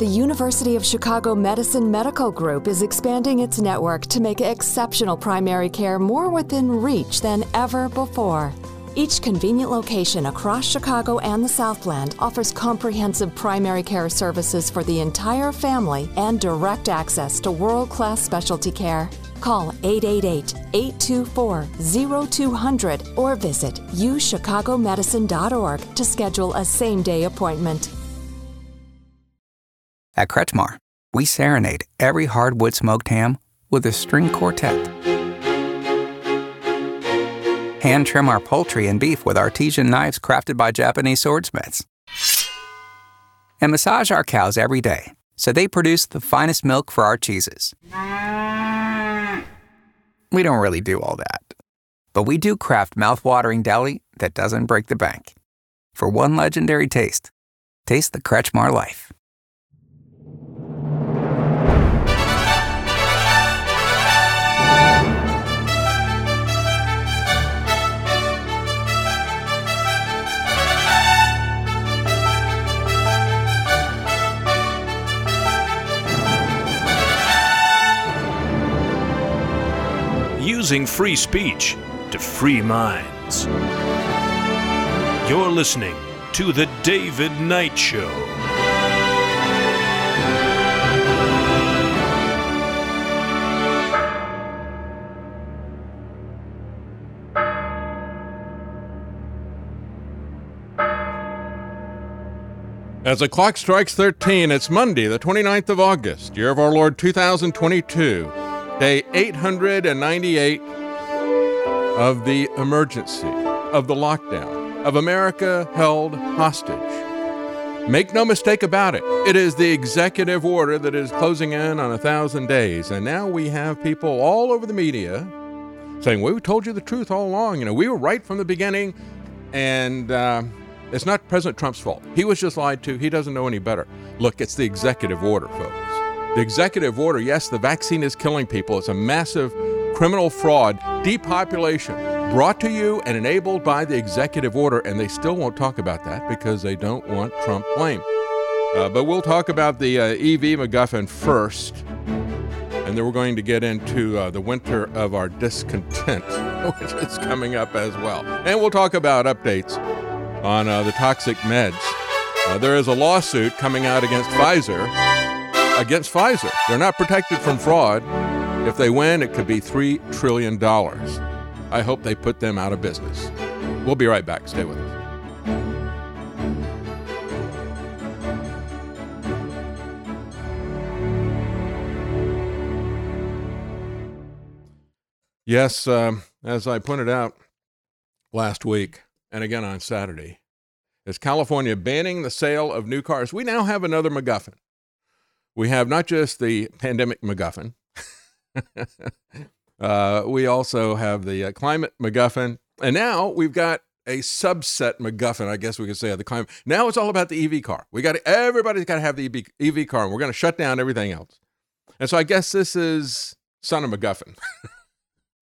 The University of Chicago Medicine Medical Group is expanding its network to make exceptional primary care more within reach than ever before. Each convenient location across Chicago and the Southland offers comprehensive primary care services for the entire family and direct access to world class specialty care. Call 888 824 0200 or visit uchicagomedicine.org to schedule a same day appointment. At Kretschmar, we serenade every hardwood smoked ham with a string quartet. Hand trim our poultry and beef with artesian knives crafted by Japanese swordsmiths. And massage our cows every day so they produce the finest milk for our cheeses. We don't really do all that. But we do craft mouth-watering deli that doesn't break the bank. For one legendary taste, taste the Kretschmar life. Using free speech to free minds. You're listening to The David Knight Show. As the clock strikes 13, it's Monday, the 29th of August, year of our Lord 2022, day 898 of the emergency, of the lockdown, of America held hostage. Make no mistake about it, it is the executive order that is closing in on a thousand days. And now we have people all over the media saying, well, We told you the truth all along. You know, we were right from the beginning. And uh, it's not President Trump's fault. He was just lied to. He doesn't know any better. Look, it's the executive order, folks. The executive order, yes, the vaccine is killing people. It's a massive criminal fraud, depopulation, brought to you and enabled by the executive order. And they still won't talk about that because they don't want Trump blamed. Uh, but we'll talk about the uh, EV MacGuffin first. And then we're going to get into uh, the winter of our discontent, which is coming up as well. And we'll talk about updates on uh, the toxic meds. Uh, there is a lawsuit coming out against Pfizer. Against Pfizer. They're not protected from fraud. If they win, it could be $3 trillion. I hope they put them out of business. We'll be right back. Stay with us. Yes, um, as I pointed out last week and again on Saturday, is California banning the sale of new cars. We now have another MacGuffin. We have not just the pandemic MacGuffin, uh, we also have the uh, climate MacGuffin. And now we've got a subset MacGuffin, I guess we could say, of the climate. Now it's all about the EV car. We got everybody's got to have the EV, EV car, and we're going to shut down everything else. And so I guess this is son of MacGuffin.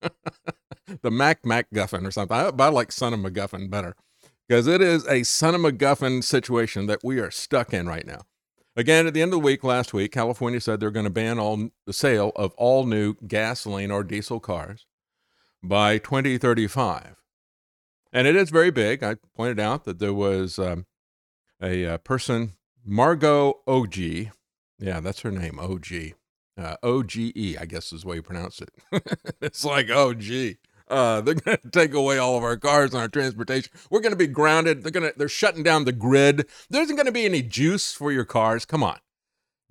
the Mac MacGuffin or something. I, I like son of MacGuffin better because it is a son of MacGuffin situation that we are stuck in right now. Again, at the end of the week last week, California said they're going to ban all the sale of all new gasoline or diesel cars by 2035. And it is very big. I pointed out that there was um, a, uh, person, Margo Oge. Yeah, that's her name, OG. Uh, OGE, I guess is the way you pronounce it. it's like, gee. Uh, they're going to take away all of our cars and our transportation. We're going to be grounded. They're going to they're shutting down the grid. There isn't going to be any juice for your cars. Come on,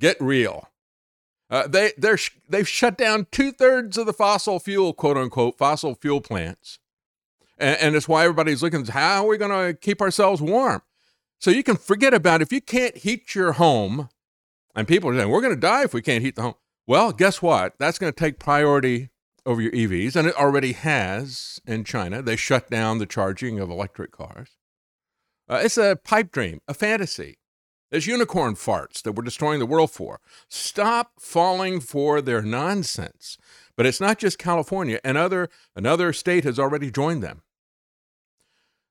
get real. Uh, they they're they've shut down two thirds of the fossil fuel quote unquote fossil fuel plants, and, and it's why everybody's looking. How are we going to keep ourselves warm? So you can forget about if you can't heat your home, and people are saying we're going to die if we can't heat the home. Well, guess what? That's going to take priority over your EVs, and it already has in China. They shut down the charging of electric cars. Uh, it's a pipe dream, a fantasy. There's unicorn farts that we're destroying the world for. Stop falling for their nonsense. But it's not just California. Another, another state has already joined them.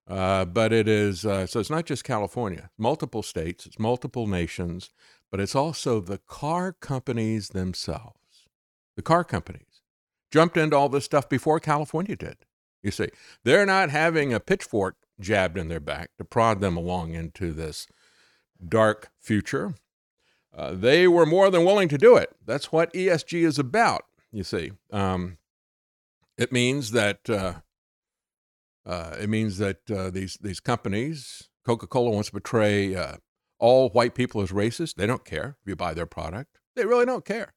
Uh, but it is, uh, so it's not just California, multiple states, it's multiple nations. but it's also the car companies themselves. The car companies jumped into all this stuff before California did. You see, they're not having a pitchfork jabbed in their back to prod them along into this dark future. Uh, they were more than willing to do it. That's what ESG is about, you see. Um, it means that uh, uh, it means that uh, these these companies, Coca-Cola wants to portray uh, all white people as racist. They don't care if you buy their product. They really don't care.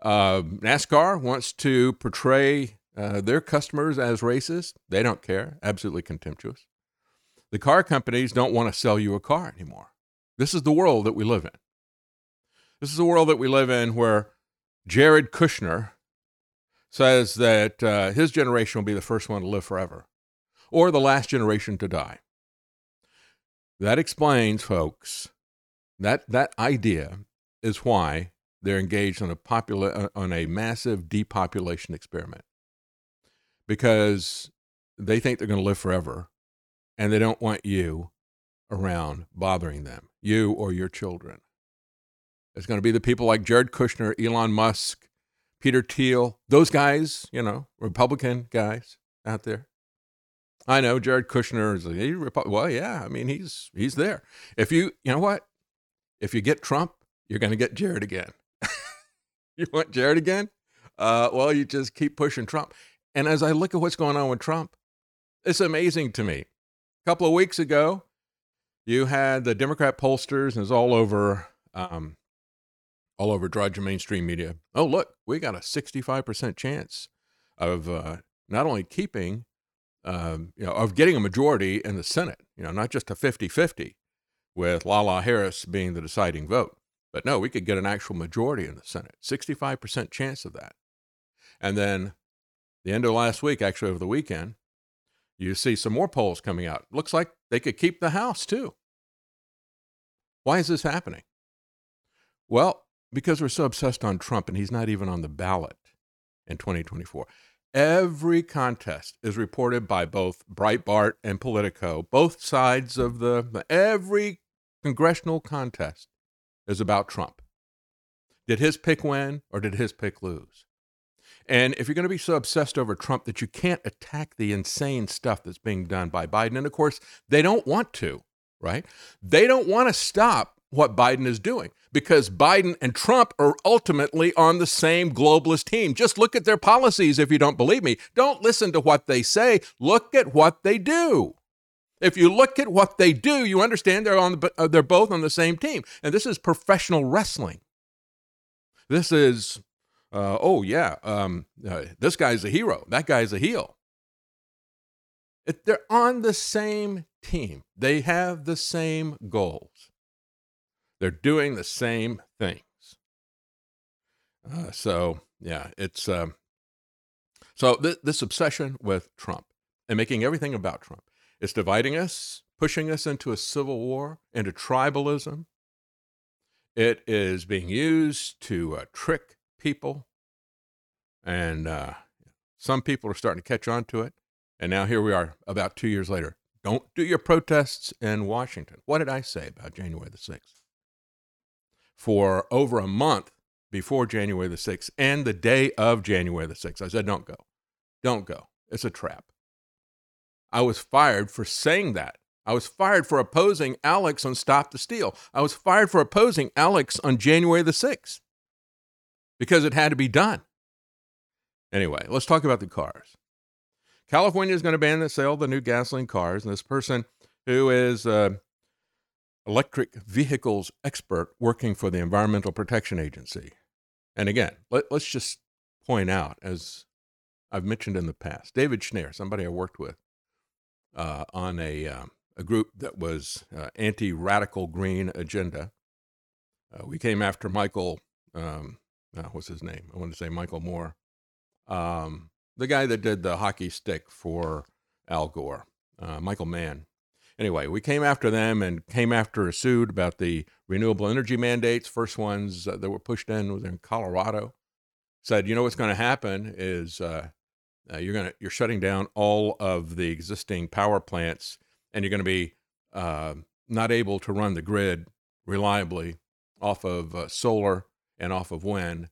Uh, NASCAR wants to portray uh, their customers as racist. They don't care. Absolutely contemptuous. The car companies don't want to sell you a car anymore. This is the world that we live in. This is the world that we live in where Jared Kushner says that uh, his generation will be the first one to live forever or the last generation to die. That explains, folks, that, that idea is why they're engaged on a, popula- uh, on a massive depopulation experiment because they think they're going to live forever and they don't want you around bothering them, you or your children. It's going to be the people like Jared Kushner, Elon Musk, Peter Thiel, those guys, you know, Republican guys out there. I know Jared Kushner is a Republican. well, yeah. I mean, he's he's there. If you you know what, if you get Trump, you're going to get Jared again. you want Jared again? Uh, well, you just keep pushing Trump. And as I look at what's going on with Trump, it's amazing to me. A couple of weeks ago, you had the Democrat pollsters, and it's all over, um, all over Drudge mainstream media. Oh, look, we got a 65% chance of uh, not only keeping um, you know, of getting a majority in the Senate, you know, not just a 50 50 with Lala Harris being the deciding vote. But no, we could get an actual majority in the Senate, 65% chance of that. And then the end of last week, actually over the weekend, you see some more polls coming out. Looks like they could keep the House too. Why is this happening? Well, because we're so obsessed on Trump and he's not even on the ballot in 2024. Every contest is reported by both Breitbart and Politico, both sides of the, every congressional contest is about Trump. Did his pick win or did his pick lose? And if you're going to be so obsessed over Trump that you can't attack the insane stuff that's being done by Biden, and of course, they don't want to, right? They don't want to stop what Biden is doing because Biden and Trump are ultimately on the same globalist team. Just look at their policies if you don't believe me. Don't listen to what they say, look at what they do. If you look at what they do, you understand they're on the, uh, they're both on the same team. And this is professional wrestling. This is uh, oh yeah, um, uh, this guy's a hero, that guy's a heel. It, they're on the same team. They have the same goals. They're doing the same things. Uh, so yeah, it's um, so th- this obsession with Trump and making everything about Trump is dividing us, pushing us into a civil war, into tribalism. It is being used to uh, trick people, and uh, some people are starting to catch on to it. And now here we are, about two years later. Don't do your protests in Washington. What did I say about January the 6th? for over a month before January the 6th and the day of January the 6th. I said, don't go. Don't go. It's a trap. I was fired for saying that. I was fired for opposing Alex on Stop the Steal. I was fired for opposing Alex on January the 6th because it had to be done. Anyway, let's talk about the cars. California is going to ban the sale of the new gasoline cars, and this person who is uh, electric vehicles expert working for the Environmental Protection Agency. And again, let, us just point out, as I've mentioned in the past, David Schnare, somebody I worked with uh, on a, um, a group that was uh, anti radical green agenda. Uh, we came after Michael, um, uh, what's his name? I want to say Michael Moore, um, the guy that did the hockey stick for Al Gore, uh, Michael Mann. Anyway, we came after them and came after a suit about the renewable energy mandates. First ones uh, that were pushed in was in Colorado. Said, you know what's going to happen is uh, uh, you're to you're shutting down all of the existing power plants, and you're going to be uh, not able to run the grid reliably off of uh, solar and off of wind.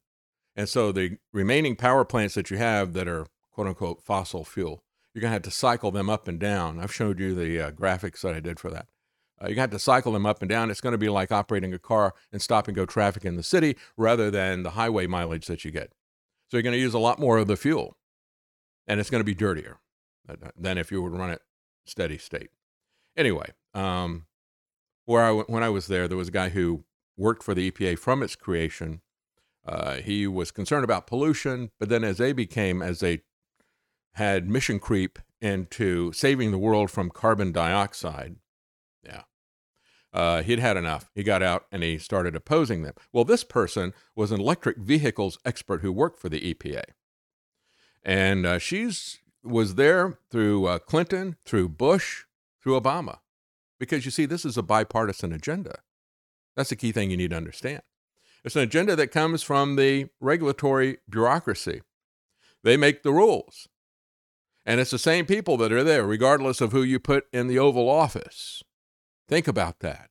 And so the remaining power plants that you have that are quote unquote fossil fuel, you're going to have to cycle them up and down. I've showed you the uh, graphics that I did for that. Uh, to have to cycle them up and down. It's going to be like operating a car and stop and go traffic in the city rather than the highway mileage that you get. So you're going to use a lot more of the fuel, and it's going to be dirtier than if you would run it steady state. Anyway, um, where I, when I was there, there was a guy who worked for the EPA from its creation. Uh, he was concerned about pollution, but then as they became, as they had mission creep into saving the world from carbon dioxide, yeah, uh, he'd had enough. He got out and he started opposing them. Well, this person was an electric vehicles expert who worked for the EPA, and uh, she's was there through uh, Clinton, through Bush, through Obama, because you see, this is a bipartisan agenda. That's the key thing you need to understand. It's an agenda that comes from the regulatory bureaucracy. They make the rules. And it's the same people that are there, regardless of who you put in the Oval Office. Think about that.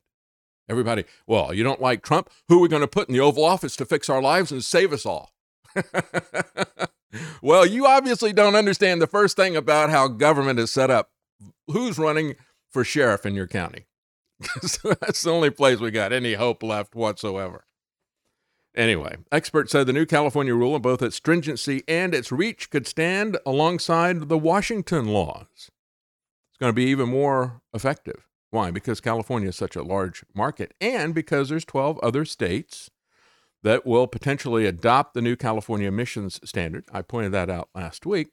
Everybody, well, you don't like Trump? Who are we going to put in the Oval Office to fix our lives and save us all? well, you obviously don't understand the first thing about how government is set up. Who's running for sheriff in your county? that's the only place we got any hope left whatsoever. Anyway, experts said the new California rule in both its stringency and its reach could stand alongside the Washington laws. It's going to be even more effective. Why? Because California is such a large market and because there's 12 other states that will potentially adopt the new California emissions standard. I pointed that out last week.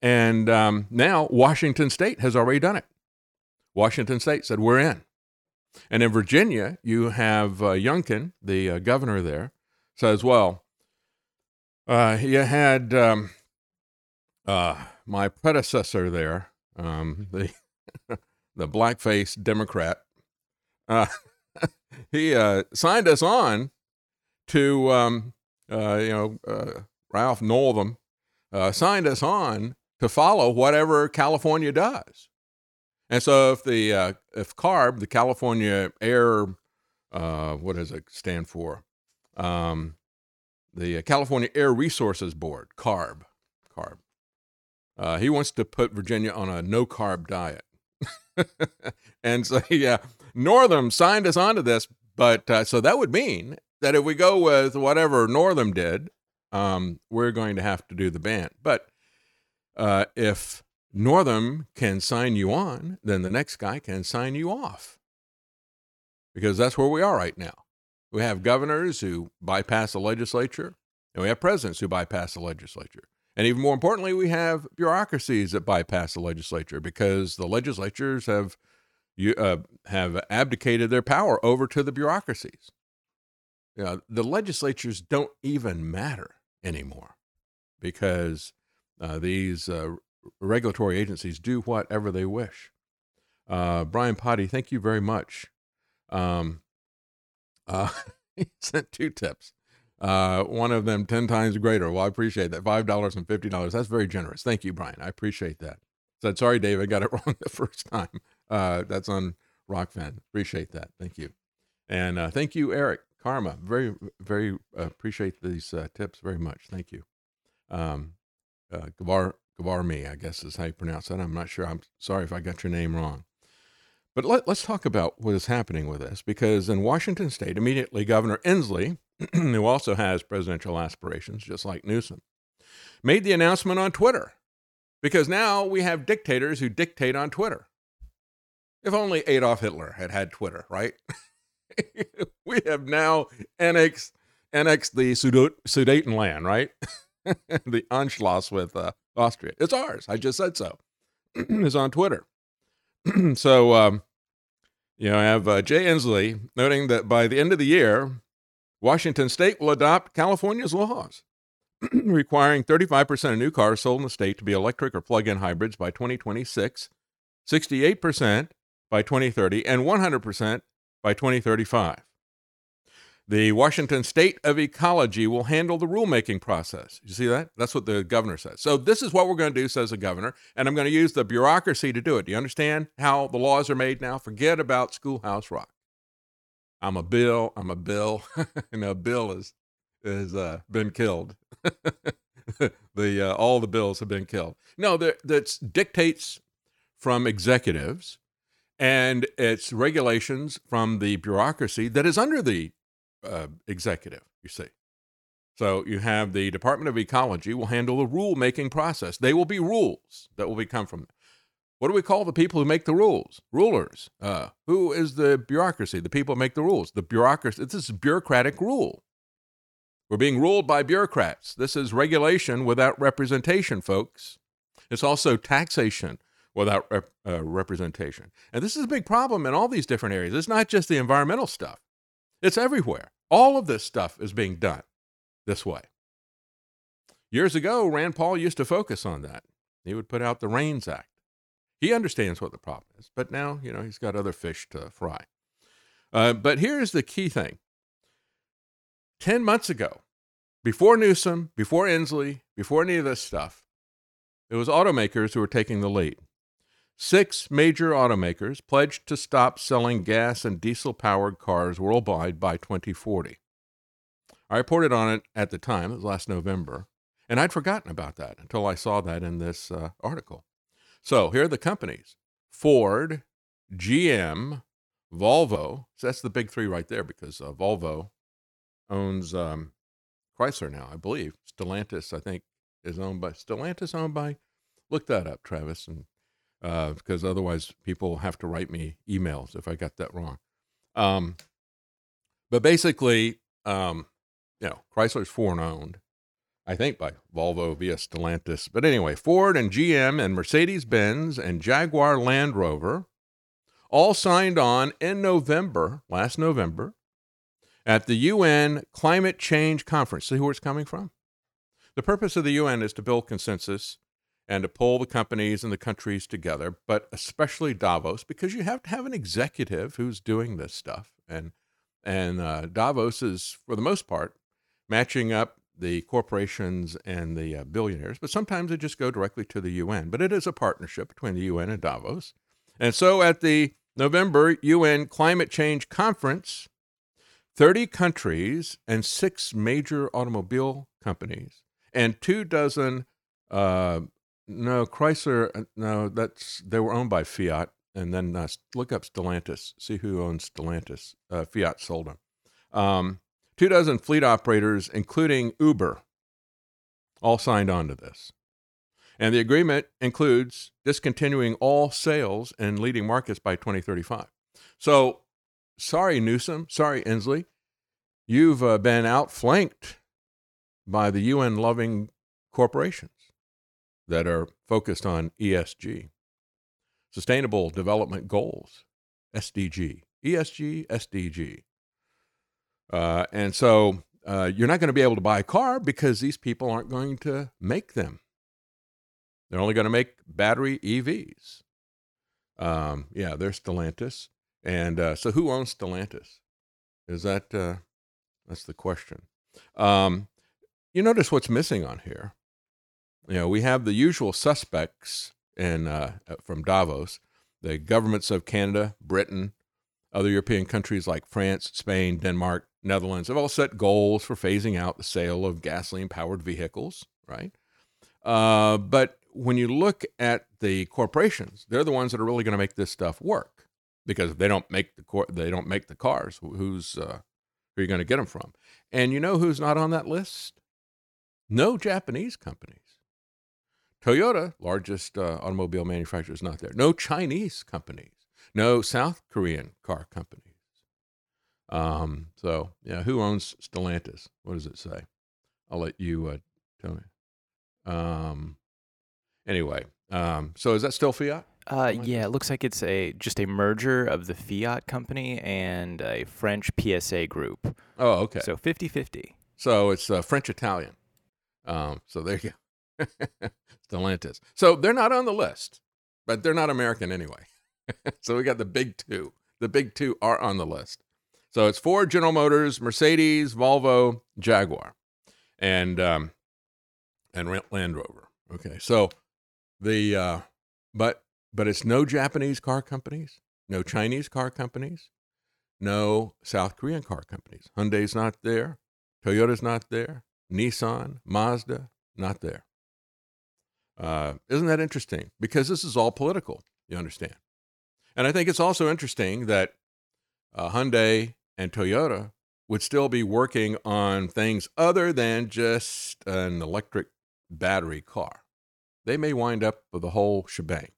And um, now Washington state has already done it. Washington state said, We're in. And in Virginia, you have uh, Youngkin, the uh, governor there, says, well, uh, you had um, uh, my predecessor there, um, the the blackface Democrat. Uh, he uh, signed us on to, um, uh, you know, Ralph Northam signed us on to follow whatever California does. And so if the uh, if CARB, the California Air, uh, what does it stand for? Um, the California Air Resources Board, CARB, CARB. Uh, he wants to put Virginia on a no carb diet. and so, yeah, Northam signed us onto this. But uh, so that would mean that if we go with whatever Northam did, um, we're going to have to do the ban. But uh, if Northam can sign you on, then the next guy can sign you off. Because that's where we are right now. We have governors who bypass the legislature, and we have presidents who bypass the legislature. And even more importantly, we have bureaucracies that bypass the legislature because the legislatures have uh, have abdicated their power over to the bureaucracies. You know, the legislatures don't even matter anymore because uh, these uh, regulatory agencies do whatever they wish. Uh, Brian Potty, thank you very much. Um, uh, he sent two tips. Uh, one of them 10 times greater. Well, I appreciate that. $5 and $50. That's very generous. Thank you, Brian. I appreciate that. Said, sorry, Dave, I got it wrong the first time. Uh, that's on Rockfan. Appreciate that. Thank you. And thank you, Eric Karma. Very, very uh, appreciate these uh, tips very much. Thank you. Um, uh, Gavar Gavarmi, I guess is how you pronounce that. I'm not sure. I'm sorry if I got your name wrong. But let, us talk about what is happening with this because in Washington state, immediately Governor Inslee, who also has presidential aspirations, just like Newsom, made the announcement on Twitter because now we have dictators who dictate on Twitter. If only Adolf Hitler had had Twitter, right? we have now annexed, annexed the Sudetenland, right? the Anschluss with uh, Austria. It's ours. I just said so. it's on Twitter. so, um, you know, I have uh, Jay Inslee noting that by the end of the year, Washington state will adopt California's laws, requiring 35% of new cars sold in the state to be electric or plug in hybrids by 2026, 68% by 2030, and 100% by 2035. The Washington State of Ecology will handle the rulemaking process. You see that? That's what the governor says. So, this is what we're going to do, says the governor, and I'm going to use the bureaucracy to do it. Do you understand how the laws are made now? Forget about Schoolhouse Rock. I'm a Bill. I'm a Bill. and a Bill is is uh, been killed. the uh, all the bills have been killed. No, that dictates from executives, and it's regulations from the bureaucracy that is under the uh, executive. You see, so you have the Department of Ecology will handle the rule making process. They will be rules that will become from. What do we call the people who make the rules? Rulers. Uh, who is the bureaucracy? The people who make the rules. The bureaucracy. This is bureaucratic rule. We're being ruled by bureaucrats. This is regulation without representation, folks. It's also taxation without rep- uh, representation. And this is a big problem in all these different areas. It's not just the environmental stuff, it's everywhere. All of this stuff is being done this way. Years ago, Rand Paul used to focus on that. He would put out the REINS Act. He understands what the problem is, but now, you know, he's got other fish to fry. Uh, but here's the key thing 10 months ago, before Newsom, before Inslee, before any of this stuff, it was automakers who were taking the lead. Six major automakers pledged to stop selling gas and diesel powered cars worldwide by 2040. I reported on it at the time, it was last November, and I'd forgotten about that until I saw that in this uh, article. So here are the companies Ford, GM, Volvo. So that's the big three right there because uh, Volvo owns um, Chrysler now, I believe. Stellantis, I think, is owned by Stellantis owned by. Look that up, Travis, and uh, because otherwise people have to write me emails if I got that wrong. Um, but basically, um, you know, Chrysler's foreign owned, I think by Volvo via Stellantis. But anyway, Ford and GM and Mercedes Benz and Jaguar Land Rover all signed on in November, last November, at the UN Climate Change Conference. See where it's coming from? The purpose of the UN is to build consensus and to pull the companies and the countries together, but especially Davos, because you have to have an executive who's doing this stuff. And, and uh, Davos is, for the most part, matching up the corporations and the uh, billionaires, but sometimes they just go directly to the UN. But it is a partnership between the UN and Davos. And so at the November UN Climate Change Conference, 30 countries and six major automobile companies and two dozen uh, no chrysler uh, no that's they were owned by fiat and then uh, look up stellantis see who owns stellantis. Uh, fiat sold them um, two dozen fleet operators including uber all signed on to this. And the agreement includes discontinuing all sales in leading markets by 2035 so sorry, Newsom, sorry, Inslee, you've uh, been outflanked by the UN loving corporations that are focused on ESG, Sustainable Development Goals, SDG, ESG, SDG. Uh, and so uh, you're not going to be able to buy a car because these people aren't going to make them. They're only going to make battery EVs. Um, yeah, there's Stellantis. And uh, so, who owns Stellantis? Is that uh, that's the question? Um, you notice what's missing on here. You know, we have the usual suspects in uh, uh, from Davos, the governments of Canada, Britain, other European countries like France, Spain, Denmark, Netherlands have all set goals for phasing out the sale of gasoline-powered vehicles. Right, uh, but when you look at the corporations, they're the ones that are really going to make this stuff work because if they don't make the cor- they don't make the cars. Who's uh, who are you going to get them from? And you know who's not on that list? No Japanese companies. Toyota, largest uh, automobile manufacturer, is not there. No Chinese companies. No South Korean car companies. Um, so yeah, who owns Stellantis? What does it say? I'll let you uh, tell me. Um, anyway, um, so is that still Fiat? Uh, yeah, it looks like it's a just a merger of the Fiat company and a French PSA group. Oh, okay. So 50-50. So it's uh, French Italian. Um, so there you go. Stellantis. So they're not on the list, but they're not American anyway. so we got the big two. The big two are on the list. So it's Ford, General Motors, Mercedes, Volvo, Jaguar, and um, and Land Rover. Okay, so the uh, but but it's no Japanese car companies, no Chinese car companies, no South Korean car companies. Hyundai's not there, Toyota's not there, Nissan, Mazda, not there. Uh, isn't that interesting? Because this is all political, you understand. And I think it's also interesting that uh, Hyundai and Toyota would still be working on things other than just an electric battery car. They may wind up with the whole shebang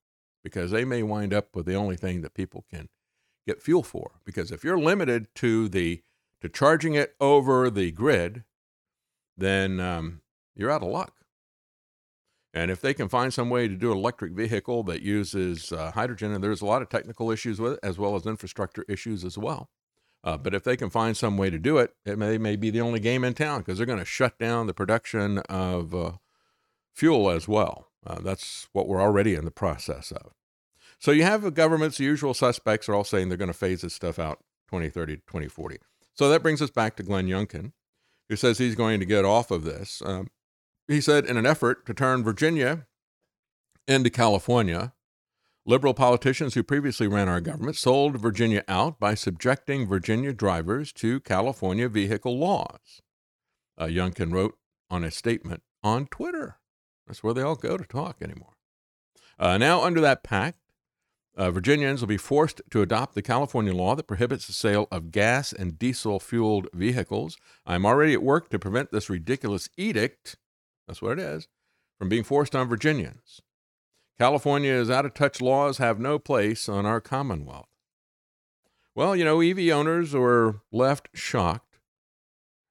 because they may wind up with the only thing that people can get fuel for. Because if you're limited to the to charging it over the grid, then um, you're out of luck. And if they can find some way to do an electric vehicle that uses uh, hydrogen, and there's a lot of technical issues with it, as well as infrastructure issues as well. Uh, but if they can find some way to do it, it may, may be the only game in town because they're going to shut down the production of uh, fuel as well. Uh, that's what we're already in the process of. So you have the government's usual suspects are all saying they're going to phase this stuff out 2030 to 2040. So that brings us back to Glenn Youngkin, who says he's going to get off of this. Um, he said, in an effort to turn Virginia into California, liberal politicians who previously ran our government sold Virginia out by subjecting Virginia drivers to California vehicle laws. Uh, Youngkin wrote on a statement on Twitter. That's where they all go to talk anymore. Uh, now, under that pact, uh, Virginians will be forced to adopt the California law that prohibits the sale of gas and diesel fueled vehicles. I'm already at work to prevent this ridiculous edict that's what it is. From being forced on Virginians. California's out of touch laws have no place on our Commonwealth. Well, you know, EV owners were left shocked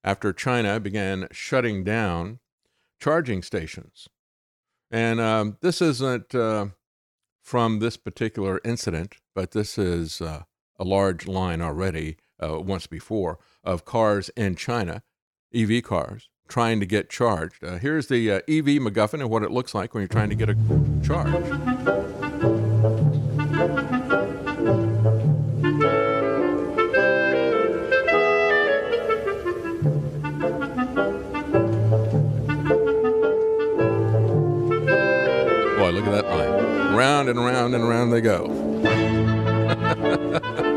after China began shutting down charging stations. And um, this isn't uh, from this particular incident, but this is uh, a large line already, uh, once before, of cars in China, EV cars, trying to get charged. Uh, here's the uh, EV MacGuffin and what it looks like when you're trying to get a charge. Boy, look at that line. Round and round and round they go.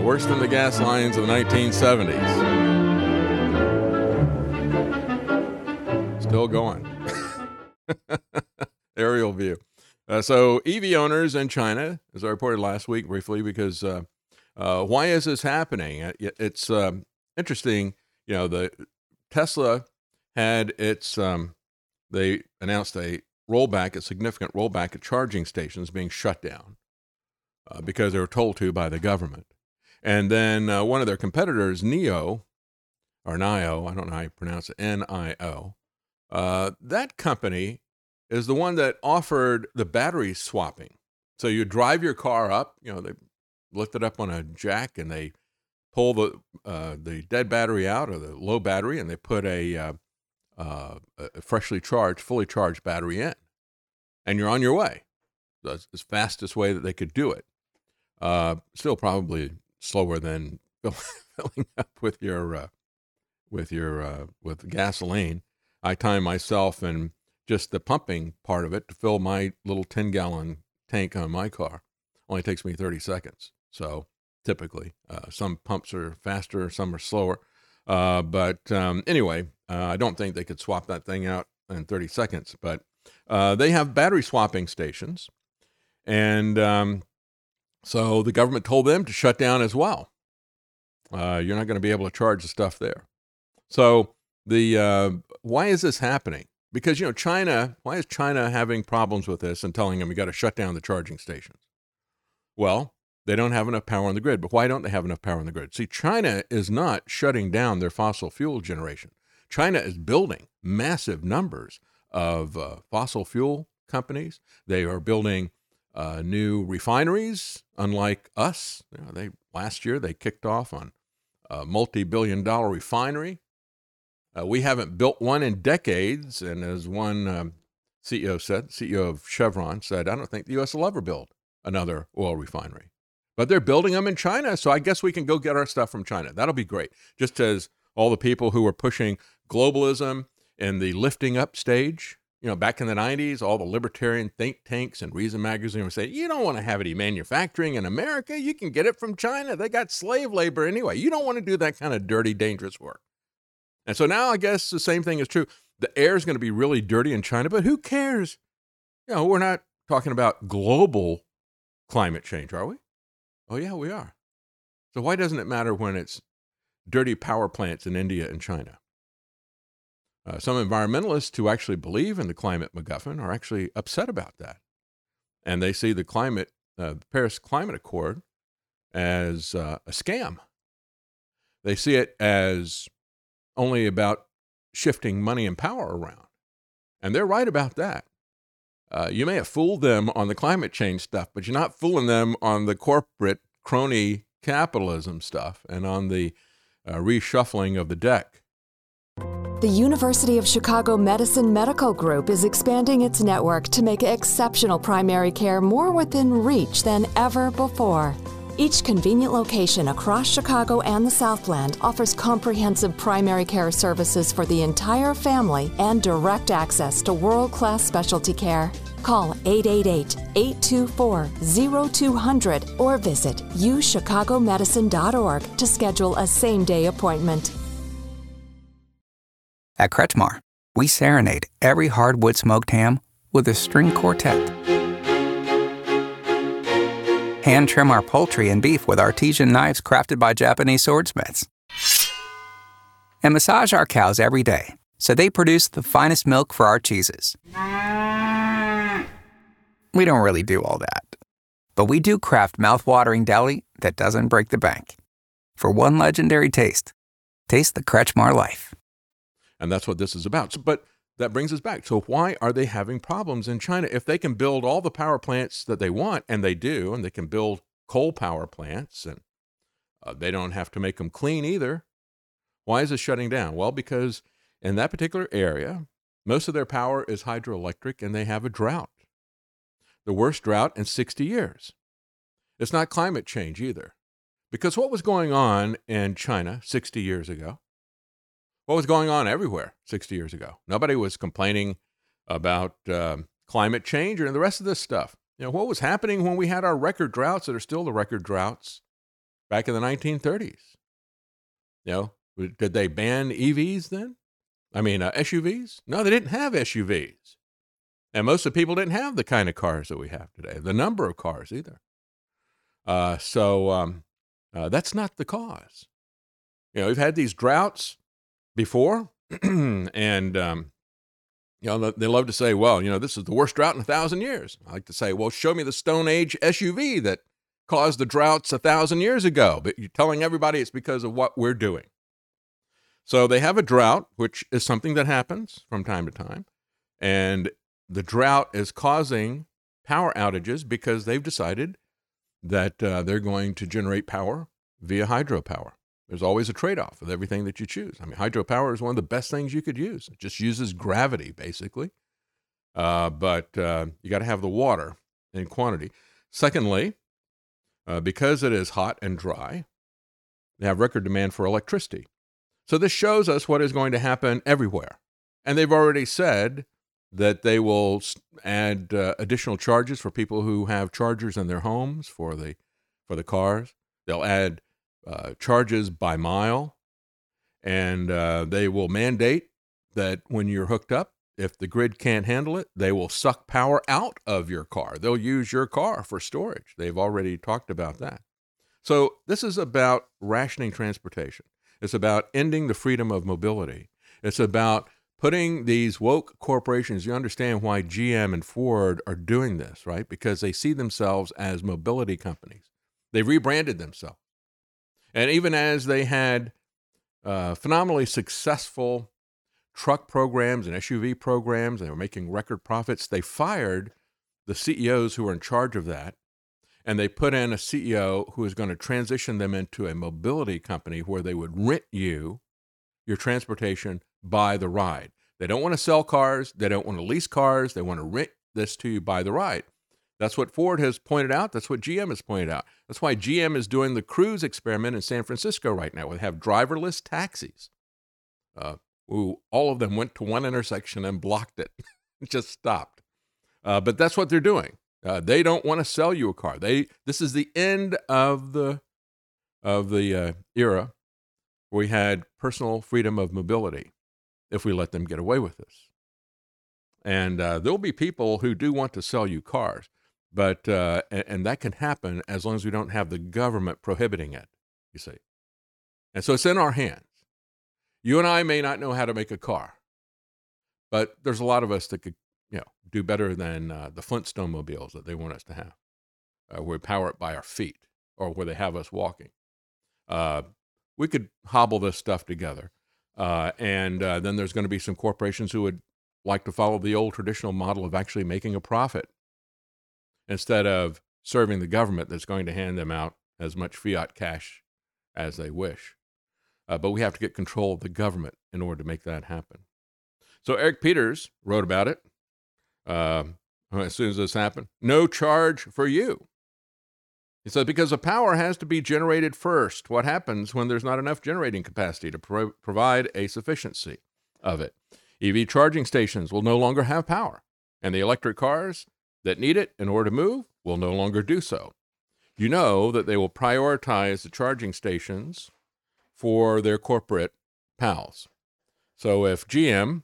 worse than the gas lines of the 1970s. Still going. Aerial view. Uh, so, EV owners in China, as I reported last week briefly, because uh, uh, why is this happening? It, it's um, interesting. You know, the Tesla had its, um, they announced a rollback, a significant rollback at charging stations being shut down uh, because they were told to by the government. And then uh, one of their competitors, Neo, or NIO, I don't know how you pronounce it, N I O, uh, that company is the one that offered the battery swapping. So you drive your car up, you know, they lift it up on a jack and they pull the uh, the dead battery out or the low battery, and they put a, uh, uh, a freshly charged, fully charged battery in, and you're on your way. That's the fastest way that they could do it. Uh, still, probably slower than filling up with your uh, with your uh, with gasoline. I time myself and just the pumping part of it to fill my little 10 gallon tank on my car only takes me 30 seconds. So typically, uh, some pumps are faster, some are slower. Uh, but um, anyway, uh, I don't think they could swap that thing out in 30 seconds. But uh, they have battery swapping stations, and um, so the government told them to shut down as well. Uh, you're not going to be able to charge the stuff there. So the uh, why is this happening? Because you know China. Why is China having problems with this and telling them you got to shut down the charging stations? Well, they don't have enough power on the grid. But why don't they have enough power on the grid? See, China is not shutting down their fossil fuel generation. China is building massive numbers of uh, fossil fuel companies. They are building uh, new refineries, unlike us. You know, they last year they kicked off on a multi-billion-dollar refinery. Uh, we haven't built one in decades, and as one um, CEO said, CEO of Chevron said, "I don't think the U.S. will ever build another oil refinery." But they're building them in China, so I guess we can go get our stuff from China. That'll be great. Just as all the people who are pushing globalism in the lifting up stage you know, back in the 90s, all the libertarian think tanks and Reason Magazine would say, you don't want to have any manufacturing in America. You can get it from China. They got slave labor anyway. You don't want to do that kind of dirty, dangerous work. And so now I guess the same thing is true. The air is going to be really dirty in China, but who cares? You know, we're not talking about global climate change, are we? Oh, yeah, we are. So why doesn't it matter when it's dirty power plants in India and China? Uh, some environmentalists who actually believe in the climate MacGuffin are actually upset about that. And they see the climate, uh, the Paris Climate Accord as uh, a scam. They see it as only about shifting money and power around. And they're right about that. Uh, you may have fooled them on the climate change stuff, but you're not fooling them on the corporate crony capitalism stuff and on the uh, reshuffling of the deck. The University of Chicago Medicine Medical Group is expanding its network to make exceptional primary care more within reach than ever before. Each convenient location across Chicago and the Southland offers comprehensive primary care services for the entire family and direct access to world class specialty care. Call 888 824 0200 or visit uchicagomedicine.org to schedule a same day appointment. At Kretschmar, we serenade every hardwood smoked ham with a string quartet. Hand trim our poultry and beef with artesian knives crafted by Japanese swordsmiths. And massage our cows every day so they produce the finest milk for our cheeses. We don't really do all that. But we do craft mouth-watering deli that doesn't break the bank. For one legendary taste, taste the Kretschmar life. And that's what this is about. So, but that brings us back. So why are they having problems in China if they can build all the power plants that they want, and they do, and they can build coal power plants, and uh, they don't have to make them clean either? Why is it shutting down? Well, because in that particular area, most of their power is hydroelectric, and they have a drought, the worst drought in 60 years. It's not climate change either, because what was going on in China 60 years ago? What was going on everywhere 60 years ago. Nobody was complaining about um, climate change or the rest of this stuff. You know, what was happening when we had our record droughts that are still the record droughts back in the 1930s? You know, did they ban EVs then? I mean, uh, SUVs? No, they didn't have SUVs. And most of the people didn't have the kind of cars that we have today, the number of cars either. Uh, so um, uh, that's not the cause. You know, we've had these droughts before, and um, you know they love to say, "Well, you know, this is the worst drought in a thousand years." I like to say, "Well, show me the Stone Age SUV that caused the droughts a thousand years ago." But you're telling everybody it's because of what we're doing. So they have a drought, which is something that happens from time to time, and the drought is causing power outages because they've decided that uh, they're going to generate power via hydropower. There's always a trade off with everything that you choose. I mean, hydropower is one of the best things you could use. It just uses gravity, basically. Uh, but uh, you got to have the water in quantity. Secondly, uh, because it is hot and dry, they have record demand for electricity. So this shows us what is going to happen everywhere. And they've already said that they will add uh, additional charges for people who have chargers in their homes for the for the cars. They'll add uh, charges by mile, and uh, they will mandate that when you're hooked up, if the grid can't handle it, they will suck power out of your car. They'll use your car for storage. They've already talked about that. So, this is about rationing transportation. It's about ending the freedom of mobility. It's about putting these woke corporations, you understand why GM and Ford are doing this, right? Because they see themselves as mobility companies. They've rebranded themselves. And even as they had uh, phenomenally successful truck programs and SUV programs, they were making record profits, they fired the CEOs who were in charge of that. And they put in a CEO who is going to transition them into a mobility company where they would rent you your transportation by the ride. They don't want to sell cars. They don't want to lease cars. They want to rent this to you by the ride. That's what Ford has pointed out. That's what GM has pointed out. That's why GM is doing the cruise experiment in San Francisco right now. They have driverless taxis. Uh, all of them went to one intersection and blocked it. Just stopped. Uh, but that's what they're doing. Uh, they don't want to sell you a car. They this is the end of the of the uh, era where we had personal freedom of mobility if we let them get away with this. And uh, there'll be people who do want to sell you cars, but uh, and, and that can happen as long as we don't have the government prohibiting it. You see, and so it's in our hands. You and I may not know how to make a car, but there's a lot of us that could, you know, do better than uh, the Flintstone mobiles that they want us to have, uh, where we power it by our feet or where they have us walking. Uh, we could hobble this stuff together. Uh, and uh, then there's going to be some corporations who would like to follow the old traditional model of actually making a profit instead of serving the government that's going to hand them out as much fiat cash as they wish. Uh, but we have to get control of the government in order to make that happen. So Eric Peters wrote about it uh, as soon as this happened. No charge for you. He said, because the power has to be generated first. What happens when there's not enough generating capacity to pro- provide a sufficiency of it? EV charging stations will no longer have power, and the electric cars that need it in order to move will no longer do so. You know that they will prioritize the charging stations for their corporate pals. So if GM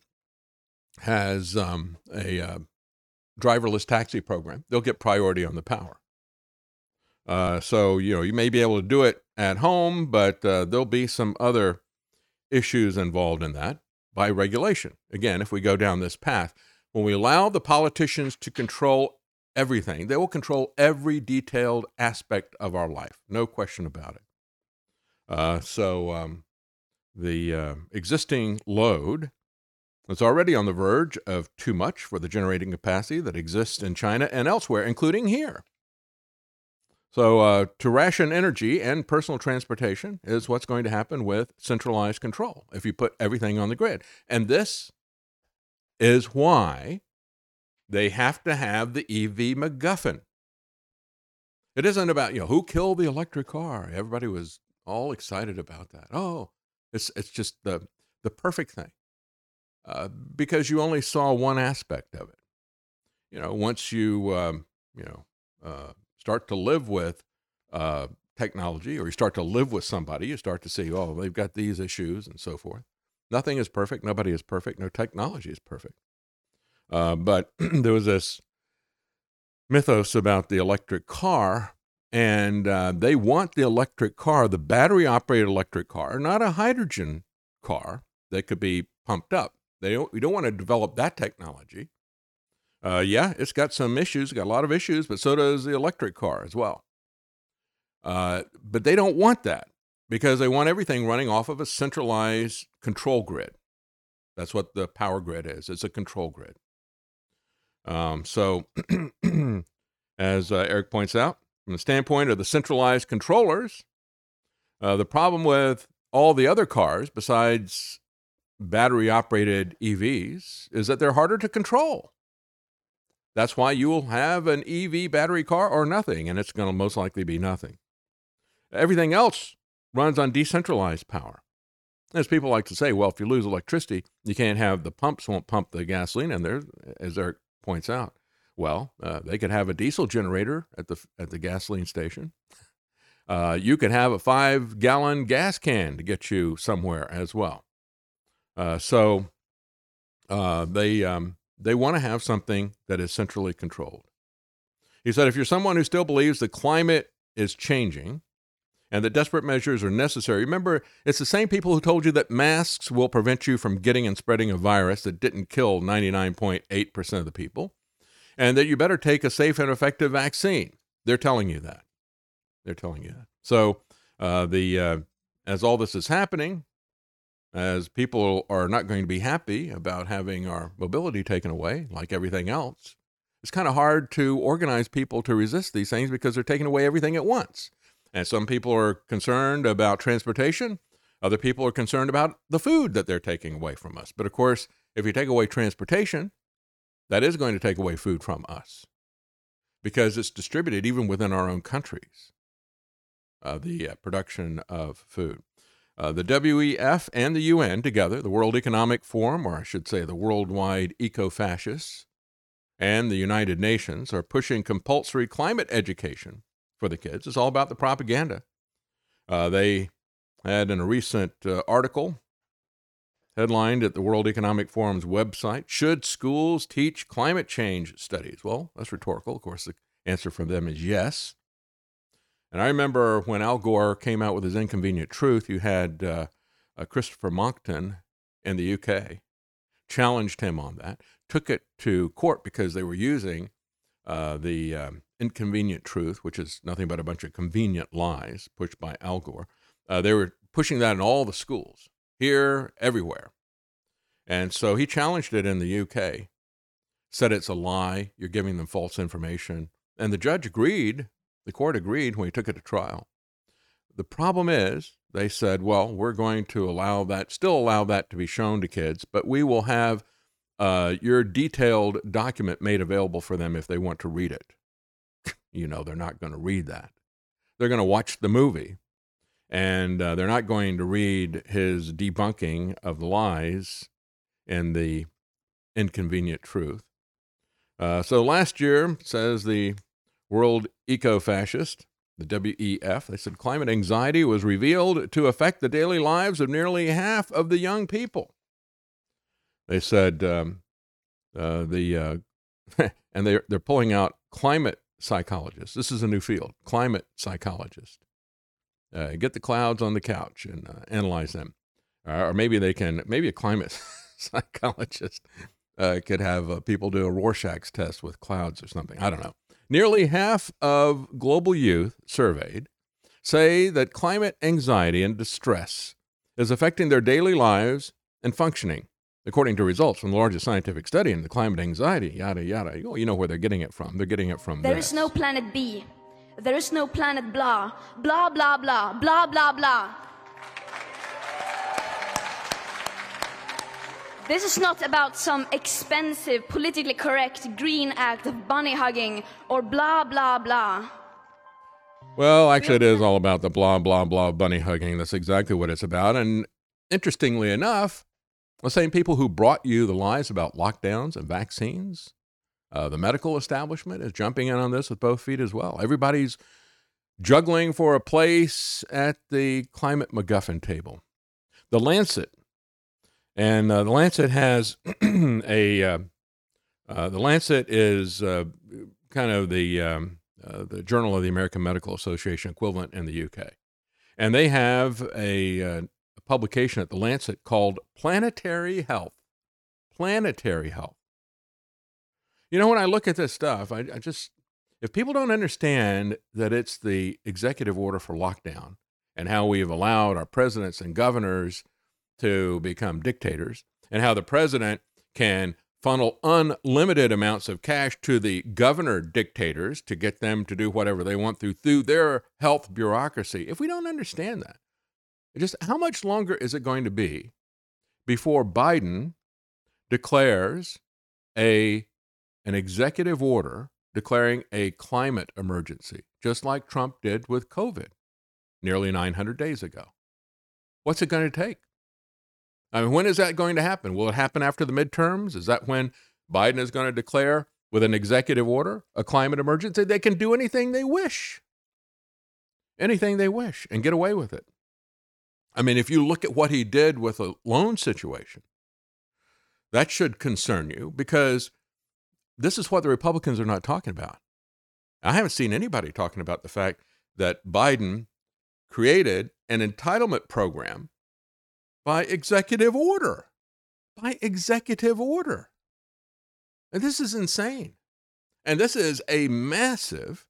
has um, a uh, driverless taxi program, they'll get priority on the power. Uh, so you know you may be able to do it at home, but uh, there'll be some other issues involved in that by regulation. Again, if we go down this path, when we allow the politicians to control everything, they will control every detailed aspect of our life. No question about it. Uh, so um, the uh, existing load is already on the verge of too much for the generating capacity that exists in China and elsewhere, including here. So, uh, to ration energy and personal transportation is what's going to happen with centralized control if you put everything on the grid. And this is why they have to have the EV MacGuffin. It isn't about, you know, who killed the electric car. Everybody was all excited about that. Oh, it's, it's just the, the perfect thing uh, because you only saw one aspect of it. You know, once you, um, you know, uh, start to live with uh, technology or you start to live with somebody, you start to see, oh, they've got these issues and so forth. Nothing is perfect. Nobody is perfect. No technology is perfect. Uh, but there was this mythos about the electric car, and uh, they want the electric car, the battery operated electric car, not a hydrogen car that could be pumped up. They don't, we don't want to develop that technology. Uh, yeah, it's got some issues, got a lot of issues, but so does the electric car as well. Uh, but they don't want that because they want everything running off of a centralized control grid. That's what the power grid is. It's a control grid. Um, so, as uh, Eric points out, from the standpoint of the centralized controllers, uh, the problem with all the other cars besides battery operated EVs is that they're harder to control. That's why you will have an EV battery car or nothing, and it's going to most likely be nothing. Everything else runs on decentralized power. As people like to say, well, if you lose electricity, you can't have the pumps won't pump the gasoline in there, as Eric points out. Well, uh, they could have a diesel generator at the at the gasoline station. Uh, you could have a five gallon gas can to get you somewhere as well. Uh, so uh, they um, they want to have something that is centrally controlled. He said, if you're someone who still believes the climate is changing and that desperate measures are necessary, remember, it's the same people who told you that masks will prevent you from getting and spreading a virus that didn't kill 99.8% of the people, and that you better take a safe and effective vaccine. They're telling you that. They're telling you that. So, uh, the uh, as all this is happening, as people are not going to be happy about having our mobility taken away, like everything else, it's kind of hard to organize people to resist these things because they're taking away everything at once. And some people are concerned about transportation. Other people are concerned about the food that they're taking away from us. But of course, if you take away transportation, that is going to take away food from us because it's distributed even within our own countries, uh, the uh, production of food. Uh, the WEF and the UN together, the World Economic Forum, or I should say the worldwide eco fascists, and the United Nations are pushing compulsory climate education for the kids. It's all about the propaganda. Uh, they had in a recent uh, article headlined at the World Economic Forum's website Should schools teach climate change studies? Well, that's rhetorical. Of course, the answer from them is yes. And I remember when Al Gore came out with his Inconvenient Truth, you had uh, uh, Christopher Monckton in the UK challenged him on that, took it to court because they were using uh, the um, Inconvenient Truth, which is nothing but a bunch of convenient lies pushed by Al Gore. Uh, they were pushing that in all the schools, here, everywhere. And so he challenged it in the UK, said it's a lie, you're giving them false information. And the judge agreed, the court agreed when he took it to trial. The problem is, they said, well, we're going to allow that, still allow that to be shown to kids, but we will have uh, your detailed document made available for them if they want to read it. You know, they're not going to read that. They're going to watch the movie and uh, they're not going to read his debunking of the lies and the inconvenient truth. Uh, so last year, says the World Eco Fascist, the WEF, they said climate anxiety was revealed to affect the daily lives of nearly half of the young people. They said um, uh, the, uh, and they're, they're pulling out climate psychologists. This is a new field, climate psychologist. Uh, get the clouds on the couch and uh, analyze them. or maybe they can, maybe a climate psychologist uh, could have uh, people do a Rorschach's test with clouds or something. I don't know. Nearly half of global youth surveyed say that climate anxiety and distress is affecting their daily lives and functioning, according to results from the largest scientific study in the climate anxiety, yada, yada. Oh, you know where they're getting it from. They're getting it from There this. is no planet B. There is no planet blah. Blah, blah, blah. Blah, blah, blah. This is not about some expensive, politically correct green act of bunny hugging or blah, blah, blah. Well, actually, it is all about the blah, blah, blah bunny hugging. That's exactly what it's about. And interestingly enough, the same people who brought you the lies about lockdowns and vaccines, uh, the medical establishment is jumping in on this with both feet as well. Everybody's juggling for a place at the climate MacGuffin table. The Lancet, and uh, the Lancet has a, uh, uh, the Lancet is uh, kind of the, um, uh, the Journal of the American Medical Association equivalent in the UK. And they have a, uh, a publication at the Lancet called Planetary Health. Planetary Health. You know, when I look at this stuff, I, I just, if people don't understand that it's the executive order for lockdown and how we've allowed our presidents and governors to become dictators and how the president can funnel unlimited amounts of cash to the governor dictators to get them to do whatever they want through through their health bureaucracy. If we don't understand that, just how much longer is it going to be before Biden declares a an executive order declaring a climate emergency, just like Trump did with COVID nearly 900 days ago? What's it going to take? I mean, when is that going to happen? Will it happen after the midterms? Is that when Biden is going to declare with an executive order a climate emergency? They can do anything they wish, anything they wish, and get away with it. I mean, if you look at what he did with a loan situation, that should concern you because this is what the Republicans are not talking about. I haven't seen anybody talking about the fact that Biden created an entitlement program by executive order. By executive order. And this is insane. And this is a massive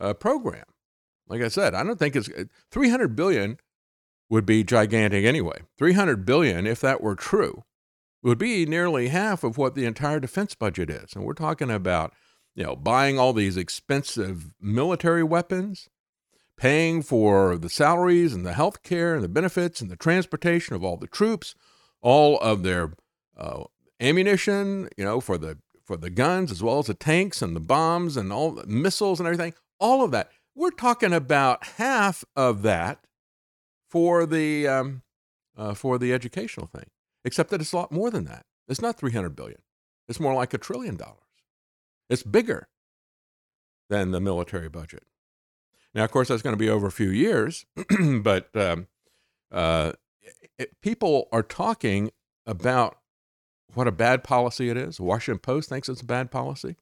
uh, program. Like I said, I don't think it's 300 billion would be gigantic anyway. 300 billion, if that were true, would be nearly half of what the entire defense budget is. And we're talking about, you know, buying all these expensive military weapons, paying for the salaries and the health care and the benefits and the transportation of all the troops, all of their uh, ammunition, you know, for the for the guns as well as the tanks and the bombs and all the missiles and everything, all of that. We're talking about half of that for the um, uh, for the educational thing, except that it's a lot more than that. It's not 300 billion. It's more like a trillion dollars. It's bigger than the military budget. Now, of course, that's going to be over a few years, but um, uh, it, people are talking about what a bad policy it is. The Washington Post thinks it's a bad policy.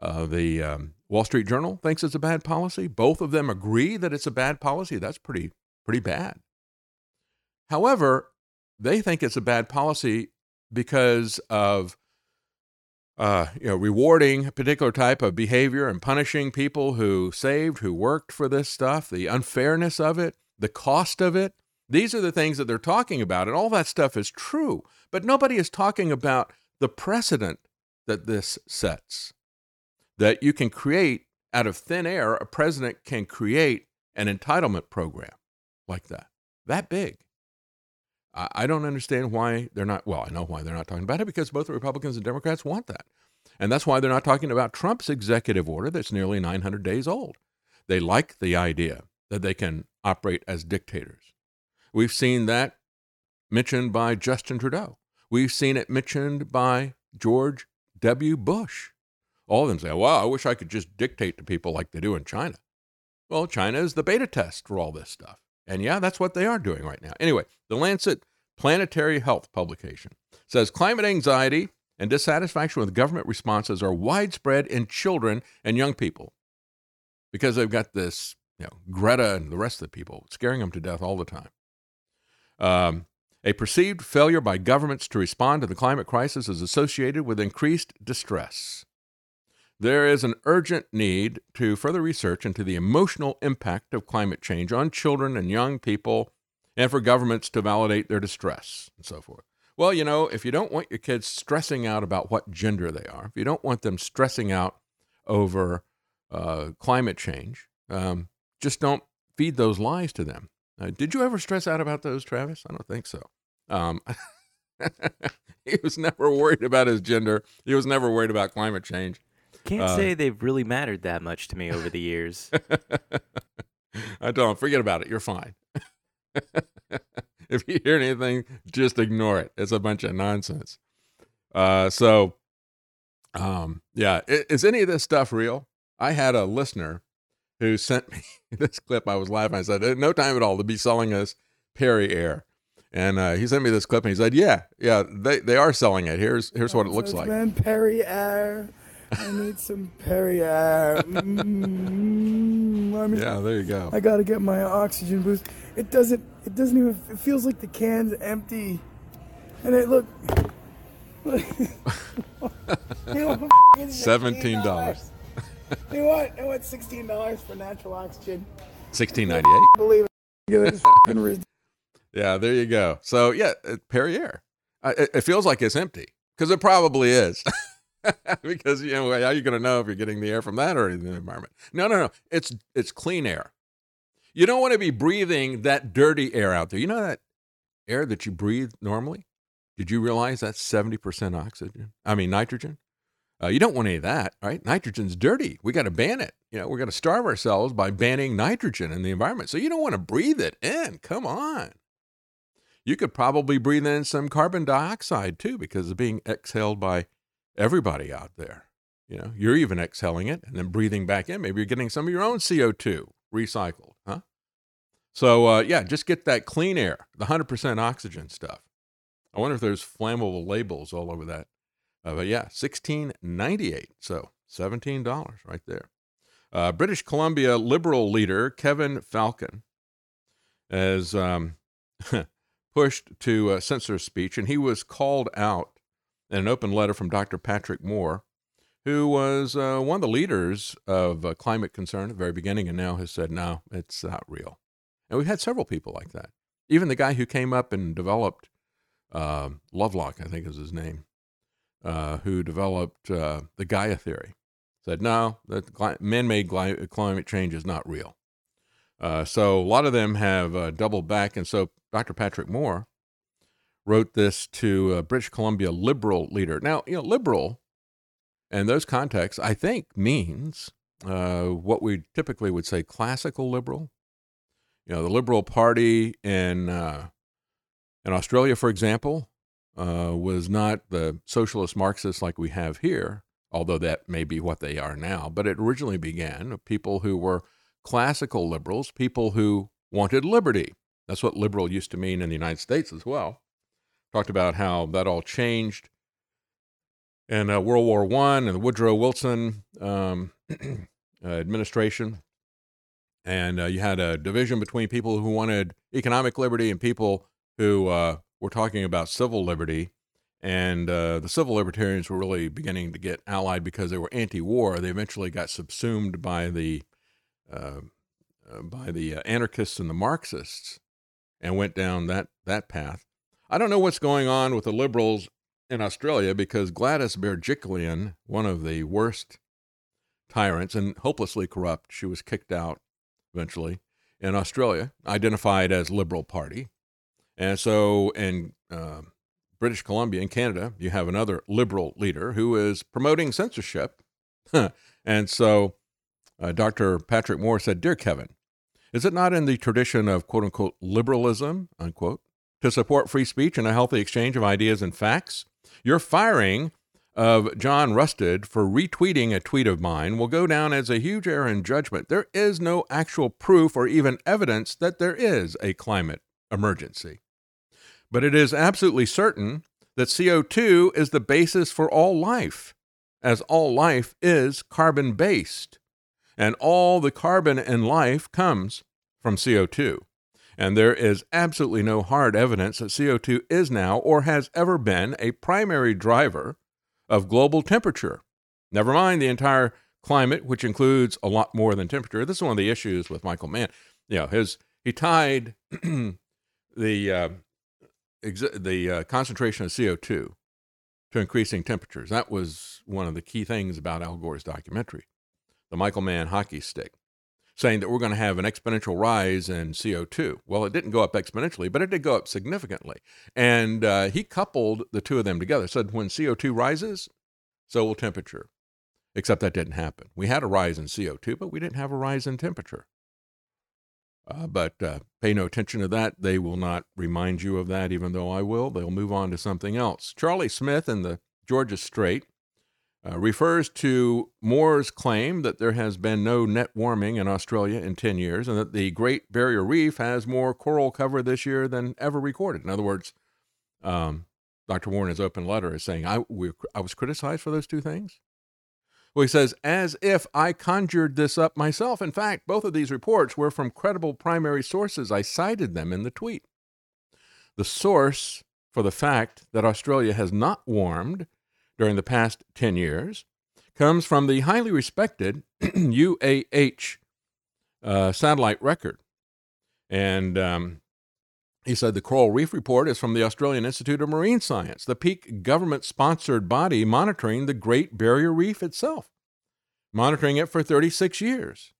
Uh, the um, Wall Street Journal thinks it's a bad policy. Both of them agree that it's a bad policy. That's pretty pretty bad. However, they think it's a bad policy because of uh, you know rewarding a particular type of behavior and punishing people who saved, who worked for this stuff, the unfairness of it, the cost of it. These are the things that they're talking about, and all that stuff is true. But nobody is talking about the precedent that this sets. That you can create out of thin air, a president can create an entitlement program like that, that big. I don't understand why they're not. Well, I know why they're not talking about it because both the Republicans and Democrats want that. And that's why they're not talking about Trump's executive order that's nearly 900 days old. They like the idea that they can operate as dictators. We've seen that mentioned by Justin Trudeau. We've seen it mentioned by George W. Bush. All of them say, well, I wish I could just dictate to people like they do in China. Well, China is the beta test for all this stuff. And yeah, that's what they are doing right now. Anyway, the Lancet Planetary Health publication says climate anxiety and dissatisfaction with government responses are widespread in children and young people because they've got this, you know, Greta and the rest of the people scaring them to death all the time. Um, a perceived failure by governments to respond to the climate crisis is associated with increased distress. There is an urgent need to further research into the emotional impact of climate change on children and young people, and for governments to validate their distress and so forth. Well, you know, if you don't want your kids stressing out about what gender they are, if you don't want them stressing out over uh, climate change, um, just don't feed those lies to them. Uh, did you ever stress out about those, Travis? I don't think so. Um, he was never worried about his gender. He was never worried about climate change. Can't uh, say they've really mattered that much to me over the years. I don't. Forget about it. You're fine. if you hear anything, just ignore it. It's a bunch of nonsense. Uh, so, um, yeah, is, is any of this stuff real? I had a listener who sent me this clip. I was laughing. I said, "No time at all to be selling us Perry Air," And uh, he sent me this clip, and he said, "Yeah, yeah, they, they are selling it. Here's here's what it looks like." Man, Perrier. I need some Perrier. Mm, I mean, yeah, there you go. I gotta get my oxygen boost. It doesn't. It doesn't even. It feels like the can's empty. And it look. Seventeen dollars. you want? I want sixteen dollars for natural oxygen. Sixteen ninety eight. Believe it. yeah, there you go. So yeah, Perrier. Uh, it, it feels like it's empty because it probably is. because you know how are you going to know if you're getting the air from that or the environment? No, no, no. It's it's clean air. You don't want to be breathing that dirty air out there. You know that air that you breathe normally. Did you realize that's seventy percent oxygen? I mean nitrogen. Uh, you don't want any of that, right? Nitrogen's dirty. We got to ban it. You know, we're going to starve ourselves by banning nitrogen in the environment. So you don't want to breathe it in. Come on. You could probably breathe in some carbon dioxide too because it's being exhaled by everybody out there. You know, you're even exhaling it and then breathing back in. Maybe you're getting some of your own CO2 recycled, huh? So, uh, yeah, just get that clean air, the 100% oxygen stuff. I wonder if there's flammable labels all over that. Uh, but yeah, 1698. So $17 right there. Uh, British Columbia Liberal leader Kevin Falcon has um, pushed to censor speech, and he was called out in an open letter from Dr. Patrick Moore, who was uh, one of the leaders of uh, climate concern at the very beginning and now has said, no, it's not real. And we've had several people like that. Even the guy who came up and developed uh, Lovelock, I think is his name, uh, who developed uh, the Gaia theory, said, no, that man made climate change is not real. Uh, so a lot of them have doubled back. And so Dr. Patrick Moore wrote this to a British Columbia liberal leader. Now, you know, liberal in those contexts, I think, means uh, what we typically would say classical liberal. You know, the Liberal Party in uh, in Australia, for example, uh, was not the socialist Marxists like we have here, although that may be what they are now. But it originally began of people who were classical liberals, people who wanted liberty. That's what liberal used to mean in the United States as well. Talked about how that all changed in uh, World War One and the Woodrow Wilson um, administration, and uh, you had a division between people who wanted economic liberty and people who uh, were talking about civil liberty. And uh, the civil libertarians were really beginning to get allied because they were anti-war. They eventually got subsumed by the uh, uh, by the anarchists and the Marxists, and went down that that path. I don't know what's going on with the liberals in Australia because Gladys Berejiklian, one of the worst tyrants and hopelessly corrupt, she was kicked out eventually in Australia, identified as Liberal Party. And so in uh, British Columbia, in Canada, you have another liberal leader who is promoting censorship. and so uh, Dr. Patrick Moore said, Dear Kevin, is it not in the tradition of quote unquote liberalism, unquote, to support free speech and a healthy exchange of ideas and facts? Your firing of John Rustad for retweeting a tweet of mine will go down as a huge error in judgment. There is no actual proof or even evidence that there is a climate emergency. But it is absolutely certain that CO2 is the basis for all life, as all life is carbon based. And all the carbon in life comes from CO2. And there is absolutely no hard evidence that CO2 is now or has ever been a primary driver of global temperature. Never mind the entire climate, which includes a lot more than temperature. This is one of the issues with Michael Mann. You know, his he tied the uh, ex- the uh, concentration of CO2 to increasing temperatures. That was one of the key things about Al Gore's documentary, the Michael Mann hockey stick saying that we're going to have an exponential rise in CO2. Well, it didn't go up exponentially, but it did go up significantly. And uh, he coupled the two of them together, said when CO2 rises, so will temperature. Except that didn't happen. We had a rise in CO2, but we didn't have a rise in temperature. Uh, but uh, pay no attention to that. They will not remind you of that, even though I will. They'll move on to something else. Charlie Smith in the Georgia Straight uh, refers to Moore's claim that there has been no net warming in Australia in 10 years and that the Great Barrier Reef has more coral cover this year than ever recorded. In other words, um, Dr. Warren's open letter is saying, I, we, I was criticized for those two things. Well, he says, as if I conjured this up myself. In fact, both of these reports were from credible primary sources. I cited them in the tweet. The source for the fact that Australia has not warmed during the past 10 years comes from the highly respected UAH uh, satellite record. And um, he said the Coral Reef Report is from the Australian Institute of Marine Science, the peak government sponsored body monitoring the Great Barrier Reef itself, monitoring it for 36 years.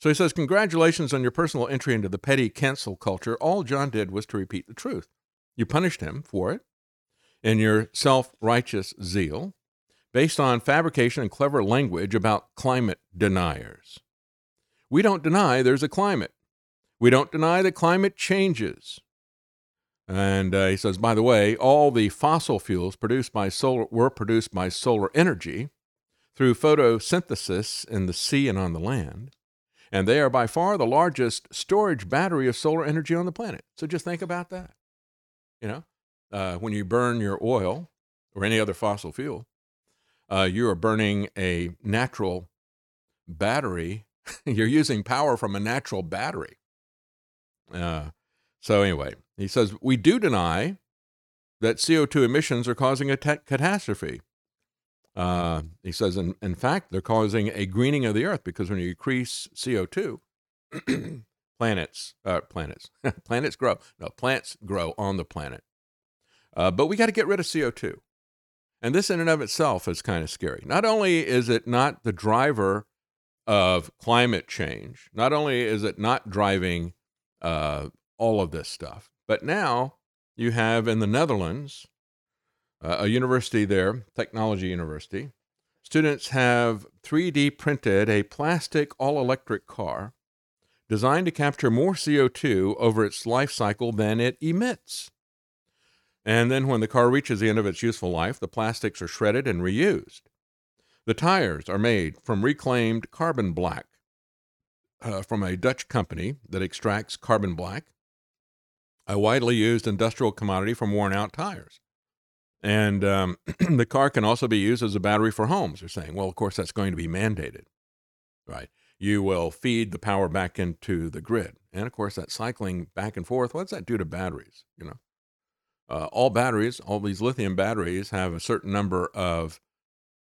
So he says, Congratulations on your personal entry into the petty cancel culture. All John did was to repeat the truth. You punished him for it in your self righteous zeal based on fabrication and clever language about climate deniers. We don't deny there's a climate. We don't deny that climate changes. And uh, he says, by the way, all the fossil fuels produced by solar were produced by solar energy through photosynthesis in the sea and on the land. And they are by far the largest storage battery of solar energy on the planet. So just think about that. You know, uh, when you burn your oil or any other fossil fuel, uh, you are burning a natural battery. You're using power from a natural battery. Uh, so, anyway, he says, We do deny that CO2 emissions are causing a te- catastrophe. Uh, he says, in, in fact, they're causing a greening of the earth because when you increase CO2, planets, uh, planets, planets grow. No, plants grow on the planet. Uh, but we got to get rid of CO2. And this, in and of itself, is kind of scary. Not only is it not the driver of climate change, not only is it not driving uh, all of this stuff, but now you have in the Netherlands uh, a university there, technology university. Students have 3D printed a plastic all electric car designed to capture more CO2 over its life cycle than it emits. And then, when the car reaches the end of its useful life, the plastics are shredded and reused. The tires are made from reclaimed carbon black uh, from a Dutch company that extracts carbon black, a widely used industrial commodity from worn out tires. And um, the car can also be used as a battery for homes. They're saying, well, of course, that's going to be mandated, right? You will feed the power back into the grid. And of course, that cycling back and forth, what does that do to batteries? You know, uh, all batteries, all these lithium batteries have a certain number of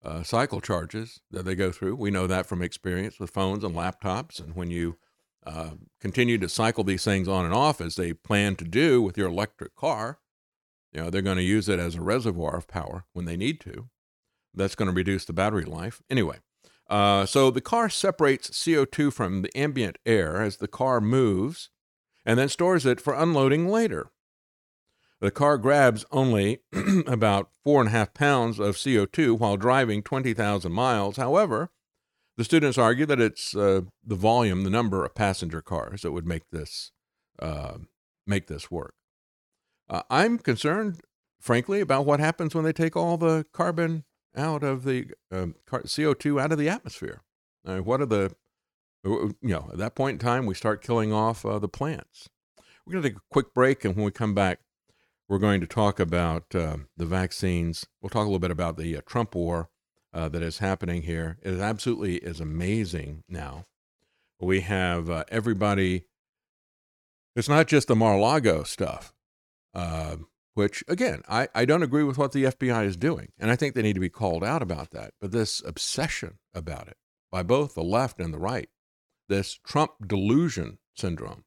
uh, cycle charges that they go through. We know that from experience with phones and laptops. And when you uh, continue to cycle these things on and off as they plan to do with your electric car, you know, they're going to use it as a reservoir of power when they need to. That's going to reduce the battery life. Anyway, uh, so the car separates CO2 from the ambient air as the car moves and then stores it for unloading later. The car grabs only about four and a half pounds of CO2 while driving 20,000 miles. However, the students argue that it's uh, the volume, the number of passenger cars that would make this uh, make this work. Uh, I'm concerned, frankly, about what happens when they take all the carbon out of the um, CO2 out of the atmosphere. Uh, what are the, you know, at that point in time, we start killing off uh, the plants. We're going to take a quick break, and when we come back, we're going to talk about uh, the vaccines. We'll talk a little bit about the uh, Trump war uh, that is happening here. It absolutely is amazing now. We have uh, everybody. It's not just the Mar-a-Lago stuff. Uh, which, again, I, I don't agree with what the FBI is doing. And I think they need to be called out about that. But this obsession about it by both the left and the right, this Trump delusion syndrome,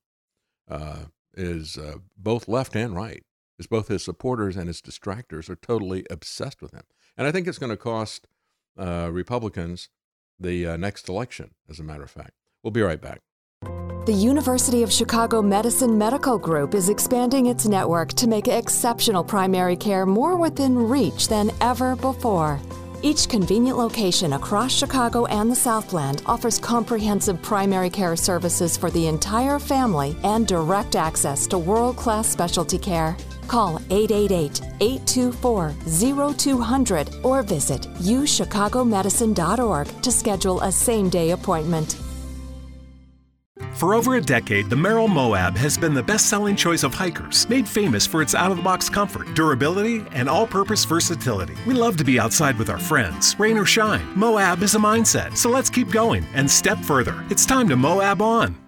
uh, is uh, both left and right, is both his supporters and his distractors are totally obsessed with him. And I think it's going to cost uh, Republicans the uh, next election, as a matter of fact. We'll be right back. The University of Chicago Medicine Medical Group is expanding its network to make exceptional primary care more within reach than ever before. Each convenient location across Chicago and the Southland offers comprehensive primary care services for the entire family and direct access to world class specialty care. Call 888 824 0200 or visit uchicagomedicine.org to schedule a same day appointment. For over a decade, the Merrell Moab has been the best selling choice of hikers, made famous for its out of the box comfort, durability, and all purpose versatility. We love to be outside with our friends, rain or shine. Moab is a mindset, so let's keep going and step further. It's time to Moab on.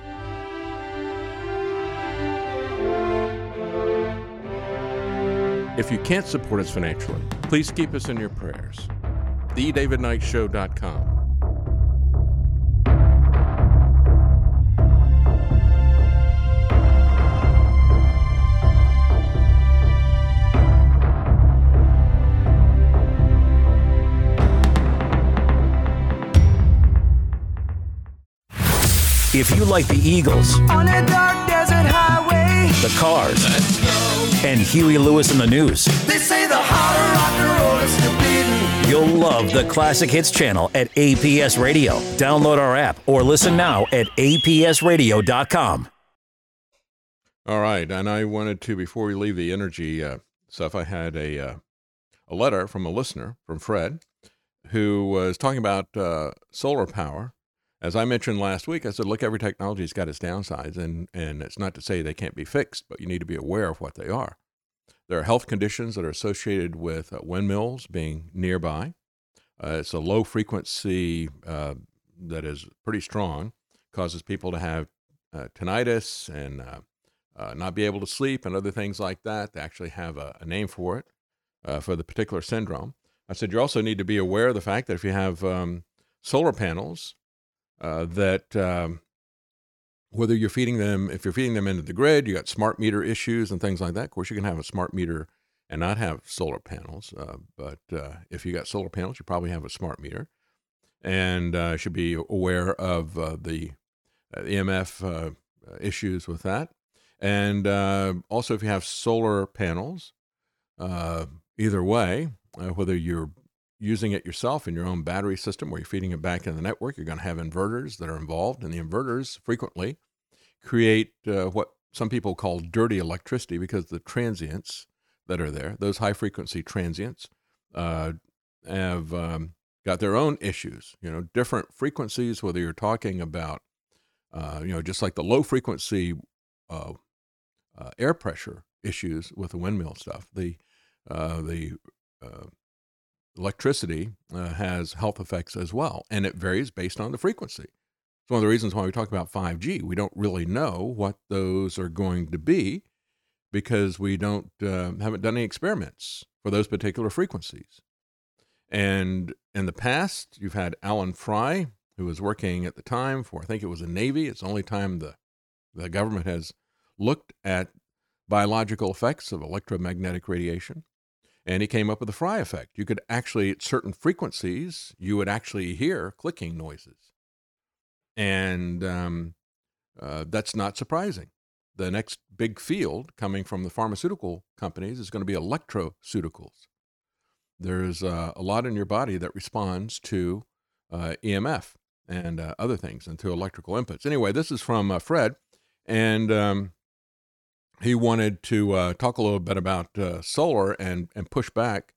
If you can't support us financially, please keep us in your prayers. TheDavidKnightShow.com. If you like the Eagles, On a dark desert highway, the Cars, and Huey Lewis in the News, they say the heart of rock and roll is still beating. you'll love the Classic Hits channel at APS Radio. Download our app or listen now at apsradio.com. All right, and I wanted to before we leave the energy uh, stuff. I had a uh, a letter from a listener, from Fred, who was talking about uh, solar power. As I mentioned last week, I said, look, every technology's got its downsides, and, and it's not to say they can't be fixed, but you need to be aware of what they are. There are health conditions that are associated with uh, windmills being nearby. Uh, it's a low frequency uh, that is pretty strong, causes people to have uh, tinnitus and uh, uh, not be able to sleep and other things like that. They actually have a, a name for it, for the particular syndrome. I said you also need to be aware of the fact that if you have um, solar panels, that um, whether you're feeding them, if you're feeding them into the grid, you got smart meter issues and things like that. Of course, you can have a smart meter and not have solar panels. Uh, but uh, if you got solar panels, you probably have a smart meter, and uh, should be aware of uh, the uh, EMF uh, issues with that. And also, if you have solar panels, either way, whether you're using it yourself in your own battery system or you're feeding it back in the network, you're going to have inverters that are involved. And the inverters frequently create uh, what some people call dirty electricity because the transients that are there, those high frequency transients, uh, have um, got their own issues. You know, different frequencies, whether you're talking about, uh, you know, just like the low frequency uh, uh, air pressure issues with the windmill stuff, the, uh, the, electricity uh, has health effects as well, and it varies based on the frequency. It's one of the reasons why we talk about 5G. We don't really know what those are going to be because we don't uh, haven't done any experiments for those particular frequencies. And in the past, you've had Alan Frey, who was working at the time for I think it was the Navy. It's the only time the the government has looked at biological effects of electromagnetic radiation and he came up with the Frey effect. You could actually, at certain frequencies, you would actually hear clicking noises. And um, uh, that's not surprising. The next big field coming from the pharmaceutical companies is going to be electroceuticals. There's uh, a lot in your body that responds to uh, EMF and uh, other things and to electrical inputs. Anyway, this is from uh, Fred. And um, he wanted to uh, talk a little bit about uh, solar and and push back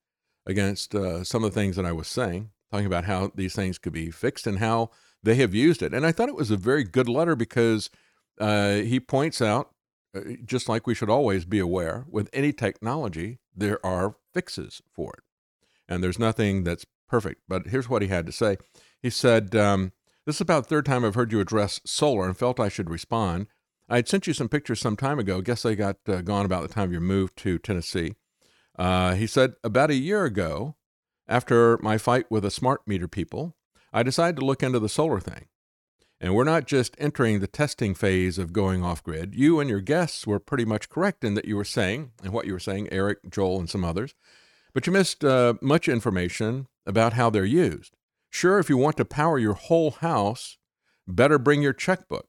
against uh, some of the things that I was saying, talking about how these things could be fixed and how they have used it. And I thought it was a very good letter because uh, he points out, uh, just like we should always be aware, with any technology there are fixes for it, and there's nothing that's perfect. But here's what he had to say. He said. Um, this is about the third time I've heard you address solar and felt I should respond. I had sent you some pictures some time ago. Guess they got uh, gone about the time of your move to Tennessee. Uh, he said, About a year ago, after my fight with the smart meter people, I decided to look into the solar thing. And we're not just entering the testing phase of going off grid. You and your guests were pretty much correct in that you were saying, and what you were saying, Eric, Joel, and some others. But you missed uh, much information about how they're used. Sure, if you want to power your whole house, better bring your checkbook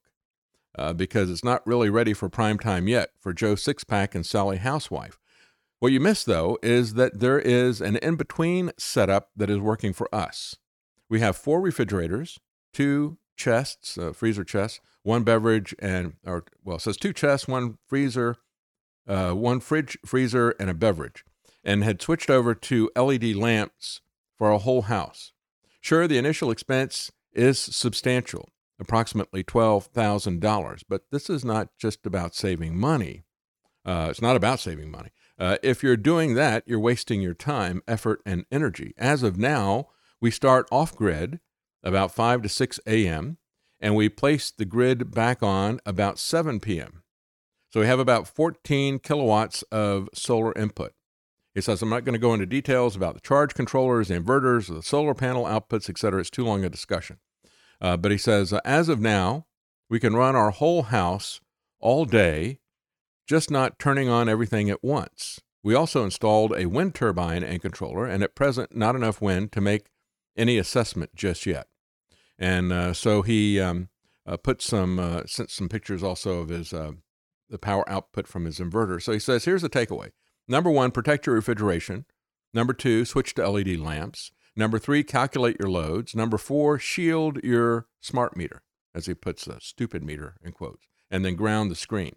uh, because it's not really ready for prime time yet for Joe Sixpack and Sally Housewife. What you miss, though, is that there is an in between setup that is working for us. We have four refrigerators, two chests, uh, freezer chests, one beverage, and, or, well, it says two chests, one freezer, uh, one fridge, freezer, and a beverage, and had switched over to LED lamps for a whole house. Sure, the initial expense is substantial approximately $12,000. But this is not just about saving money. Uh, it's not about saving money. Uh, if you're doing that, you're wasting your time, effort, and energy. As of now, we start off grid about 5 to 6 a.m., and we place the grid back on about 7 p.m. So we have about 14 kilowatts of solar input. He says, I'm not going to go into details about the charge controllers, the inverters, the solar panel outputs, etc. It's too long a discussion. Uh, but he says, as of now, we can run our whole house all day, just not turning on everything at once. We also installed a wind turbine and controller, and at present, not enough wind to make any assessment just yet. And uh, so he um, uh, put some, uh, sent some pictures also of his uh, the power output from his inverter. So he says, here's the takeaway: number one, protect your refrigeration. Number two, switch to LED lamps. Number three, calculate your loads. Number four, shield your smart meter, as he puts a stupid meter in quotes, and then ground the screen.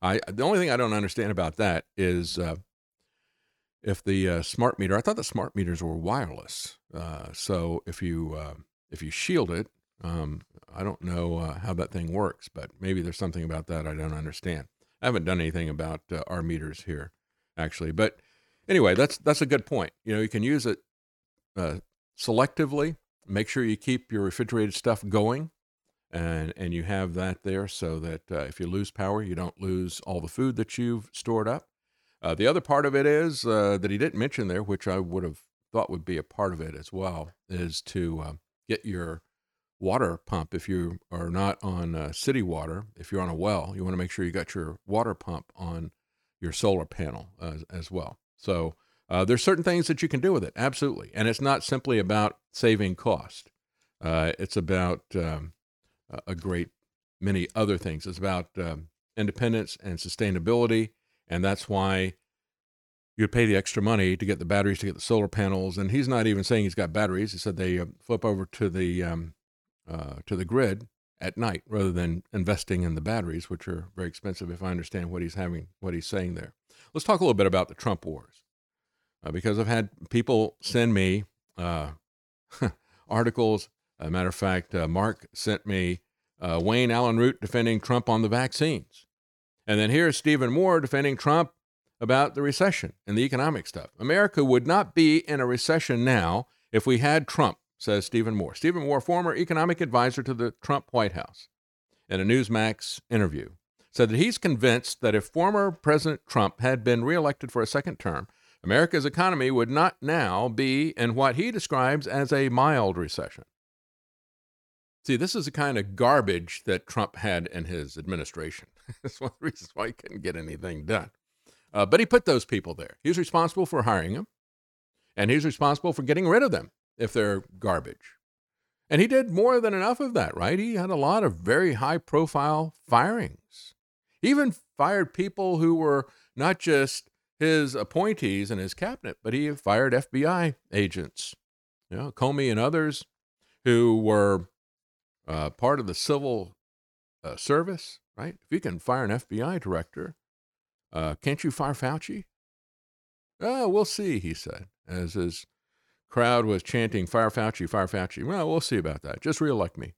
I the only thing I don't understand about that is uh, if the uh, smart meter, I thought the smart meters were wireless. Uh, so if you uh, if you shield it, um, I don't know uh, how that thing works, but maybe there's something about that I don't understand. I haven't done anything about uh, our meters here, actually. But anyway, that's that's a good point. You know, you can use it uh, selectively. Make sure you keep your refrigerated stuff going, and and you have that there so that uh, if you lose power, you don't lose all the food that you've stored up. Uh, the other part of it is uh, that he didn't mention there, which I would have thought would be a part of it as well, is to uh, get your water pump if you are not on uh, city water. If you're on a well, you want to make sure you got your water pump on your solar panel as, as well. So uh, there's certain things that you can do with it, absolutely, and it's not simply about saving cost. Uh, it's about um, a great many other things. It's about um, independence and sustainability, and that's why you'd pay the extra money to get the batteries, to get the solar panels. And he's not even saying he's got batteries. He said they uh, flip over to the um, uh, to the grid at night rather than investing in the batteries, which are very expensive. If I understand what he's having, what he's saying there. Let's talk a little bit about the Trump wars, uh, because I've had people send me uh, articles. As a matter of fact, uh, Mark sent me uh, Wayne Allyn Root defending Trump on the vaccines, and then here's Stephen Moore defending Trump about the recession and the economic stuff. America would not be in a recession now if we had Trump says Stephen Moore. Stephen Moore, former economic advisor to the Trump White House, in a Newsmax interview, said that he's convinced that if former President Trump had been reelected for a second term, America's economy would not now be in what he describes as a mild recession. See, this is the kind of garbage that Trump had in his administration. That's one of the reasons why he couldn't get anything done. Uh, but he put those people there. He's responsible for hiring them, and he's responsible for getting rid of them if they're garbage. And he did more than enough of that, right? He had a lot of very high profile firings. He even fired people who were not just his appointees in his cabinet, but he fired FBI agents, you know, Comey and others who were uh, part of the civil uh, service, right? If you can fire an FBI director, uh, can't you fire Fauci? Oh, we'll see, he said, as his crowd was chanting, Fire Fauci, Fire Fauci. Well, we'll see about that. Just reelect me.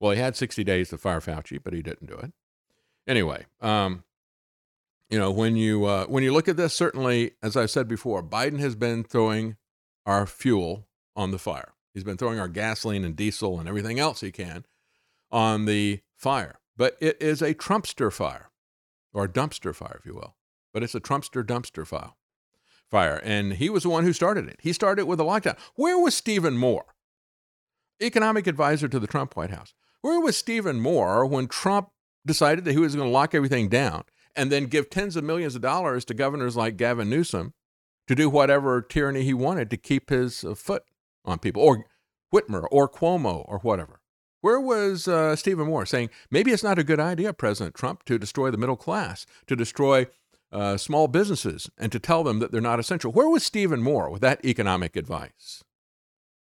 Well, he had 60 days to fire Fauci, but he didn't do it. Anyway, um, you know, when you uh, when you look at this, certainly, as I said before, Biden has been throwing our fuel on the fire. He's been throwing our gasoline and diesel and everything else he can on the fire. But it is a Trumpster fire, or a dumpster fire, if you will. But it's a Trumpster dumpster fire fire. And he was the one who started it. He started it with a lockdown. Where was Stephen Moore, economic advisor to the Trump White House? Where was Stephen Moore when Trump decided that he was going to lock everything down and then give tens of millions of dollars to governors like Gavin Newsom to do whatever tyranny he wanted to keep his uh, foot on people, or Whitmer, or Cuomo, or whatever? Where was uh, Stephen Moore saying maybe it's not a good idea, President Trump, to destroy the middle class, to destroy uh, small businesses and to tell them that they're not essential. Where was Stephen Moore with that economic advice?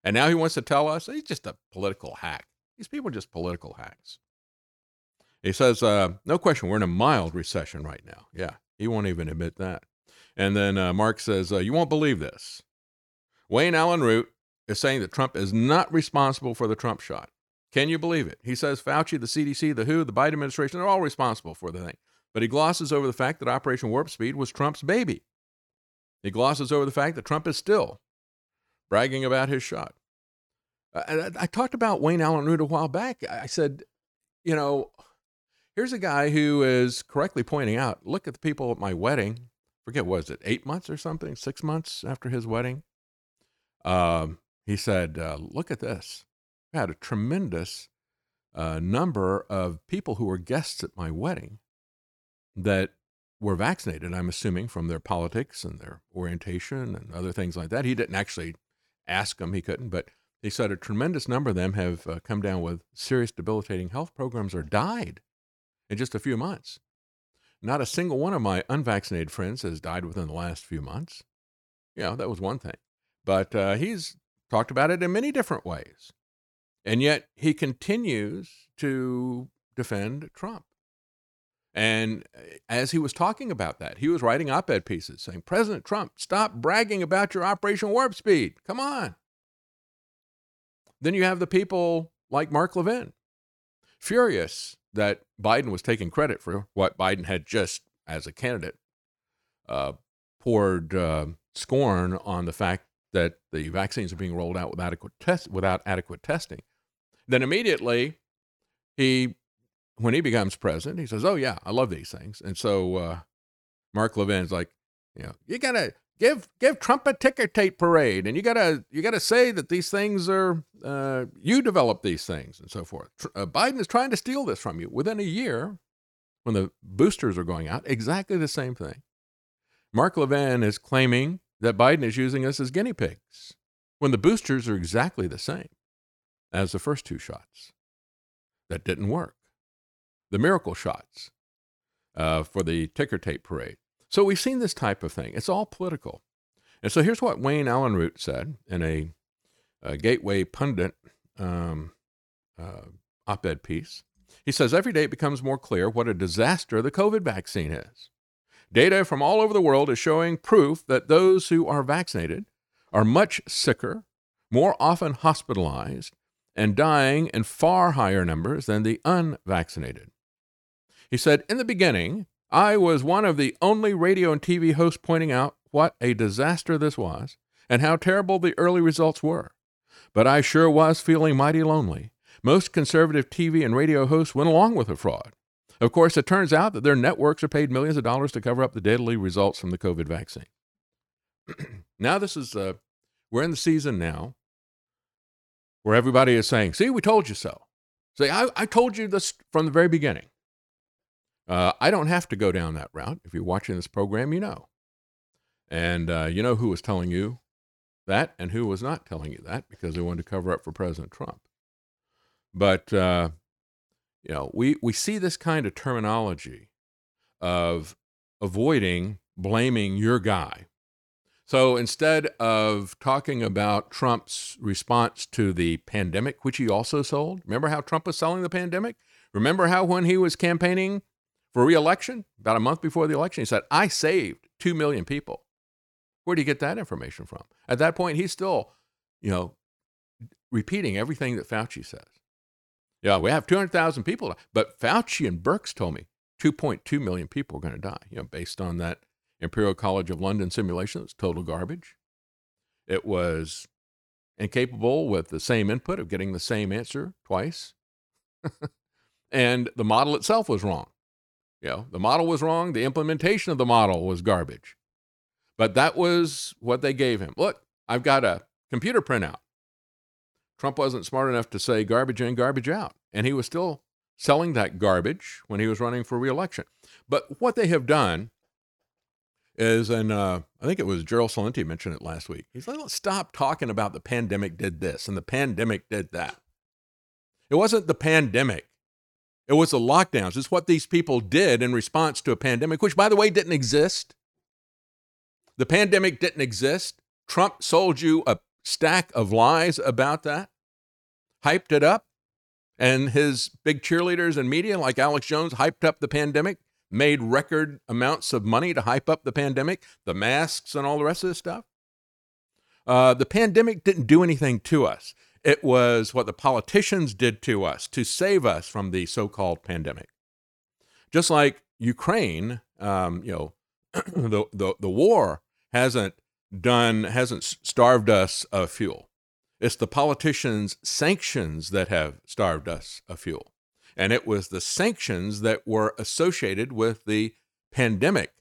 And now he wants to tell us he's just a political hack. These people are just political hacks. He says, uh, no question, we're in a mild recession right now. Yeah, he won't even admit that. And then uh, Mark says, uh, you won't believe this. Wayne Allyn Root is saying that Trump is not responsible for the Trump shot. Can you believe it? He says Fauci, the CDC, the WHO, the Biden administration, they're all responsible for the thing. But he glosses over the fact that Operation Warp Speed was Trump's baby. He glosses over the fact that Trump is still bragging about his shot. I, I talked about Wayne Allyn Root a while back. I said, you know, here's a guy who is correctly pointing out look at the people at my wedding. Forget, was it eight months or something? Six months after his wedding? Um, he said, uh, look at this. I had a tremendous uh, number of people who were guests at my wedding that were vaccinated, I'm assuming, from their politics and their orientation and other things like that. He didn't actually ask them, he couldn't, but he said a tremendous number of them have uh, come down with serious debilitating health programs or died in just a few months. Not a single one of my unvaccinated friends has died within the last few months. Yeah, that was one thing. But uh, he's talked about it in many different ways. And yet he continues to defend Trump. And as he was talking about that, he was writing op ed pieces saying, President Trump, stop bragging about your Operation Warp Speed. Come on. Then you have the people like Mark Levin, furious that Biden was taking credit for what Biden had just, as a candidate, uh, poured uh, scorn on the fact that the vaccines are being rolled out with adequate test, without adequate testing. Then immediately, he, when he becomes president, he says, "Oh yeah, I love these things." And so uh, Mark Levin's like, you know, you gotta give give Trump a ticker tape parade, and you gotta you gotta say that these things are uh, you develop these things and so forth. Uh, Biden is trying to steal this from you. Within a year, when the boosters are going out, exactly the same thing. Mark Levin is claiming that Biden is using us as guinea pigs when the boosters are exactly the same as the first two shots. That didn't work. The miracle shots uh, for the ticker tape parade. So we've seen this type of thing. It's all political. And so here's what Wayne Allyn Root said in a, a Gateway Pundit um, uh, op ed piece. He says every day it becomes more clear what a disaster the COVID vaccine is. Data from all over the world is showing proof that those who are vaccinated are much sicker, more often hospitalized, and dying in far higher numbers than the unvaccinated. He said, In the beginning, I was one of the only radio and TV hosts pointing out what a disaster this was and how terrible the early results were. But I sure was feeling mighty lonely. Most conservative TV and radio hosts went along with the fraud. Of course, it turns out that their networks are paid millions of dollars to cover up the deadly results from the COVID vaccine. now, this is, uh, we're in the season now where everybody is saying, see, we told you so. Say, I, I told you this from the very beginning. Uh, I don't have to go down that route. If you're watching this program, you know. And uh, you know who was telling you that and who was not telling you that because they wanted to cover up for President Trump. But, uh, you know, we, we see this kind of terminology of avoiding blaming your guy so instead of talking about Trump's response to the pandemic, which he also sold, remember how Trump was selling the pandemic? Remember how when he was campaigning for reelection, about a month before the election, he said, I saved 2 million people. Where do you get that information from? At that point, he's still, you know, repeating everything that Fauci says. Yeah, we have 200,000 people, but Fauci and Birx told me 2.2 million people are going to die, you know, based on that Imperial College of London simulation It's total garbage. It was incapable with the same input of getting the same answer twice. and the model itself was wrong. You know, the model was wrong, the implementation of the model was garbage. But that was what they gave him. Look, I've got a computer printout. Trump wasn't smart enough to say garbage in, garbage out. And he was still selling that garbage when he was running for reelection. But what they have done is, and uh, I think it was Gerald Celente mentioned it last week. He's like, stop talking about the pandemic did this and the pandemic did that. It wasn't the pandemic. It was the lockdowns. It's what these people did in response to a pandemic, which, by the way, didn't exist. The pandemic didn't exist. Trump sold you a stack of lies about that, hyped it up, and his big cheerleaders and media, like Alex Jones, hyped up the pandemic made record amounts of money to hype up the pandemic, the masks, and all the rest of this stuff. Uh, the pandemic didn't do anything to us. It was what the politicians did to us to save us from the so called pandemic. Just like Ukraine, um, you know, the, the, the war hasn't done, hasn't starved us of fuel. It's the politicians' sanctions that have starved us of fuel. And it was the sanctions that were associated with the pandemic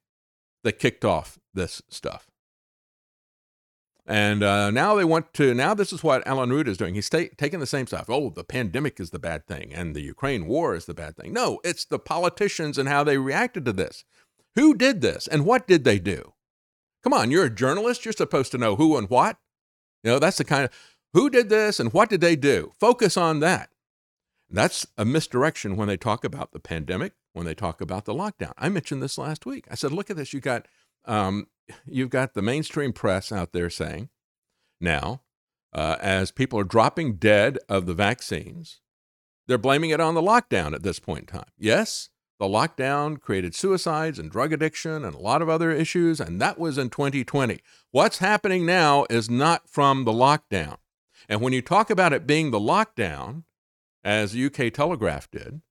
that kicked off this stuff. And uh, now they want to, now this is what Alan Root is doing. He's ta- taking the same stuff. Oh, the pandemic is the bad thing and the Ukraine war is the bad thing. No, it's the politicians and how they reacted to this. Who did this and what did they do? Come on, you're a journalist. You're supposed to know who and what. You know, that's the kind of who did this and what did they do? Focus on that. That's a misdirection when they talk about the pandemic, when they talk about the lockdown. I mentioned this last week. I said, look at this. You got, um, you've got the mainstream press out there saying now, uh, as people are dropping dead of the vaccines, they're blaming it on the lockdown at this point in time. Yes, the lockdown created suicides and drug addiction and a lot of other issues, and that was in 2020. What's happening now is not from the lockdown. And when you talk about it being the lockdown, as UK Telegraph did,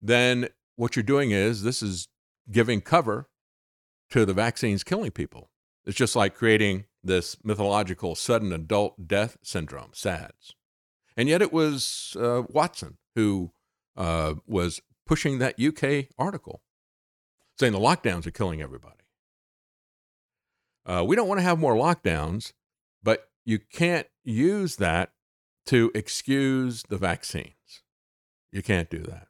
then what you're doing is this is giving cover to the vaccines killing people. It's just like creating this mythological sudden adult death syndrome, SADS. And yet it was uh, Watson who uh, was pushing that UK article saying the lockdowns are killing everybody. Uh, we don't want to have more lockdowns, but you can't use that to excuse the vaccines. You can't do that.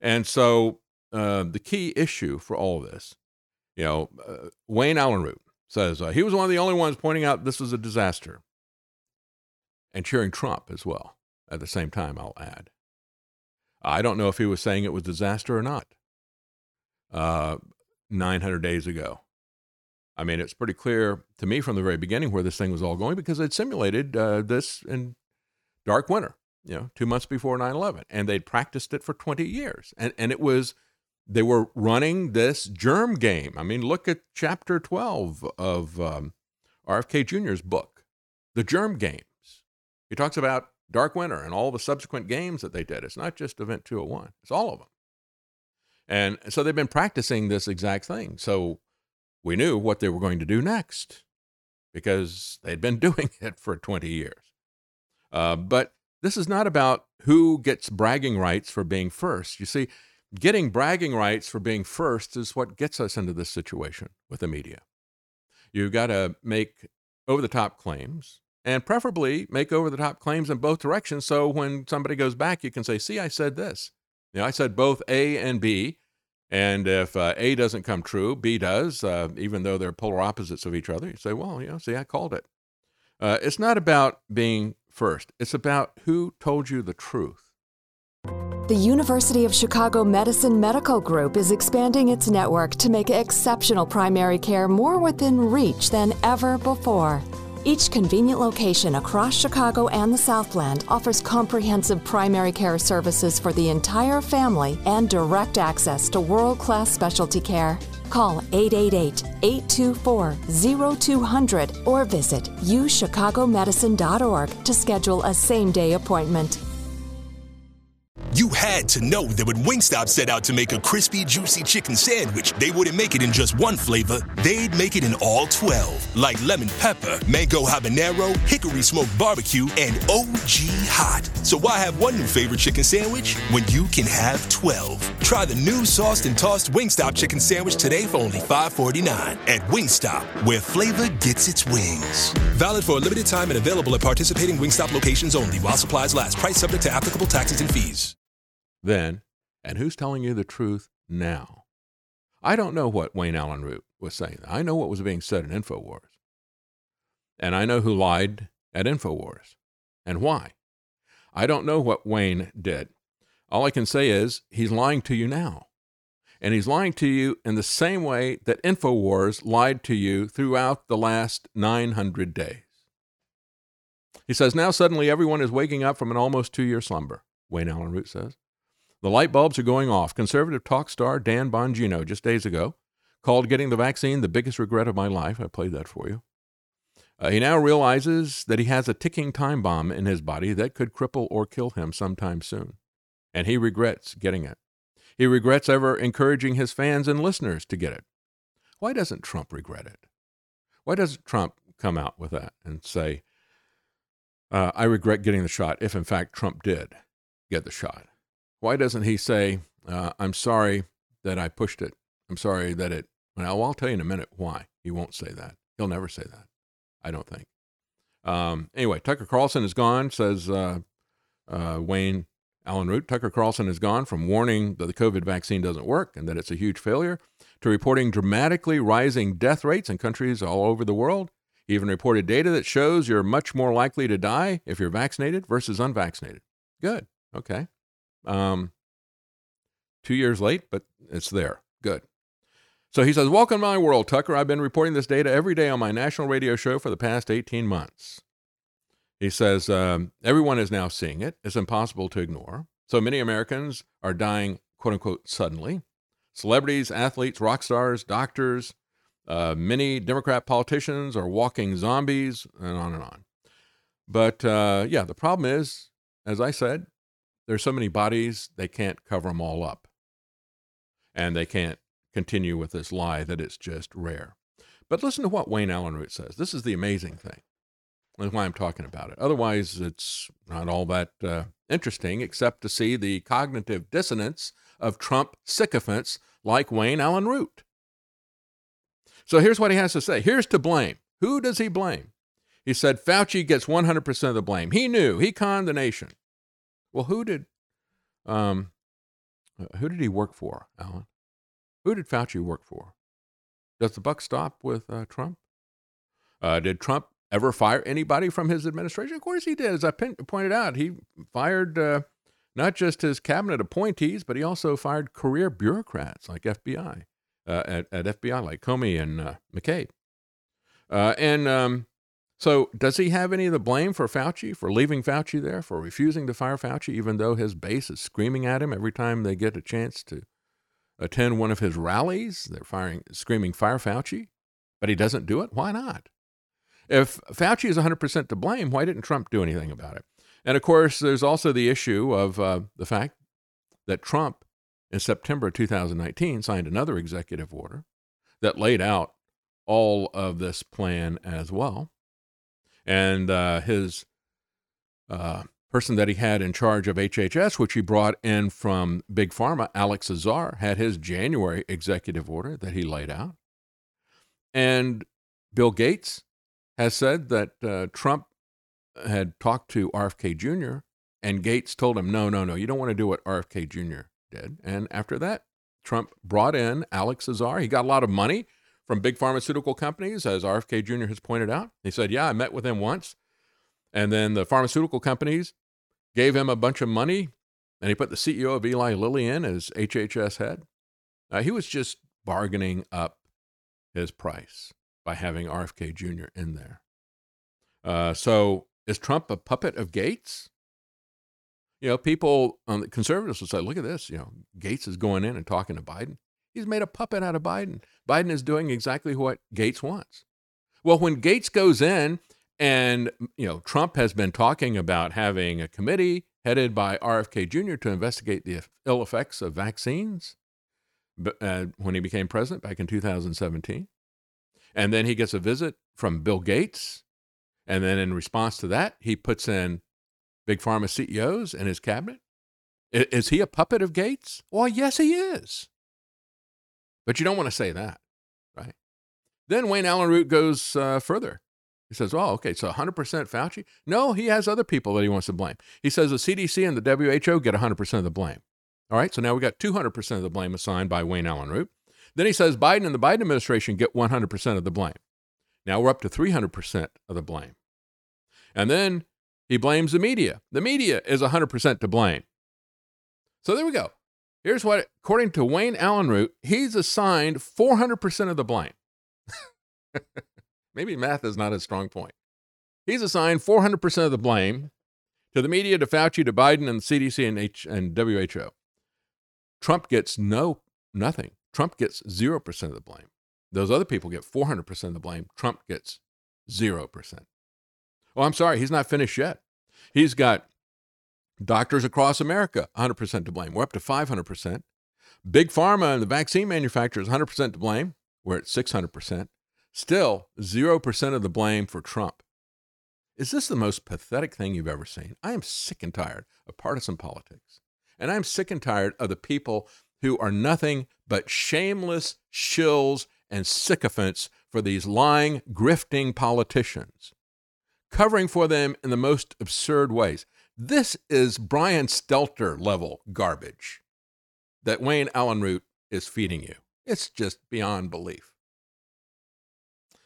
And so uh, the key issue for all this, you know, uh, Wayne Allyn Root says uh, he was one of the only ones pointing out this was a disaster and cheering Trump as well at the same time, I'll add. I don't know if he was saying it was disaster or not uh, 900 days ago. I mean, it's pretty clear to me from the very beginning where this thing was all going because they'd simulated uh, this in dark winter, you know, two months before 9 11. And they'd practiced it for 20 years. And, and it was, they were running this germ game. I mean, look at chapter 12 of um, RFK Jr.'s book, The Germ Games. He talks about Dark Winter and all the subsequent games that they did. It's not just Event 201, it's all of them. And so they've been practicing this exact thing. So we knew what they were going to do next because they'd been doing it for 20 years. Uh, but this is not about who gets bragging rights for being first. You see, getting bragging rights for being first is what gets us into this situation with the media. You've got to make over the top claims and preferably make over the top claims in both directions. So when somebody goes back, you can say, see, I said this. You know, I said both A and B. And if uh, A doesn't come true, B does, uh, even though they're polar opposites of each other. You say, well, you know, see, I called it. Uh, it's not about being first, it's about who told you the truth. The University of Chicago Medicine Medical Group is expanding its network to make exceptional primary care more within reach than ever before. Each convenient location across Chicago and the Southland offers comprehensive primary care services for the entire family and direct access to world class specialty care. Call 888 824 0200 or visit uchicagomedicine.org to schedule a same day appointment. You had to know that when Wingstop set out to make a crispy, juicy chicken sandwich, they wouldn't make it in just one flavor. They'd make it in all 12, like lemon pepper, mango habanero, hickory smoked barbecue, and OG hot. So why have one new favorite chicken sandwich when you can have 12? Try the new sauced and tossed Wingstop chicken sandwich today for only $5.49 at Wingstop, where flavor gets its wings. Valid for a limited time and available at participating Wingstop locations only while supplies last. Price subject to applicable taxes and fees then, and who's telling you the truth now? I don't know what Wayne Allyn Root was saying. I know what was being said in InfoWars. And I know who lied at InfoWars and why. I don't know what Wayne did. All I can say is he's lying to you now. And he's lying to you in the same way that InfoWars lied to you throughout the last 900 days. He says, Now suddenly everyone is waking up from an almost two year slumber, Wayne Allyn Root says. The light bulbs are going off. Conservative talk star Dan Bongino, just days ago, called getting the vaccine the biggest regret of my life. I played that for you. Uh, he now realizes that he has a ticking time bomb in his body that could cripple or kill him sometime soon. And he regrets getting it. He regrets ever encouraging his fans and listeners to get it. Why doesn't Trump regret it? Why doesn't Trump come out with that and say, uh, I regret getting the shot, if in fact Trump did get the shot? Why doesn't he say, uh, I'm sorry that I pushed it? I'm sorry that it. Well, I'll tell you in a minute why. He won't say that. He'll never say that. I don't think. Um, anyway, Tucker Carlson is gone, says uh, uh, Wayne Allyn Root. Tucker Carlson is gone from warning that the COVID vaccine doesn't work and that it's a huge failure to reporting dramatically rising death rates in countries all over the world. He even reported data that shows you're much more likely to die if you're vaccinated versus unvaccinated. Good. Okay. Um, two years late, but it's there. Good. So he says, Welcome to my world, Tucker. I've been reporting this data every day on my national radio show for the past 18 months. He says, um, Everyone is now seeing it. It's impossible to ignore. So many Americans are dying quote unquote, suddenly. Celebrities, athletes, rock stars, doctors, uh, many Democrat politicians are walking zombies, and on and on. But uh, yeah, the problem is, as I said, there's so many bodies, they can't cover them all up. And they can't continue with this lie that it's just rare. But listen to what Wayne Allyn Root says. This is the amazing thing. That's why I'm talking about it. Otherwise, it's not all that uh, interesting, except to see the cognitive dissonance of Trump sycophants like Wayne Allyn Root. So here's what he has to say. Here's to blame. Who does he blame? He said Fauci gets 100% of the blame. He knew. He conned the nation. Well, who did um, who did he work for, Alan? Who did Fauci work for? Does the buck stop with uh, Trump? Uh, did Trump ever fire anybody from his administration? Of course he did. As I pin- pointed out, he fired uh, not just his cabinet appointees, but he also fired career bureaucrats like FBI uh, at, at, FBI, like Comey and uh, McCabe. Uh, and um, so, does he have any of the blame for Fauci, for leaving Fauci there, for refusing to fire Fauci, even though his base is screaming at him every time they get a chance to attend one of his rallies? They're firing, screaming, "Fire Fauci," but he doesn't do it. Why not? If Fauci is 100% to blame, why didn't Trump do anything about it? And of course, there's also the issue of uh, the fact that Trump, in September 2019, signed another executive order that laid out all of this plan as well. And uh, his uh, person that he had in charge of HHS, which he brought in from Big Pharma, Alex Azar, had his January executive order that he laid out. And Bill Gates has said that uh, Trump had talked to RFK Jr., and Gates told him, no, no, no, you don't want to do what RFK Jr. did. And after that, Trump brought in Alex Azar. He got a lot of money from big pharmaceutical companies, as RFK Jr. has pointed out. He said, yeah, I met with him once. And then the pharmaceutical companies gave him a bunch of money, and he put the CEO of Eli Lilly in as HHS head. Uh, he was just bargaining up his price by having RFK Jr. in there. Uh, so is Trump a puppet of Gates? You know, people on the conservatives will say, look at this. You know, Gates is going in and talking to Biden. He's made a puppet out of Biden. Biden is doing exactly what Gates wants. Well, when Gates goes in and, you know, Trump has been talking about having a committee headed by RFK Jr. to investigate the ill effects of vaccines uh, when he became president back in 2017. And then he gets a visit from Bill Gates. And then in response to that, he puts in big pharma CEOs in his cabinet. Is he a puppet of Gates? Well, yes, he is. But you don't want to say that, right? Then Wayne Allyn Root goes uh, further. He says, oh, okay, so 100% Fauci? No, he has other people that he wants to blame. He says the CDC and the WHO get 100% of the blame. All right, so now we got 200% of the blame assigned by Wayne Allyn Root. Then he says Biden and the Biden administration get 100% of the blame. Now we're up to 300% of the blame. And then he blames the media. The media is 100% to blame. So there we go. Here's what, according to Wayne Allyn Root, he's assigned 400% of the blame. Maybe math is not his strong point. He's assigned 400% of the blame to the media, to Fauci, to Biden, and the CDC and, H- and WHO. Trump gets no, nothing. Trump gets 0% of the blame. Those other people get 400% of the blame. Trump gets 0%. Oh, I'm sorry, he's not finished yet. He's got doctors across America 100% to blame. We're up to 500%. Big Pharma and the vaccine manufacturers 100% to blame. We're at 600%. Still, 0% of the blame for Trump. Is this the most pathetic thing you've ever seen? I am sick and tired of partisan politics. And I'm sick and tired of the people who are nothing but shameless shills and sycophants for these lying, grifting politicians, covering for them in the most absurd ways. This is Brian Stelter level garbage that Wayne Allyn Root is feeding you. It's just beyond belief.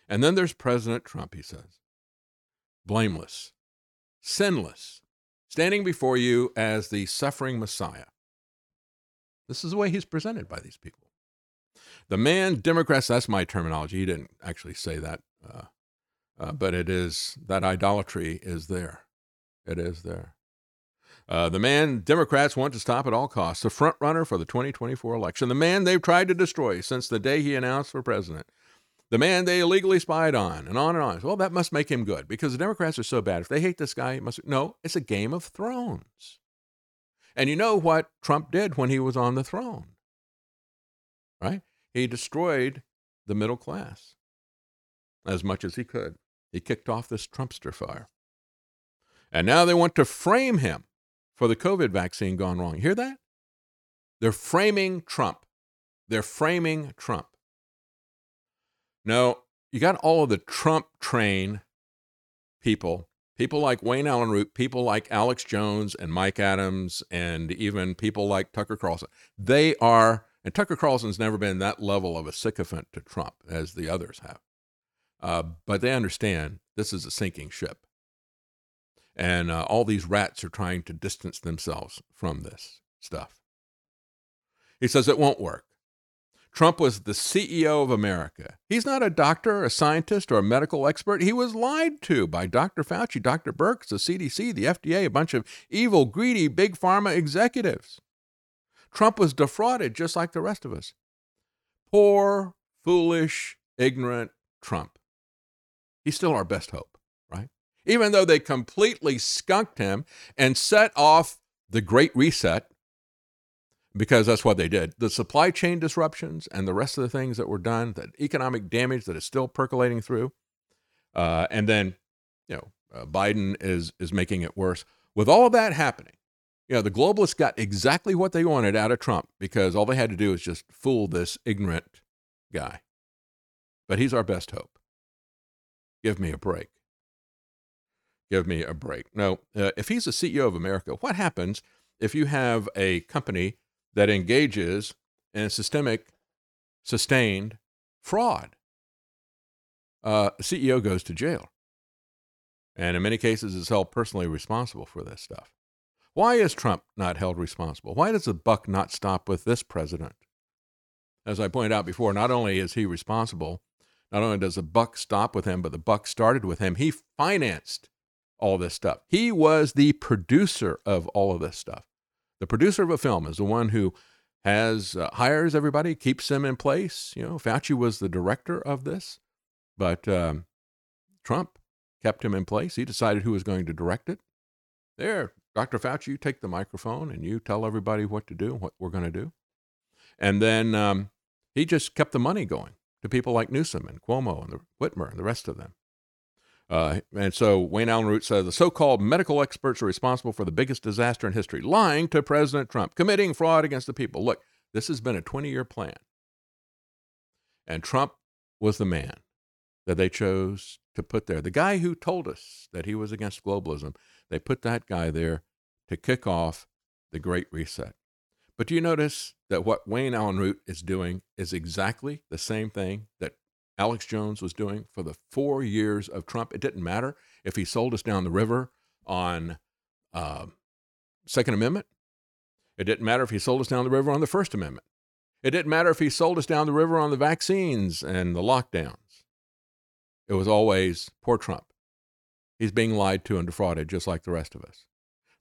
And then there's President Trump, he says, blameless, sinless, standing before you as the suffering Messiah. This is the way he's presented by these people. The man, Democrats, that's my terminology. He didn't actually say that, uh, uh, but it is that idolatry is there. It is there. Uh, the man Democrats want to stop at all costs, the front runner for the 2024 election, the man they've tried to destroy since the day he announced for president, the man they illegally spied on, and on and on. Well, that must make him good because the Democrats are so bad. If they hate this guy, it must. No, it's a Game of Thrones. And you know what Trump did when he was on the throne, right? He destroyed the middle class as much as he could. He kicked off this Trumpster fire. And now they want to frame him for the COVID vaccine gone wrong. Hear that? They're framing Trump. They're framing Trump. No, you got all of the Trump train people, people like Wayne Allyn Root, people like Alex Jones and Mike Adams, and even people like Tucker Carlson. They are, and Tucker Carlson's never been that level of a sycophant to Trump as the others have. Uh, but they understand this is a sinking ship. And uh, all these rats are trying to distance themselves from this stuff. He says it won't work. Trump was the CEO of America. He's not a doctor, a scientist, or a medical expert. He was lied to by Dr. Fauci, Dr. Birx, the CDC, the FDA, a bunch of evil, greedy, big pharma executives. Trump was defrauded just like the rest of us. Poor, foolish, ignorant Trump. He's still our best hope? Even though they completely skunked him and set off the Great Reset, because that's what they did. The supply chain disruptions and the rest of the things that were done, the economic damage that is still percolating through, uh, and then you know uh, Biden is is making it worse. With all of that happening, you know the globalists got exactly what they wanted out of Trump because all they had to do was just fool this ignorant guy. But he's our best hope. Give me a break. Give me a break. No, uh, if he's the CEO of America, what happens if you have a company that engages in systemic, sustained fraud. Uh, CEO goes to jail. And in many cases is held personally responsible for this stuff. Why is Trump not held responsible? Why does the buck not stop with this president? As I pointed out before, not only is he responsible, not only does the buck stop with him, but the buck started with him. He financed all this stuff. He was the producer of all of this stuff. The producer of a film is the one who has uh, hires everybody, keeps them in place. You know, Fauci was the director of this, but um, Trump kept him in place. He decided who was going to direct it. There, Dr. Fauci, you take the microphone and you tell everybody what to do, what we're going to do. And then um, he just kept the money going to people like Newsom and Cuomo and the Whitmer and the rest of them. Uh, and so Wayne Allyn Root said the so called medical experts are responsible for the biggest disaster in history, lying to President Trump, committing fraud against the people. Look, this has been a 20 year plan. And Trump was the man that they chose to put there. The guy who told us that he was against globalism, they put that guy there to kick off the Great Reset. But do you notice that what Wayne Allyn Root is doing is exactly the same thing that Alex Jones was doing for the four years of Trump. It didn't matter if he sold us down the river on uh, Second Amendment. It didn't matter if he sold us down the river on the First Amendment. It didn't matter if he sold us down the river on the vaccines and the lockdowns. It was always poor Trump. He's being lied to and defrauded just like the rest of us.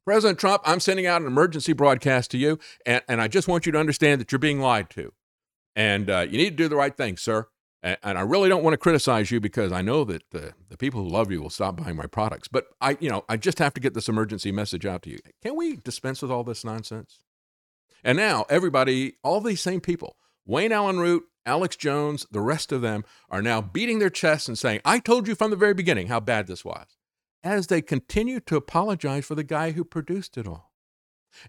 President Trump, I'm sending out an emergency broadcast to you, and, and I just want you to understand that you're being lied to. And uh, you need to do the right thing, sir. And I really don't want to criticize you because I know that the, the people who love you will stop buying my products. But I, you know, I just have to get this emergency message out to you. Can we dispense with all this nonsense? And now everybody, all these same people, Wayne Allyn Root, Alex Jones, the rest of them are now beating their chests and saying, I told you from the very beginning how bad this was, as they continue to apologize for the guy who produced it all.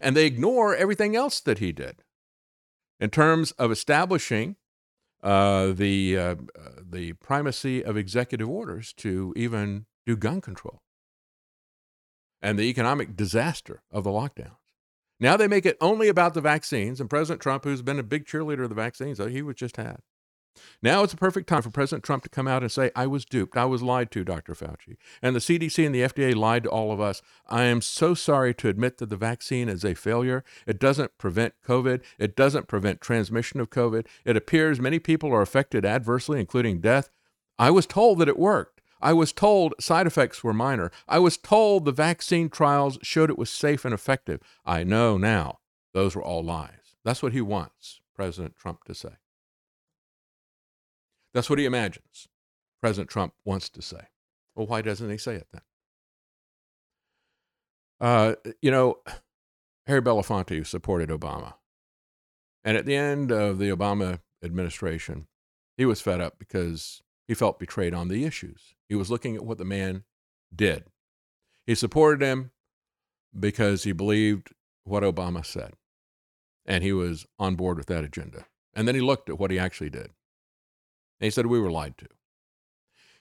And they ignore everything else that he did in terms of establishing uh, the uh, the primacy of executive orders to even do gun control, and the economic disaster of the lockdowns. Now they make it only about the vaccines, and President Trump, who's been a big cheerleader of the vaccines, he was just had. Now it's a perfect time for President Trump to come out and say, I was duped. I was lied to, Dr. Fauci. And the CDC and the FDA lied to all of us. I am so sorry to admit that the vaccine is a failure. It doesn't prevent COVID, it doesn't prevent transmission of COVID. It appears many people are affected adversely, including death. I was told that it worked. I was told side effects were minor. I was told the vaccine trials showed it was safe and effective. I know now those were all lies. That's what he wants President Trump to say. That's what he imagines President Trump wants to say. Well, why doesn't he say it then? Uh, you know, Harry Belafonte supported Obama. And at the end of the Obama administration, he was fed up because he felt betrayed on the issues. He was looking at what the man did. He supported him because he believed what Obama said, and he was on board with that agenda. And then he looked at what he actually did. And he said, We were lied to.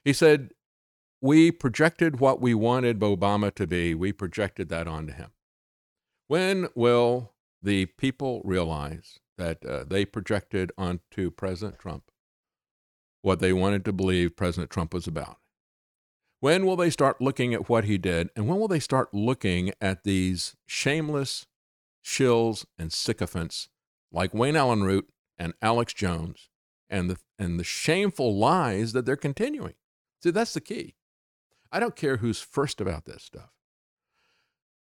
He said, We projected what we wanted Obama to be, we projected that onto him. When will the people realize that uh, they projected onto President Trump what they wanted to believe President Trump was about? When will they start looking at what he did? And when will they start looking at these shameless shills and sycophants like Wayne Allyn Root and Alex Jones and the, and the shameful lies that they're continuing? See, that's the key. I don't care who's first about this stuff.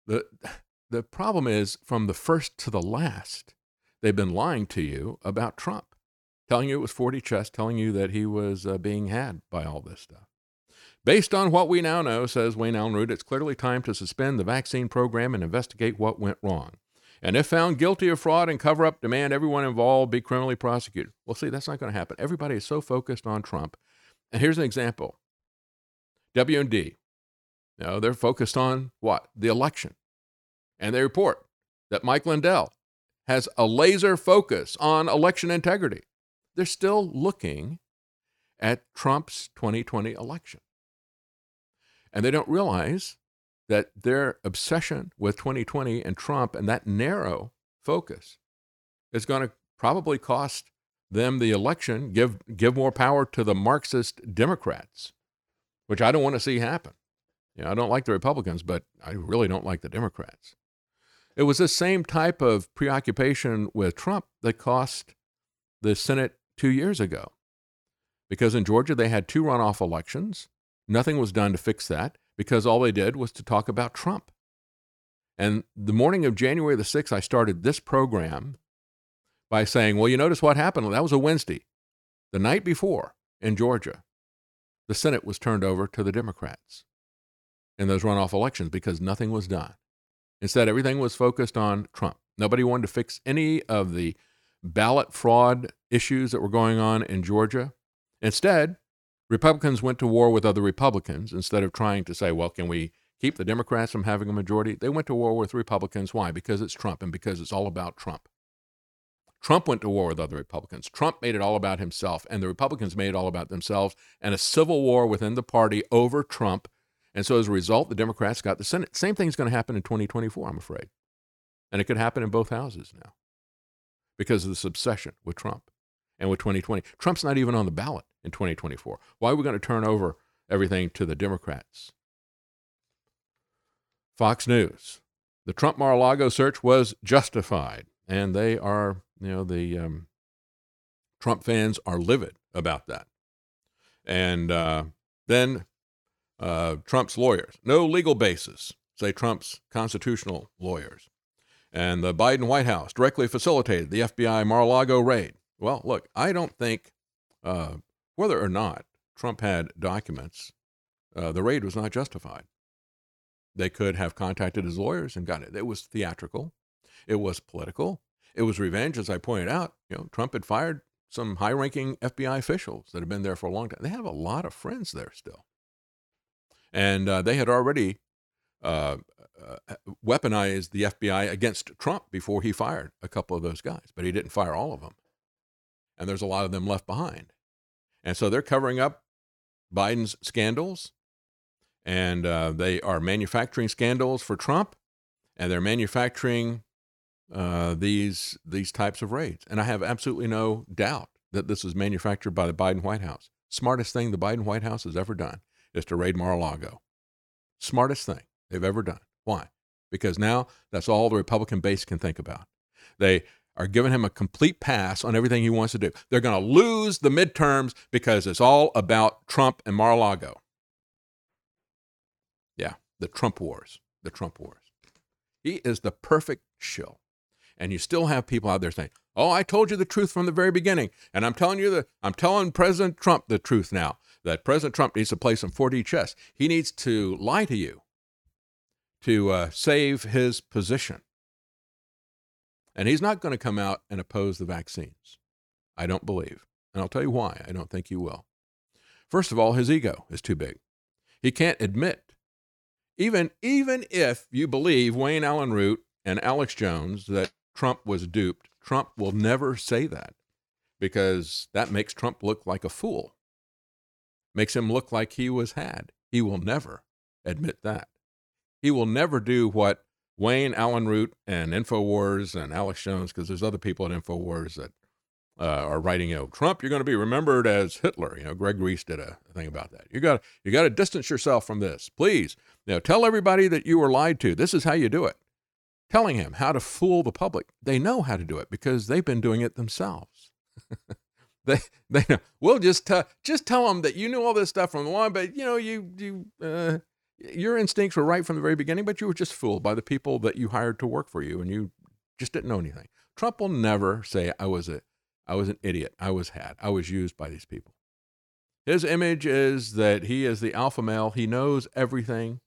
The, the problem is from the first to the last, they've been lying to you about Trump telling you it was 4D chess, telling you that he was uh, being had by all this stuff. Based on what we now know, says Wayne Allyn Root, it's clearly time to suspend the vaccine program and investigate what went wrong. And if found guilty of fraud and cover up, demand everyone involved be criminally prosecuted. Well, see, that's not going to happen. Everybody is so focused on Trump. And here's an example. You know, they're focused on what? The election. And they report that Mike Lindell has a laser focus on election integrity they're still looking at Trump's 2020 election. And they don't realize that their obsession with 2020 and Trump and that narrow focus is going to probably cost them the election, give, give more power to the Marxist Democrats, which I don't want to see happen. You know, I don't like the Republicans, but I really don't like the Democrats. It was the same type of preoccupation with Trump that cost the Senate two years ago. Because in Georgia, they had two runoff elections. Nothing was done to fix that because all they did was to talk about Trump. And the morning of January the 6th, I started this program by saying, well, you notice what happened? That was a Wednesday. The night before in Georgia, the Senate was turned over to the Democrats in those runoff elections because nothing was done. Instead, everything was focused on Trump. Nobody wanted to fix any of the ballot fraud issues that were going on in Georgia. Instead, Republicans went to war with other Republicans instead of trying to say, well, can we keep the Democrats from having a majority? They went to war with Republicans. Why? Because it's Trump and because it's all about Trump. Trump went to war with other Republicans. Trump made it all about himself, and the Republicans made it all about themselves, and a civil war within the party over Trump. And so as a result, the Democrats got the Senate. Same thing's going to happen in 2024, I'm afraid. And it could happen in both houses now because of this obsession with Trump and with 2020. Trump's not even on the ballot in 2024. Why are we going to turn over everything to the Democrats? Fox News. The Trump Mar a Lago search was justified, and they are, you know, the um, Trump fans are livid about that. And uh, then uh, Trump's lawyers, no legal basis, say Trump's constitutional lawyers. And the Biden White House directly facilitated the FBI Mar a Lago raid. Well, look, I don't think uh, whether or not Trump had documents, uh, the raid was not justified. They could have contacted his lawyers and got it. It was theatrical. It was political. It was revenge, as I pointed out. You know, Trump had fired some high-ranking FBI officials that had been there for a long time. They have a lot of friends there still, and uh, they had already uh, uh, weaponized the FBI against Trump before he fired a couple of those guys, but he didn't fire all of them. And there's a lot of them left behind. And so they're covering up Biden's scandals, and uh, they are manufacturing scandals for Trump, and they're manufacturing uh, these these types of raids. And I have absolutely no doubt that this is manufactured by the Biden White House. Smartest thing the Biden White House has ever done is to raid Mar-a-Lago. Smartest thing they've ever done. Why? Because now that's all the Republican base can think about. They are giving him a complete pass on everything he wants to do. They're going to lose the midterms because it's all about Trump and Mar a Lago. Yeah, the Trump wars, the Trump wars. He is the perfect shill. And you still have people out there saying, "Oh, I told you the truth from the very beginning, and I'm telling you the I'm telling President Trump the truth now that President Trump needs to play some 4D chess. He needs to lie to you to uh, save his position. And he's not going to come out and oppose the vaccines. I don't believe. And I'll tell you why. I don't think he will. First of all, his ego is too big. He can't admit, even, even if you believe Wayne Allyn Root and Alex Jones that Trump was duped, Trump will never say that because that makes Trump look like a fool, makes him look like he was had. He will never admit that. He will never do what Wayne Allyn Root and InfoWars and Alex Jones, because there's other people at InfoWars that uh, are writing, you know, Trump, you're going to be remembered as Hitler. You know, Greg Reese did a thing about that. You got you got to distance yourself from this, please. You know, tell everybody that you were lied to. This is how you do it. Telling him how to fool the public. They know how to do it because they've been doing it themselves. they they know. We'll just t- just tell them that you knew all this stuff from the line, but you know you you uh, your instincts were right from the very beginning, but you were just fooled by the people that you hired to work for you, and you just didn't know anything. Trump will never say I was a I was an idiot. I was had. I was used by these people. His image is that he is the alpha male. He knows everything.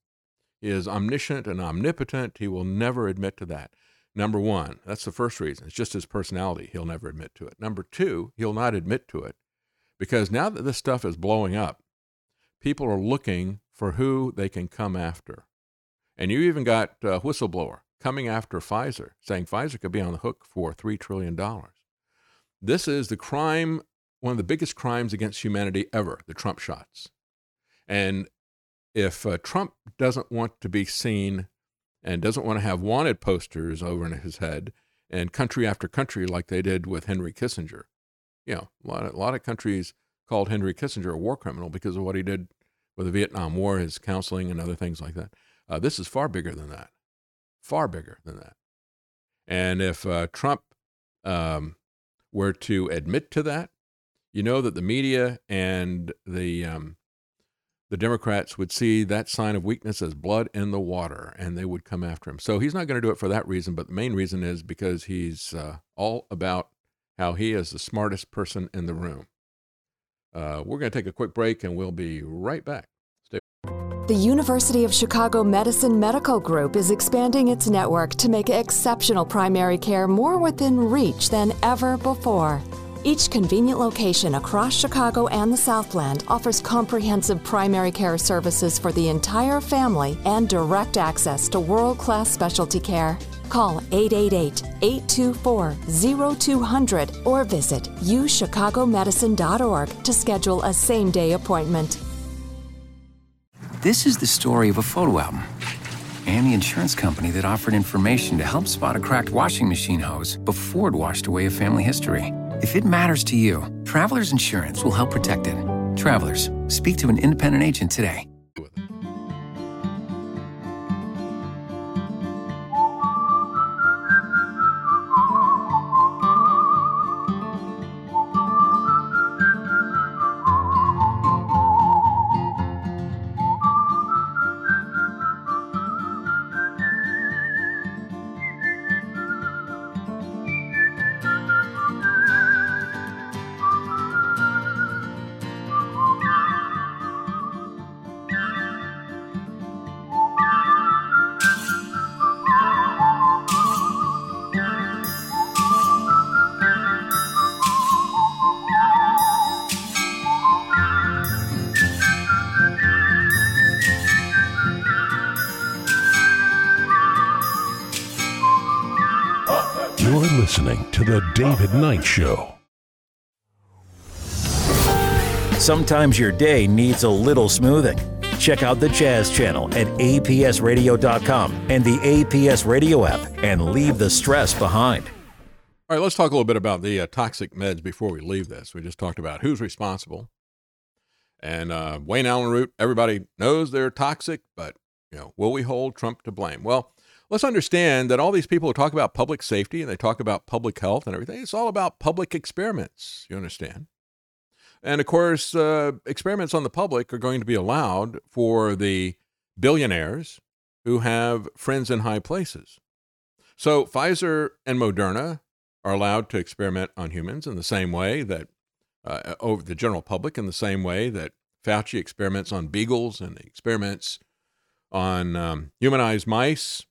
He is omniscient and omnipotent. He will never admit to that. Number one, that's the first reason. It's just his personality. He'll never admit to it. Number two, he'll not admit to it because now that this stuff is blowing up, people are looking for who they can come after. And you even got a whistleblower coming after Pfizer, saying Pfizer could be on the hook for $3 trillion. This is the crime, one of the biggest crimes against humanity ever, the Trump shots. And if uh, Trump doesn't want to be seen and doesn't want to have wanted posters over in his head and country after country like they did with Henry Kissinger, you know, a lot of, a lot of countries called Henry Kissinger a war criminal because of what he did with the Vietnam War, his counseling and other things like that. Uh, this is far bigger than that, far bigger than that. And if uh, Trump um, were to admit to that, you know that the media and the um, the Democrats would see that sign of weakness as blood in the water, and they would come after him. So he's not going to do it for that reason, but the main reason is because he's uh, all about how he is the smartest person in the room. Uh, we're going to take a quick break, and we'll be right back. Stay. The University of Chicago Medicine Medical Group is expanding its network to make exceptional primary care more within reach than ever before. Each convenient location across Chicago and the Southland offers comprehensive primary care services for the entire family and direct access to world class specialty care. Call 888 824 0200 or visit uchicagomedicine.org to schedule a same day appointment. This is the story of a photo album and the insurance company that offered information to help spot a cracked washing machine hose before it washed away a family history. If it matters to you, Travelers Insurance will help protect it. Travelers, speak to an independent agent today. Show. Sometimes your day needs a little smoothing. Check out the Jazz Channel at apsradio.com and the APS Radio app and leave the stress behind. All right, let's talk a little bit about the uh, toxic meds before we leave this. We just talked about who's responsible. And uh, Wayne Allyn Root, everybody knows they're toxic, but you know, will we hold Trump to blame? Well, let's understand that all these people who talk about public safety and they talk about public health and everything, it's all about public experiments. You understand? And of course, uh, experiments on the public are going to be allowed for the billionaires who have friends in high places. So Pfizer and Moderna are allowed to experiment on humans in the same way that uh, over the general public, in the same way that Fauci experiments on beagles and experiments on um, humanized mice.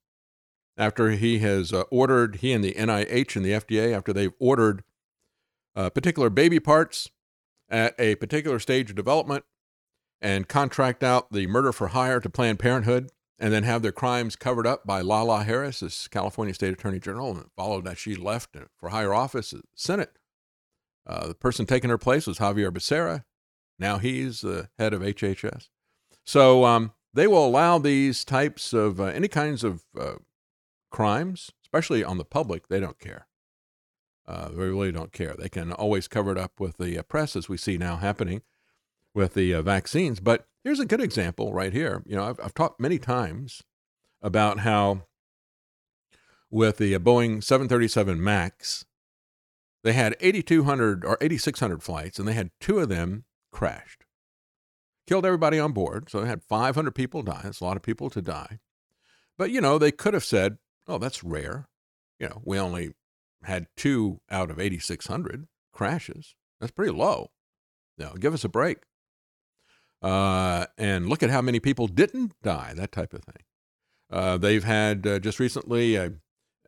After he has uh, ordered, he and the NIH and the FDA, after they've ordered uh, particular baby parts at a particular stage of development and contract out the murder for hire to Planned Parenthood and then have their crimes covered up by Lala Harris as California State Attorney General, and followed that she left for higher office the Senate. Uh, the person taking her place was Xavier Becerra. Now he's the head of HHS. So um, they will allow these types of uh, any kinds of uh, crimes, especially on the public. They don't care. Uh, they really don't care. They can always cover it up with the uh, press, as we see now happening with the uh, vaccines. But here's a good example right here. You know, I've, I've talked many times about how with the uh, Boeing 737 MAX, they had 8,200 or 8,600 flights, and they had two of them crashed. Killed everybody on board, so they had 500 people die. That's a lot of people to die. But, you know, they could have said, oh, that's rare. You know, we only had two out of 8,600 crashes. That's pretty low. Now, give us a break. Uh, and look at how many people didn't die, that type of thing. Uh, they've had uh, just recently a,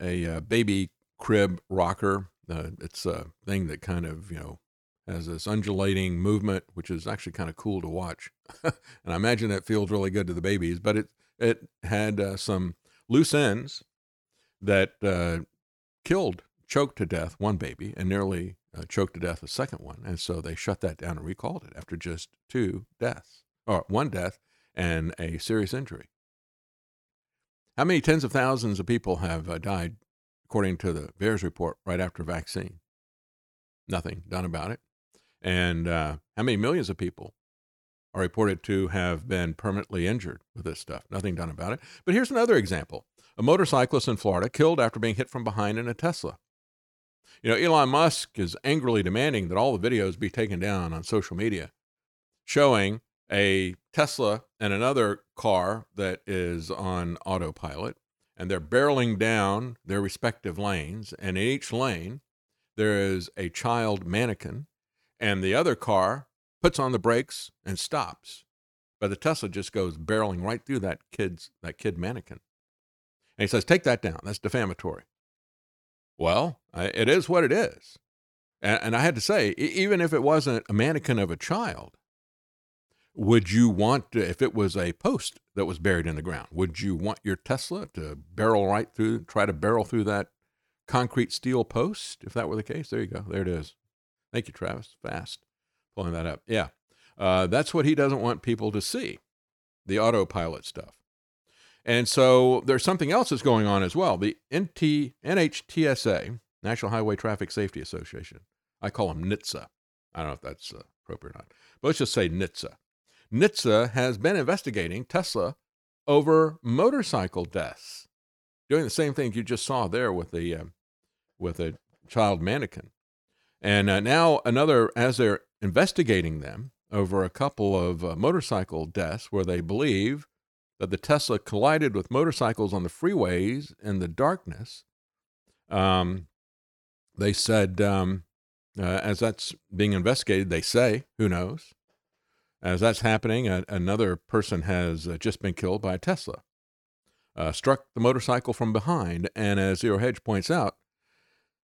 a, a, uh, baby crib rocker. Uh, it's a thing that kind of, you know, has this undulating movement, which is actually kind of cool to watch. and I imagine that feels really good to the babies, but it, it had uh, some loose ends that killed, choked to death one baby and nearly uh, choked to death a second one. And so they shut that down and recalled it after just two deaths, or one death and a serious injury. How many tens of thousands of people have uh, died, according to the VAERS report, right after vaccine? Nothing done about it. And uh, how many millions of people are reported to have been permanently injured with this stuff? Nothing done about it. But here's another example a motorcyclist in Florida killed after being hit from behind in a Tesla. You know, Elon Musk is angrily demanding that all the videos be taken down on social media showing a Tesla and another car that is on autopilot, and they're barreling down their respective lanes. And in each lane, there is a child mannequin, and the other car puts on the brakes and stops. But the Tesla just goes barreling right through that kid's that kid mannequin. And he says, "Take that down. That's defamatory." Well, it is what it is. And, I had to say, even if it wasn't a mannequin of a child, would you want to, if it was a post that was buried in the ground, would you want your Tesla to barrel right through, try to barrel through that concrete steel post? If that were the case, there you go. There it is. Thank you, Travis. Fast pulling that up. Yeah. Uh, that's what he doesn't want people to see the autopilot stuff. And so there's something else that's going on as well. The NT, NHTSA, National Highway Traffic Safety Association, I call them NHTSA. I don't know if that's uh, appropriate or not, but let's just say NHTSA. NHTSA has been investigating Tesla over motorcycle deaths, doing the same thing you just saw there with the uh, with a child mannequin. And uh, now another, as they're investigating them over a couple of uh, motorcycle deaths where they believe that the Tesla collided with motorcycles on the freeways in the darkness. Um, they said, um, uh, as that's being investigated, they say, who knows? As that's happening, a, another person has uh, just been killed by a Tesla. Uh, struck the motorcycle from behind. And as Zero Hedge points out,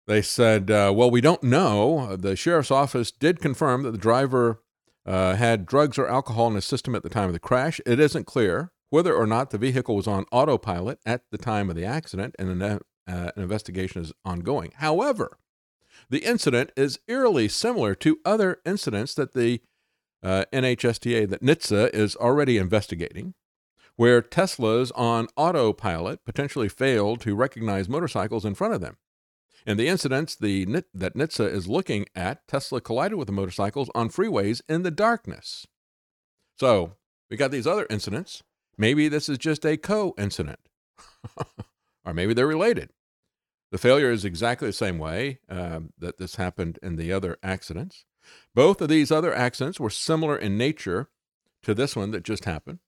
they said, uh, well, we don't know. The sheriff's office did confirm that the driver uh, had drugs or alcohol in his system at the time of the crash. It isn't clear whether or not the vehicle was on autopilot at the time of the accident, and an, uh, an investigation is ongoing. However, the incident is eerily similar to other incidents that the uh, NHTSA, that NHTSA is already investigating, where Teslas on autopilot potentially failed to recognize motorcycles in front of them. In the incidents the, that NHTSA is looking at, Tesla collided with the motorcycles on freeways in the darkness. So we got these other incidents Maybe this is just a coincidence, or maybe they're related. The failure is exactly the same way um, that this happened in the other accidents. Both of these other accidents were similar in nature to this one that just happened.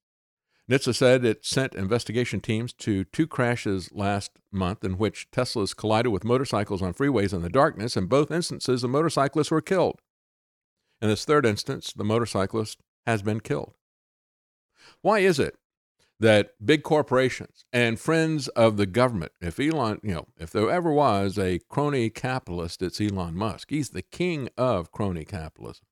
NHTSA said it sent investigation teams to two crashes last month in which Teslas collided with motorcycles on freeways in the darkness. In both instances, the motorcyclists were killed. In this third instance, the motorcyclist has been killed. Why is it that big corporations and friends of the government, if Elon, you know, if there ever was a crony capitalist, it's Elon Musk. He's the king of crony capitalism.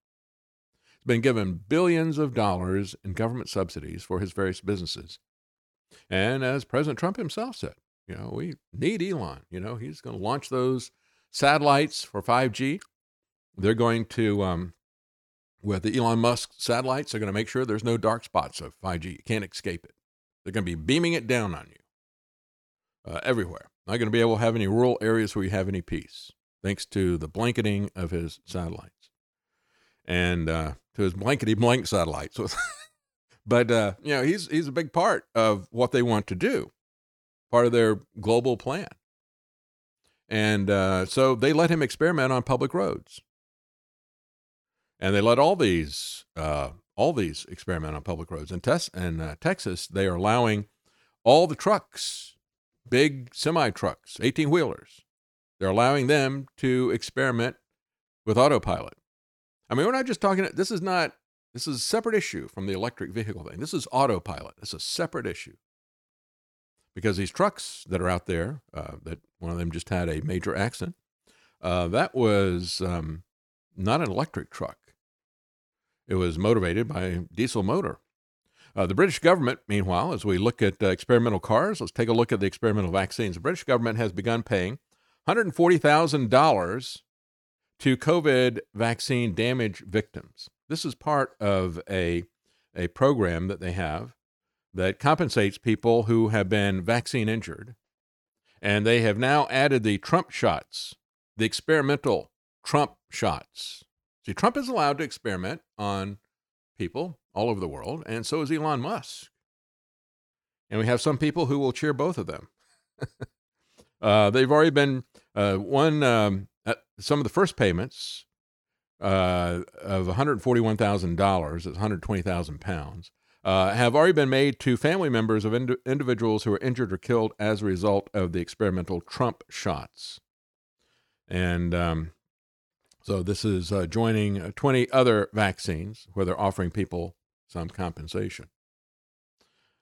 He's been given billions of dollars in government subsidies for his various businesses. And as President Trump himself said, you know, we need Elon. You know, he's going to launch those satellites for 5G. They're going to um, with the Elon Musk satellites, they're going to make sure there's no dark spots of 5G. You can't escape it. They're going to be beaming it down on you uh, everywhere. Not going to be able to have any rural areas where you have any peace, thanks to the blanketing of his satellites and uh, to his blankety blank satellites. but uh, you know, he's he's a big part of what they want to do, part of their global plan. And uh, so they let him experiment on public roads and they let all these uh, all these experiment on public roads. In, Tes- in uh, Texas, they are allowing all the trucks, big semi trucks, eighteen wheelers, they're allowing them to experiment with autopilot. I mean, we're not just talking. This is not. This is a separate issue from the electric vehicle thing. This is autopilot. It's a separate issue because these trucks that are out there, uh, that one of them just had a major accident. Uh, that was um, not an electric truck. It was motivated by a diesel motor. Uh, the British government, meanwhile, as we look at uh, experimental cars, let's take a look at the experimental vaccines. The British government has begun paying $140,000 to COVID vaccine damage victims. This is part of a, a program that they have that compensates people who have been vaccine injured. And they have now added the Trump shots, the experimental Trump shots. See, Trump is allowed to experiment on people all over the world, and so is Elon Musk. And we have some people who will cheer both of them. uh, they've already been uh, one. Um, some of the first payments uh, of one hundred forty-one thousand dollars, one hundred twenty thousand pounds, uh, have already been made to family members of ind- individuals who were injured or killed as a result of the experimental Trump shots. And um, so this is uh, joining uh, 20 other vaccines where they're offering people some compensation.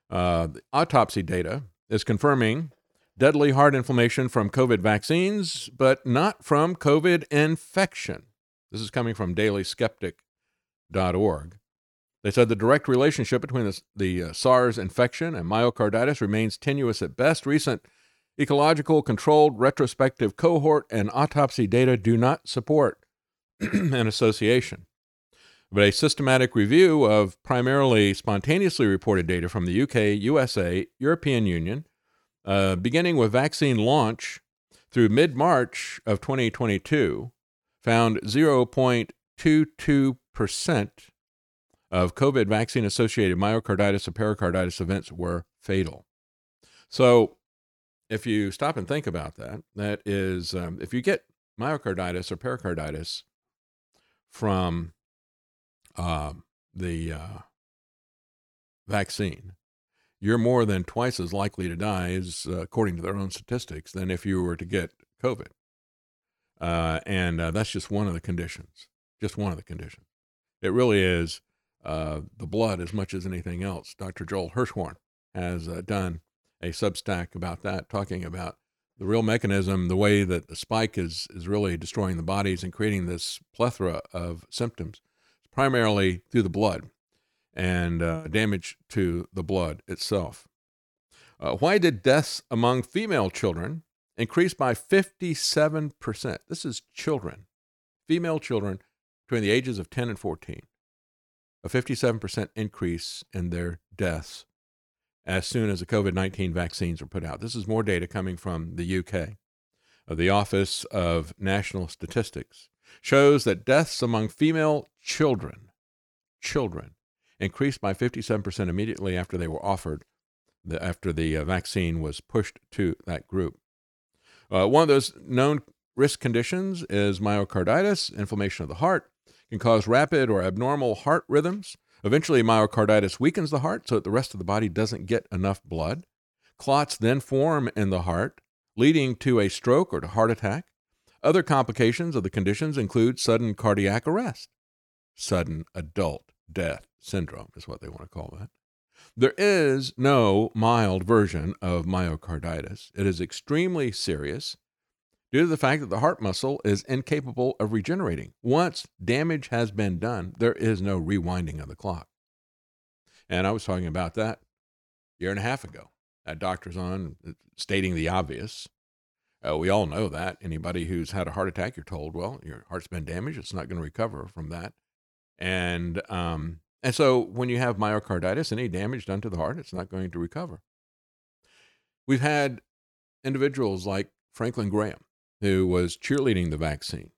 Uh, the autopsy data is confirming deadly heart inflammation from COVID vaccines, but not from COVID infection. This is coming from dailyskeptic.org. They said the direct relationship between the, the uh, SARS infection and myocarditis remains tenuous at best. Recent ecological controlled retrospective cohort and autopsy data do not support an association. But a systematic review of primarily spontaneously reported data from the UK, USA, European Union, uh, beginning with vaccine launch through mid March of 2022, found 0.22% of COVID vaccine associated myocarditis and pericarditis events were fatal. So, if you stop and think about that, that is, um, if you get myocarditis or pericarditis from uh, the uh, vaccine, you're more than twice as likely to die, as, uh, according to their own statistics, than if you were to get COVID. Uh, and uh, that's just one of the conditions, just one of the conditions. It really is uh, the blood as much as anything else. Dr. Joel Hirschhorn has done a substack about that, talking about the real mechanism, the way that the spike is is really destroying the bodies and creating this plethora of symptoms, is primarily through the blood and uh, damage to the blood itself. Uh, why did deaths among female children increase by 57%? This is children, female children between the ages of 10 and 14. A 57% increase in their deaths as soon as the COVID 19 vaccines were put out. This is more data coming from the UK. Of the Office of National Statistics shows that deaths among female children, children, increased by 57% immediately after they were offered, the, after the uh, vaccine was pushed to that group. Uh, one of those known risk conditions is myocarditis, inflammation of the heart, can cause rapid or abnormal heart rhythms, Eventually, myocarditis weakens the heart so that the rest of the body doesn't get enough blood. Clots then form in the heart, leading to a stroke or to heart attack. Other complications of the conditions include sudden cardiac arrest. Sudden adult death syndrome is what they want to call that. There is no mild version of myocarditis. It is extremely serious due to the fact that the heart muscle is incapable of regenerating. Once damage has been done, there is no rewinding of the clock. And I was talking about that a year and a half ago at Doctors On, stating the obvious. Uh, we all know that. Anybody who's had a heart attack, you're told, well, your heart's been damaged. It's not going to recover from that. And um, and so when you have myocarditis, any damage done to the heart, it's not going to recover. We've had individuals like Franklin Graham, who was cheerleading the vaccine.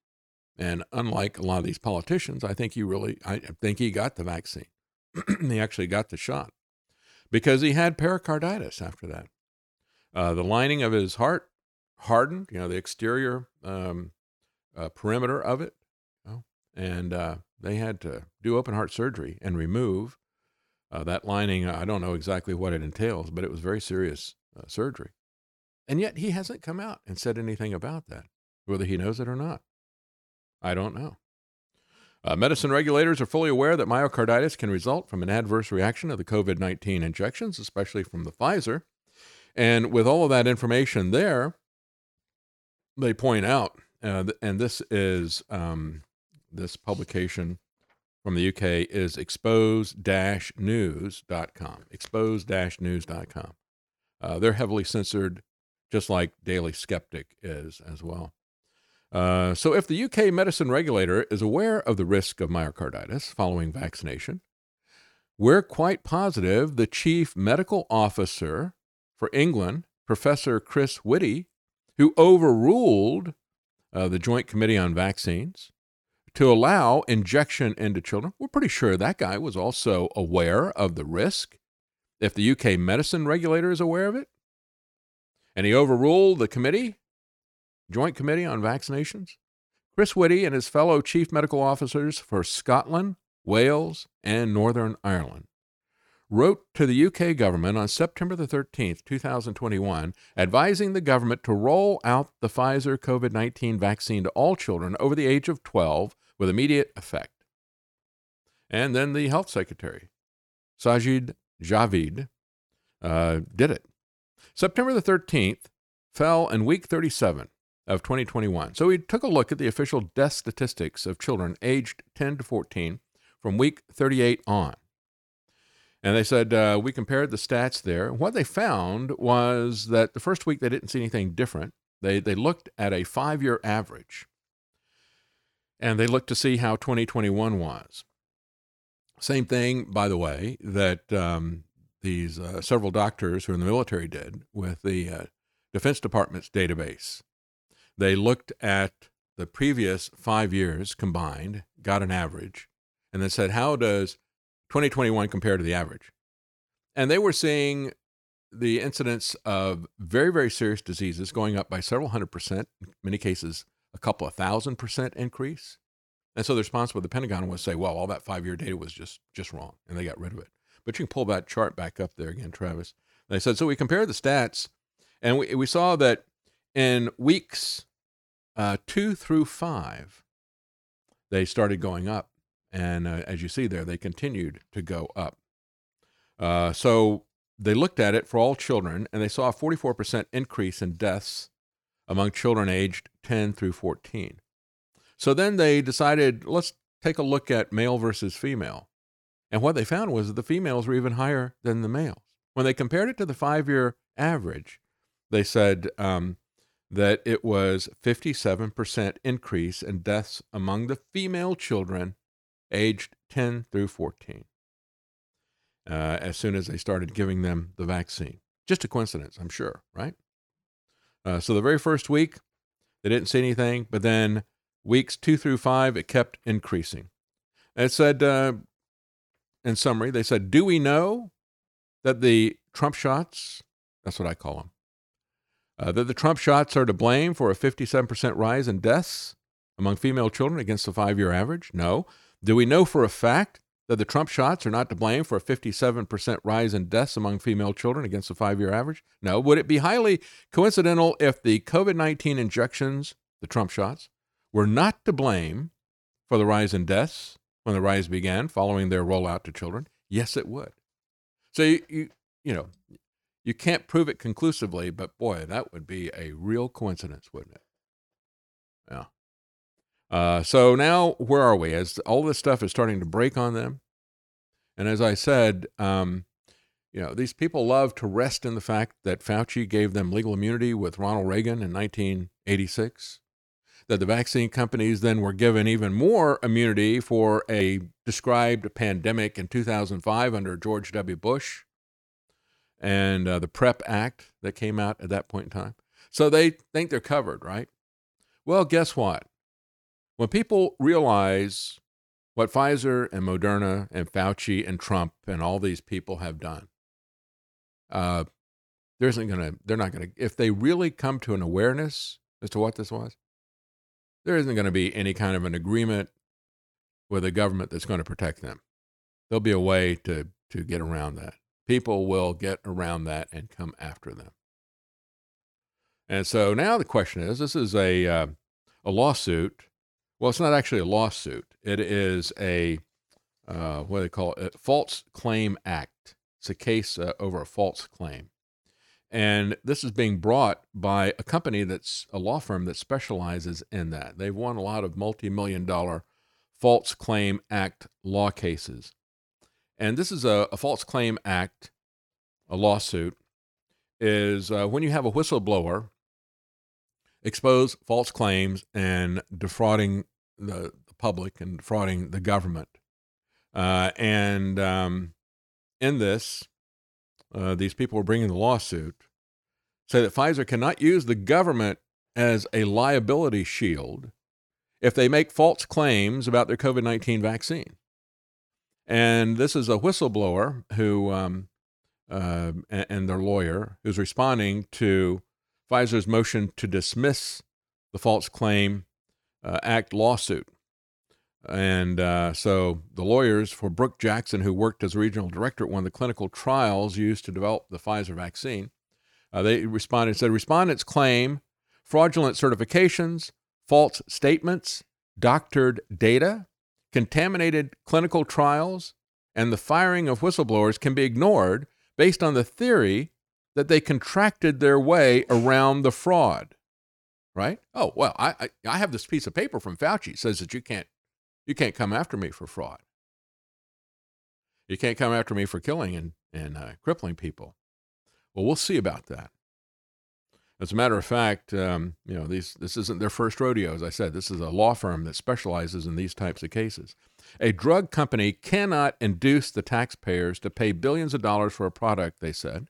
And unlike a lot of these politicians, I think he really, I think he got the vaccine. he actually got the shot because he had pericarditis after that. Uh, the lining of his heart hardened, you know, the exterior um, uh, perimeter of it, you know, and uh, they had to do open heart surgery and remove uh, that lining. I don't know exactly what it entails, but it was very serious uh, surgery. And yet he hasn't come out and said anything about that, whether he knows it or not. I don't know. Uh, medicine regulators are fully aware that myocarditis can result from an adverse reaction of the COVID 19 injections, especially from the Pfizer. And with all of that information there, they point out, uh, and this is um, this publication from the UK is expose-news.com. Expose-news.com. Uh, they're heavily censored, just like Daily Skeptic is as well. Uh, so, if the UK medicine regulator is aware of the risk of myocarditis following vaccination, we're quite positive the chief medical officer for England, Professor Chris Whitty, who overruled uh, the Joint Committee on Vaccines to allow injection into children. We're pretty sure that guy was also aware of the risk. If the UK medicine regulator is aware of it, and he overruled the committee, Joint Committee on Vaccinations, Chris Whitty and his fellow chief medical officers for Scotland, Wales, and Northern Ireland wrote to the UK government on September the 13th, 2021, advising the government to roll out the Pfizer COVID 19 vaccine to all children over the age of 12 with immediate effect. And then the health secretary, Sajid Javid, uh, did it. September the 13th fell in week 37 of 2021. So we took a look at the official death statistics of children aged 10 to 14 from week 38 on. And they said, uh, we compared the stats there. What they found was that the first week they didn't see anything different. They, they looked at a five year average and they looked to see how 2021 was. Same thing, by the way, that um, these uh, several doctors who are in the military did with the uh, Defense Department's database. They looked at the previous five years combined, got an average, and then said, how does 2021 compare to the average? And they were seeing the incidence of very, very serious diseases going up by several hundred percent, in many cases a couple of thousand percent increase. And so the response with the Pentagon was say, well, all that five year data was just just wrong, and they got rid of it. But you can pull that chart back up there again, Travis. They said so. We compared the stats, and we we saw that in weeks uh, two through five, they started going up, and uh, as you see there, they continued to go up. Uh, so they looked at it for all children, and they saw a 44% increase in deaths among children aged 10 through 14. So then they decided, let's take a look at male versus female. And what they found was that the females were even higher than the males. When they compared it to the five year average, they said um, that it was 57% increase in deaths among the female children aged 10 through 14 uh, as soon as they started giving them the vaccine. Just a coincidence, I'm sure, right? Uh, so the very first week, they didn't see anything, but then weeks two through five, it kept increasing. it said, uh, in summary, they said, Do we know that the Trump shots, that's what I call them, uh, that the Trump shots are to blame for a 57% rise in deaths among female children against the five year average? No. Do we know for a fact that the Trump shots are not to blame for a 57% rise in deaths among female children against the five year average? No. Would it be highly coincidental if the COVID 19 injections, the Trump shots, were not to blame for the rise in deaths when the rise began following their rollout to children? Yes, it would. So, you, you, you know, you can't prove it conclusively, but boy, that would be a real coincidence, wouldn't it? Yeah. Uh, so now, where are we? As all this stuff is starting to break on them, and as I said, um, you know, these people love to rest in the fact that Fauci gave them legal immunity with Ronald Reagan in 1986. That the vaccine companies then were given even more immunity for a described pandemic in 2005 under George W. Bush and uh, the PREP Act that came out at that point in time. So they think they're covered, right? Well, guess what? When people realize what Pfizer and Moderna and Fauci and Trump and all these people have done, uh, there isn't to, they're not going to, if they really come to an awareness as to what this was, there isn't going to be any kind of an agreement with a government that's going to protect them. There'll be a way to, to get around that people will get around that and come after them. And so now the question is this is a, uh, a lawsuit. Well, it's not actually a lawsuit, it is a, uh, what do they call it? A false claim act. It's a case uh, over a false claim. And this is being brought by a company that's a law firm that specializes in that. They've won a lot of multi million dollar false claim act law cases. And this is a, a false claim act, a lawsuit, is uh, when you have a whistleblower expose false claims and defrauding the, the public and defrauding the government. Uh, and um, in this, uh, these people were bringing the lawsuit say that Pfizer cannot use the government as a liability shield if they make false claims about their COVID 19 vaccine. And this is a whistleblower who, um, uh, and, and their lawyer, who's responding to Pfizer's motion to dismiss the False Claim uh, Act lawsuit. And uh, so the lawyers for Brook Jackson, who worked as regional director at one of the clinical trials used to develop the Pfizer vaccine, uh, they responded and said respondents claim fraudulent certifications, false statements, doctored data, contaminated clinical trials and the firing of whistleblowers can be ignored based on the theory that they contracted their way around the fraud. Right? Oh, well, I, I, I have this piece of paper from Fauci says that you can't you can't come after me for fraud. You can't come after me for killing and, and uh, crippling people. Well, we'll see about that. As a matter of fact, um, you know, these, this isn't their first rodeo. As I said, this is a law firm that specializes in these types of cases. A drug company cannot induce the taxpayers to pay billions of dollars for a product, they said,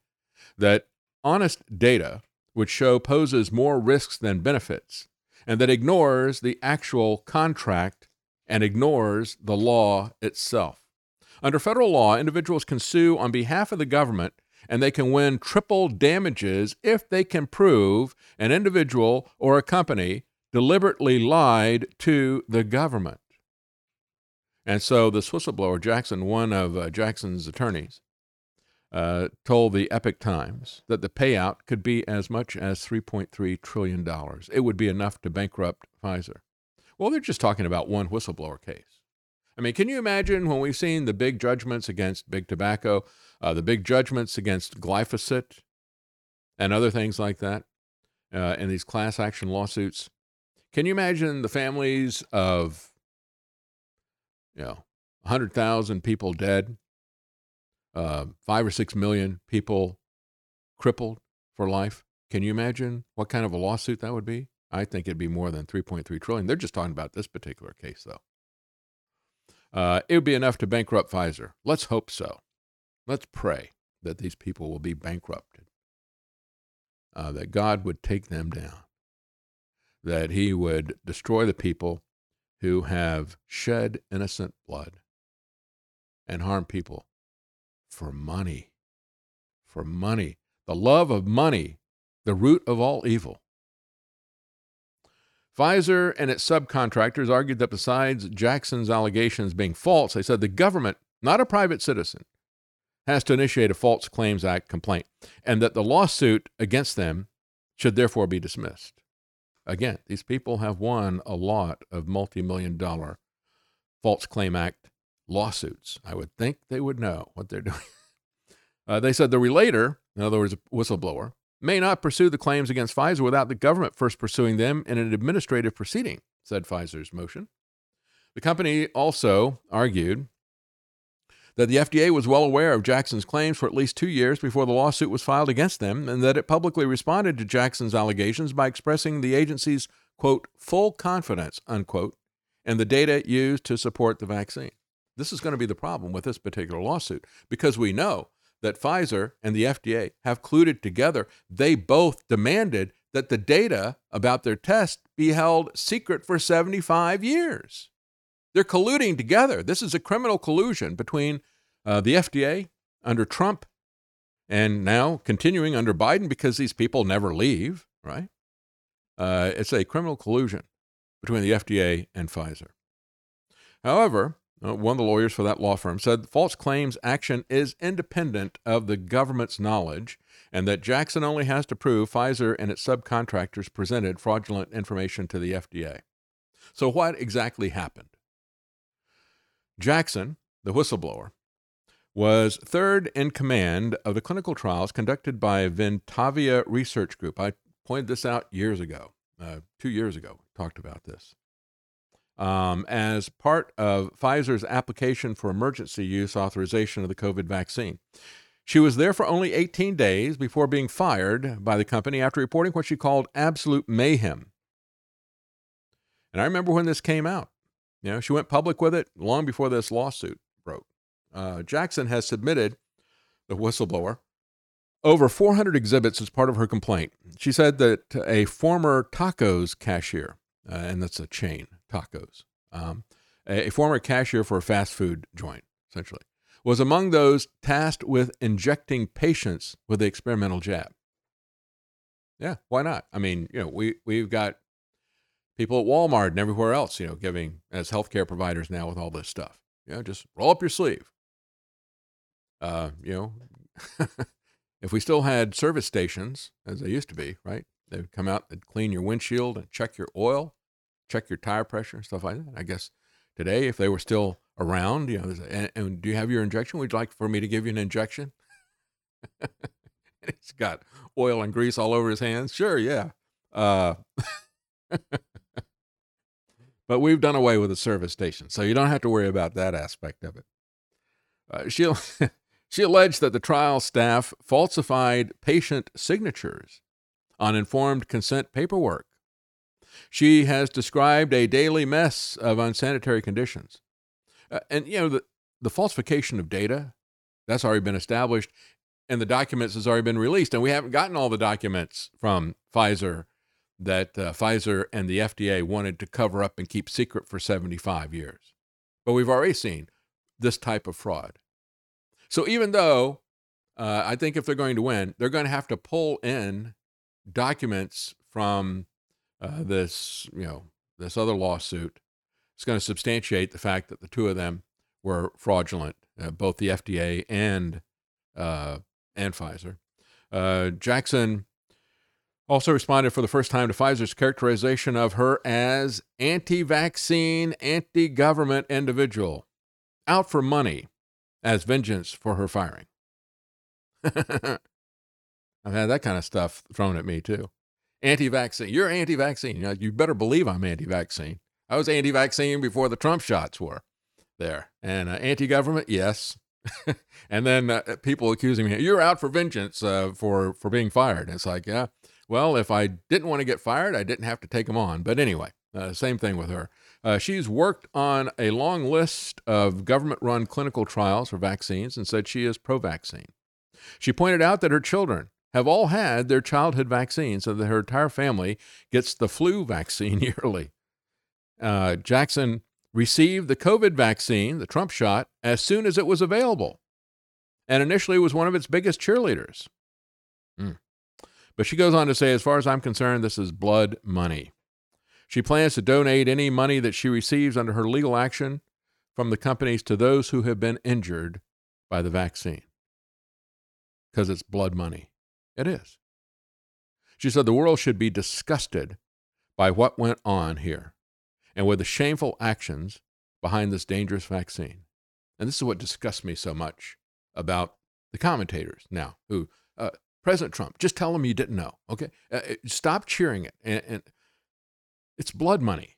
that honest data would show poses more risks than benefits, and that ignores the actual contract and ignores the law itself. Under federal law, individuals can sue on behalf of the government and they can win triple damages if they can prove an individual or a company deliberately lied to the government. And so the whistleblower, Jackson, one of uh, Jackson's attorneys, uh, told the Epoch Times that the payout could be as much as $3.3 trillion. It would be enough to bankrupt Pfizer. Well, they're just talking about one whistleblower case. I mean, can you imagine when we've seen the big judgments against big tobacco, uh, the big judgments against glyphosate, and other things like that, uh, in these class action lawsuits? Can you imagine the families of, you know, 100,000 people dead, uh, five or six million people crippled for life? Can you imagine what kind of a lawsuit that would be? I think it'd be more than 3.3 trillion. They're just talking about this particular case, though. Uh, it would be enough to bankrupt Pfizer. Let's hope so. Let's pray that these people will be bankrupted, uh, that God would take them down, that He would destroy the people who have shed innocent blood and harm people for money. For money. The love of money, the root of all evil. Pfizer and its subcontractors argued that besides Jackson's allegations being false, they said the government not a private citizen, has to initiate a False Claims Act complaint, and that the lawsuit against them should therefore be dismissed. Again, these people have won a lot of multi million dollar False Claim Act lawsuits. I would think they would know what they're doing. Uh, they said the relator, in other words, a whistleblower, may not pursue the claims against Pfizer without the government first pursuing them in an administrative proceeding, said Pfizer's motion. The company also argued that the FDA was well aware of Jackson's claims for at least two years before the lawsuit was filed against them, and that it publicly responded to Jackson's allegations by expressing the agency's, quote, full confidence, unquote, in the data used to support the vaccine. This is going to be the problem with this particular lawsuit because we know that Pfizer and the FDA have colluded together. They both demanded that the data about their test be held secret for 75 years. They're colluding together. This is a criminal collusion between uh, the FDA under Trump and now continuing under Biden because these people never leave, right? Uh, it's a criminal collusion between the FDA and Pfizer. However, uh, one of the lawyers for that law firm said false claims action is independent of the government's knowledge and that Jackson only has to prove Pfizer and its subcontractors presented fraudulent information to the FDA. So, what exactly happened? Jackson, the whistleblower, was third in command of the clinical trials conducted by Ventavia Research Group. I pointed this out years ago, uh, two years ago, talked about this. Um, as part of Pfizer's application for emergency use authorization of the COVID vaccine. She was there for only 18 days before being fired by the company after reporting what she called absolute mayhem. And I remember when this came out. You know, she went public with it long before this lawsuit broke. Uh, Jackson has submitted the whistleblower over 400 exhibits as part of her complaint. She said that a former tacos cashier, uh, and that's a chain, tacos, um, a, a former cashier for a fast food joint, essentially, was among those tasked with injecting patients with the experimental jab. Yeah, why not? I mean, you know, we we've got people at Walmart and everywhere else, you know, giving as healthcare providers now with all this stuff. You know, just roll up your sleeve. Uh, you know, if we still had service stations as they used to be, right? They would come out and clean your windshield and check your oil, check your tire pressure, and stuff like that. I guess today, if they were still around, you know, and, and do you have your injection? Would you like for me to give you an injection? He's got oil and grease all over his hands. Sure, yeah. Uh, but we've done away with the service station, so you don't have to worry about that aspect of it. Uh, she, she alleged that the trial staff falsified patient signatures on informed consent paperwork. She has described a daily mess of unsanitary conditions. Uh, and, you know, the, the falsification of data, that's already been established, and the documents has already been released. And we haven't gotten all the documents from Pfizer that uh, Pfizer and the FDA wanted to cover up and keep secret for 75 years. But we've already seen this type of fraud. So even though uh, I think if they're going to win, they're going to have to pull in documents from uh, this, you know, this other lawsuit. is going to substantiate the fact that the two of them were fraudulent, uh, both the FDA and uh, and Pfizer. Uh, Jackson also responded for the first time to Pfizer's characterization of her as anti vaccine, anti government individual, out for money as vengeance for her firing. I've had that kind of stuff thrown at me too. Anti vaccine. You're anti vaccine. You, know, you better believe I'm anti vaccine. I was anti vaccine before the Trump shots were there. And uh, anti government, yes. and then uh, people accusing me, you're out for vengeance uh, for, for being fired. it's like, yeah, well, if I didn't want to get fired, I didn't have to take them on. But anyway, uh, same thing with her. Uh, she's worked on a long list of government run clinical trials for vaccines and said she is pro vaccine. She pointed out that her children have all had their childhood vaccines, so that her entire family gets the flu vaccine yearly. Uh, Jackson received the COVID vaccine, the Trump shot, as soon as it was available, and initially was one of its biggest cheerleaders. Mm. But she goes on to say, as far as I'm concerned, this is blood money. She plans to donate any money that she receives under her legal action from the companies to those who have been injured by the vaccine because it's blood money. It is. She said the world should be disgusted by what went on here and with the shameful actions behind this dangerous vaccine. And this is what disgusts me so much about the commentators now who, uh, President Trump, just tell them you didn't know. Okay. Uh, uh, stop cheering it. And, and it's blood money.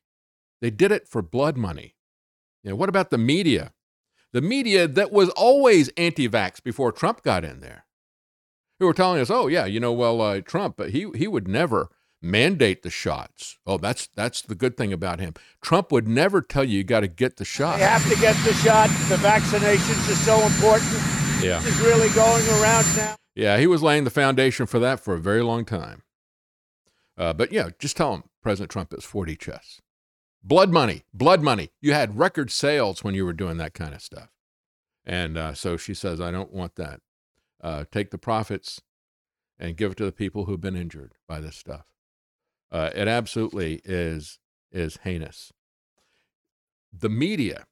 They did it for blood money. You know, what about the media? The media that was always anti vax before Trump got in there, who were telling us, oh, yeah, you know, well, uh, Trump, he, he would never mandate the shots. Oh, that's that's the good thing about him. Trump would never tell you you got to get the shot. You have to get the shot. The vaccinations are so important. Yeah. This is really going around now. Yeah, he was laying the foundation for that for a very long time. Uh, but yeah, just tell him President Trump is 4D chess. Blood money, blood money. You had record sales when you were doing that kind of stuff. And uh, so she says, I don't want that. Uh, take the profits and give it to the people who've been injured by this stuff. Uh, it absolutely is is heinous. The media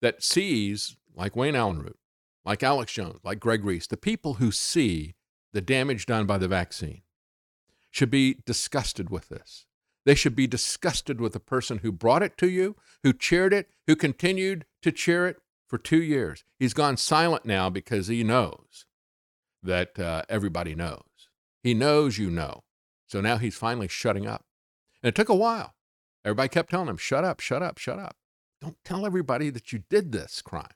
that sees, like Wayne Allyn Root, like Alex Jones, like Greg Reese, the people who see the damage done by the vaccine should be disgusted with this. They should be disgusted with the person who brought it to you, who cheered it, who continued to cheer it for two years. He's gone silent now because he knows that uh, everybody knows. He knows you know. So now he's finally shutting up. And it took a while. Everybody kept telling him, shut up, shut up, shut up. Don't tell everybody that you did this crime.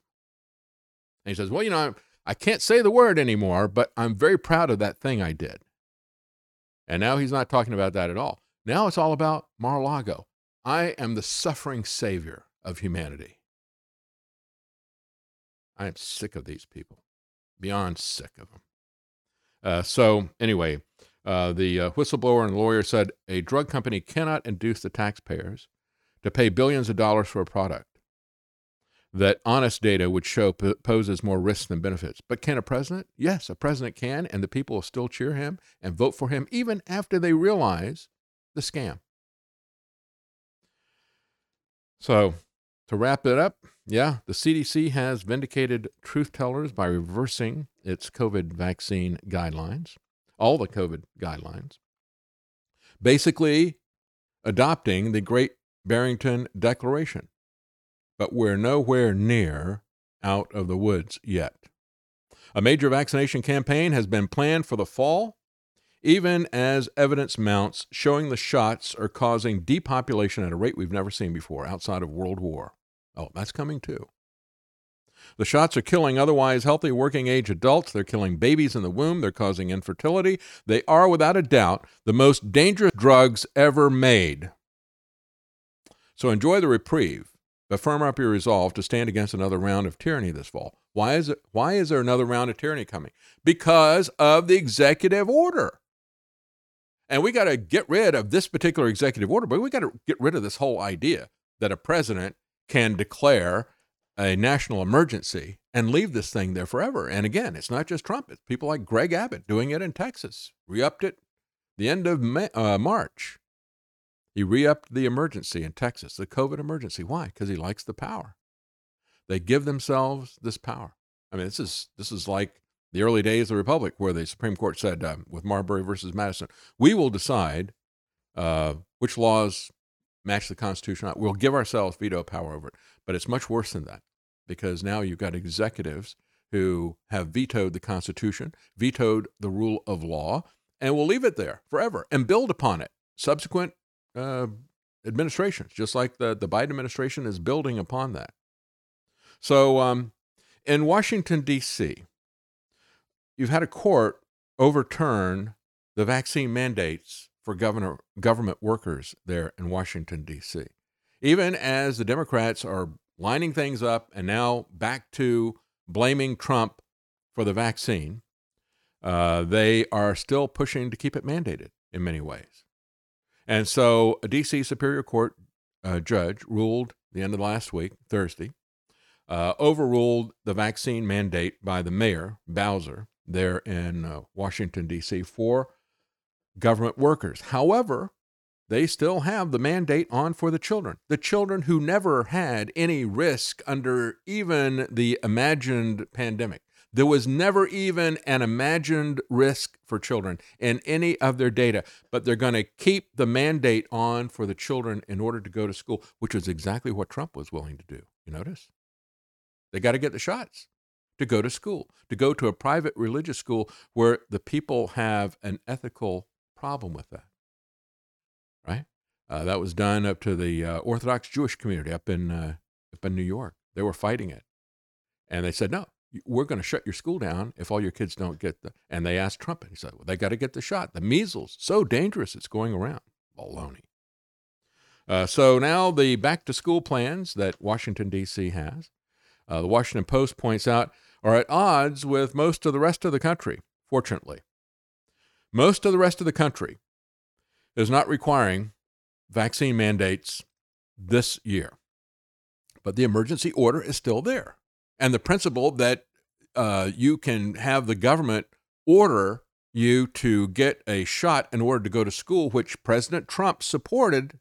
And he says, well, you know, I can't say the word anymore, but I'm very proud of that thing I did. And now he's not talking about that at all. Now it's all about Mar a Lago. I am the suffering savior of humanity. I am sick of these people, beyond sick of them. Uh, so, anyway, uh, the uh, whistleblower and lawyer said a drug company cannot induce the taxpayers to pay billions of dollars for a product that honest data would show p- poses more risks than benefits. But can a president? Yes, a president can, and the people will still cheer him and vote for him even after they realize the scam. So, to wrap it up, yeah, the CDC has vindicated truth tellers by reversing its COVID vaccine guidelines, all the COVID guidelines, basically adopting the Great Barrington Declaration. But we're nowhere near out of the woods yet. A major vaccination campaign has been planned for the fall, even as evidence mounts showing the shots are causing depopulation at a rate we've never seen before outside of World War. Oh, that's coming too. The shots are killing otherwise healthy working age adults. They're killing babies in the womb. They're causing infertility. They are, without a doubt, the most dangerous drugs ever made. So enjoy the reprieve, but firm up your resolve to stand against another round of tyranny this fall. Why is, it, why is there another round of tyranny coming? Because of the executive order. And we got to get rid of this particular executive order, but we got to get rid of this whole idea that a president can declare a national emergency and leave this thing there forever. And again, it's not just Trump, it's people like Greg Abbott doing it in Texas, re upped it the end of May, uh, March. He re upped the emergency in Texas, the COVID emergency. Why? Because he likes the power. They give themselves this power. I mean, this is, this is like the early days of the Republic, where the Supreme Court said uh, with Marbury versus Madison, we will decide uh, which laws match the Constitution. We'll give ourselves veto power over it. But it's much worse than that because now you've got executives who have vetoed the Constitution, vetoed the rule of law, and will leave it there forever and build upon it. Subsequent uh, administrations, just like the, the Biden administration is building upon that. So um, in Washington, D.C., you've had a court overturn the vaccine mandates for governor, government workers there in Washington, D.C. Even as the Democrats are lining things up and now back to blaming Trump for the vaccine, uh, they are still pushing to keep it mandated in many ways. And so a D.C. Superior Court uh, judge ruled the end of last week, Thursday, uh, overruled the vaccine mandate by the mayor, Bowser, there in uh, Washington, D.C., for government workers. However, they still have the mandate on for the children. The children who never had any risk under even the imagined pandemic. There was never even an imagined risk for children in any of their data, but they're going to keep the mandate on for the children in order to go to school, which is exactly what Trump was willing to do. You notice? They got to get the shots to go to school, to go to a private religious school where the people have an ethical problem with that. Uh, that was done up to the uh, Orthodox Jewish community up in uh, up in New York. They were fighting it, and they said, "No, we're going to shut your school down if all your kids don't get the." And they asked Trump, and he said, "Well, they got to get the shot. The measles, so dangerous, it's going around." Baloney. Uh, so now the back to school plans that Washington D.C. has, uh, the Washington Post points out, are at odds with most of the rest of the country. Fortunately, most of the rest of the country is not requiring vaccine mandates this year. But the emergency order is still there. And the principle that uh, you can have the government order you to get a shot in order to go to school, which President Trump supported,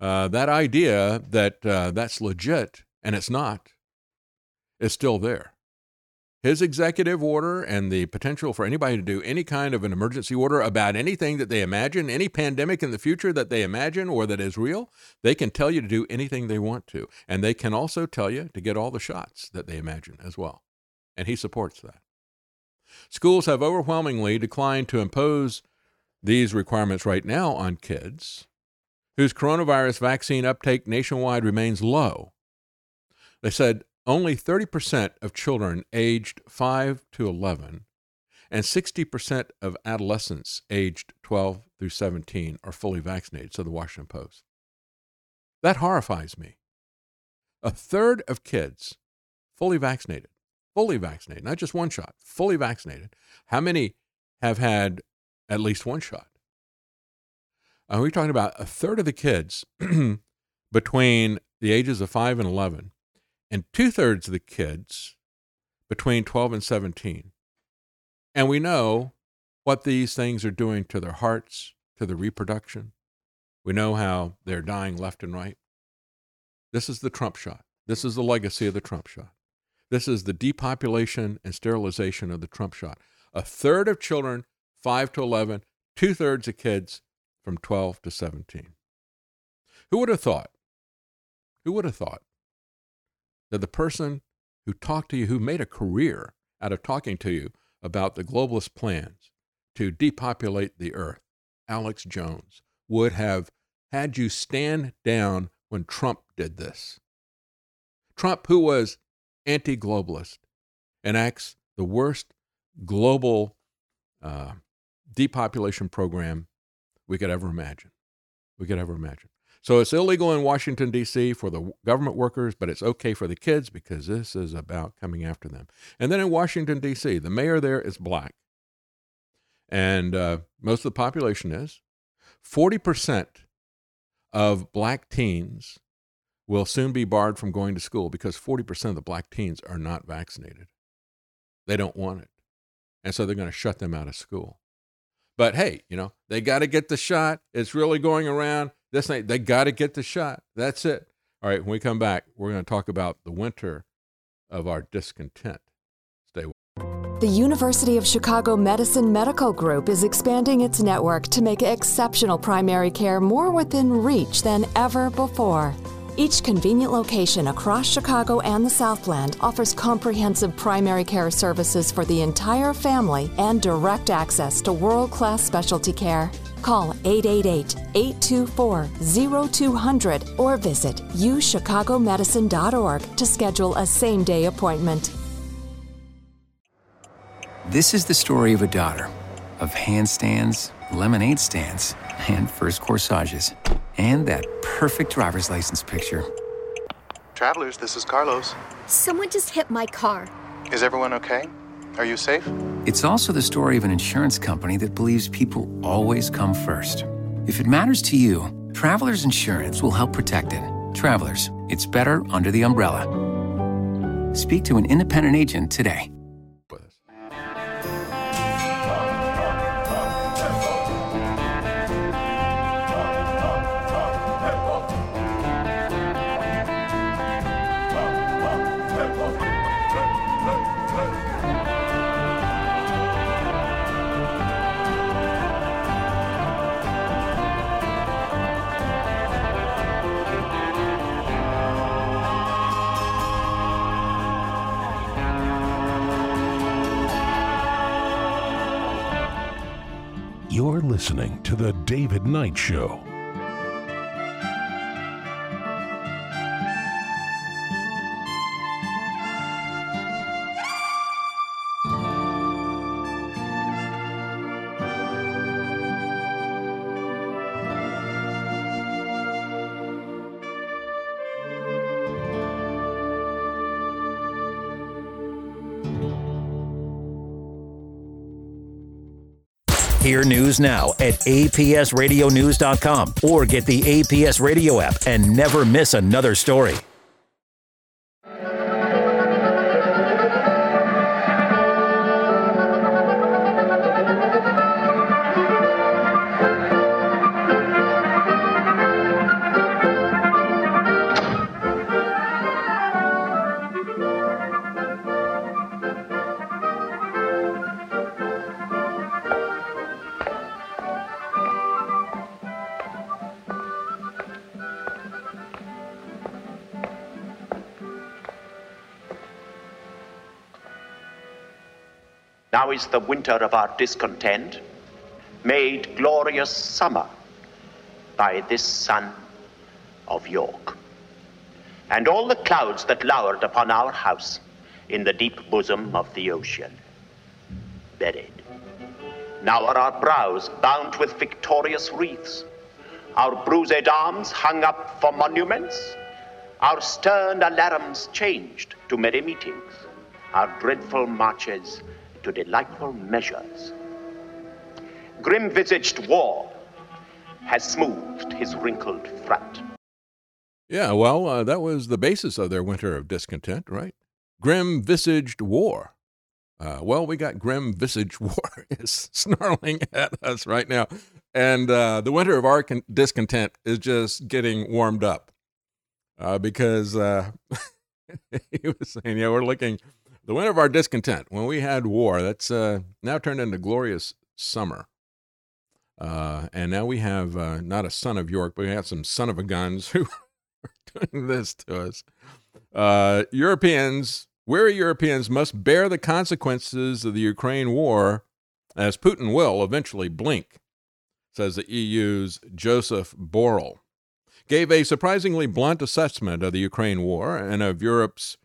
uh, that idea that uh, that's legit and it's not, is still there his executive order and the potential for anybody to do any kind of an emergency order about anything that they imagine, any pandemic in the future that they imagine or that is real, they can tell you to do anything they want to. And they can also tell you to get all the shots that they imagine as well. And he supports that. Schools have overwhelmingly declined to impose these requirements right now on kids whose coronavirus vaccine uptake nationwide remains low. They said only 30% of children aged 5 to 11 and 60% of adolescents aged 12 through 17 are fully vaccinated, said the Washington Post. That horrifies me. A third of kids fully vaccinated, fully vaccinated, not just one shot, fully vaccinated. How many have had at least one shot? Are we're talking about a third of the kids between the ages of 5 and 11 and two thirds of the kids between 12 and 17. And we know what these things are doing to their hearts, to their reproduction. We know how they're dying left and right. This is the Trump shot. This is the legacy of the Trump shot. This is the depopulation and sterilization of the Trump shot. A third of children, 5 to 11, two thirds of kids from 12 to 17. Who would have thought? Who would have thought that the person who talked to you, who made a career out of talking to you about the globalist plans to depopulate the earth, Alex Jones, would have had you stand down when Trump did this. Trump, who was anti globalist, enacts the worst global uh, depopulation program we could ever imagine. We could ever imagine. So it's illegal in Washington, D.C. for the government workers, but it's okay for the kids because this is about coming after them. And then in Washington, D.C., the mayor there is black. And uh, most of the population is. 40% of black teens will soon be barred from going to school because 40% of the black teens are not vaccinated. They don't want it. And so they're going to shut them out of school. But hey, you know, they got to get the shot. It's really going around. This night, they got to get the shot. That's it. All right, when we come back, we're going to talk about the winter of our discontent. Stay The University of Chicago Medicine Medical Group is expanding its network to make exceptional primary care more within reach than ever before. Each convenient location across Chicago and the Southland offers comprehensive primary care services for the entire family and direct access to world class specialty care. Call 888 824 0200 or visit uchicagomedicine.org to schedule a same day appointment. This is the story of a daughter of handstands, lemonade stands, and first corsages, and that perfect driver's license picture. Travelers, this is Carlos. Someone just hit my car. Is everyone okay? Are you safe? It's also the story of an insurance company that believes people always come first. If it matters to you, Travelers Insurance will help protect it. Travelers, it's better under the umbrella. Speak to an independent agent today. To The David Knight Show. News now at apsradionews.com or get the APS radio app and never miss another story. Is the winter of our discontent made glorious summer by this sun of York. And all the clouds that lowered upon our house in the deep bosom of the ocean, buried. Now are our brows bound with victorious wreaths, our bruised arms hung up for monuments, our stern alarums changed to merry meetings, our dreadful marches to delightful measures. Grim visaged war has smoothed his wrinkled front. Yeah, well, uh, that was the basis of their winter of discontent, right? Grim visaged war. Uh, well, we got grim visaged war is snarling at us right now. And uh, the winter of our con- discontent is just getting warmed up uh, because uh, he was saying, yeah, we're looking the winter of our discontent when we had war that's uh, now turned into glorious summer. Uh, and now we have uh, not a son of york but we have some son of a guns who are doing this to us. Uh, europeans weary europeans must bear the consequences of the ukraine war as putin will eventually blink says the eu's joseph borrell. Gave a surprisingly blunt assessment of the ukraine war and of europe's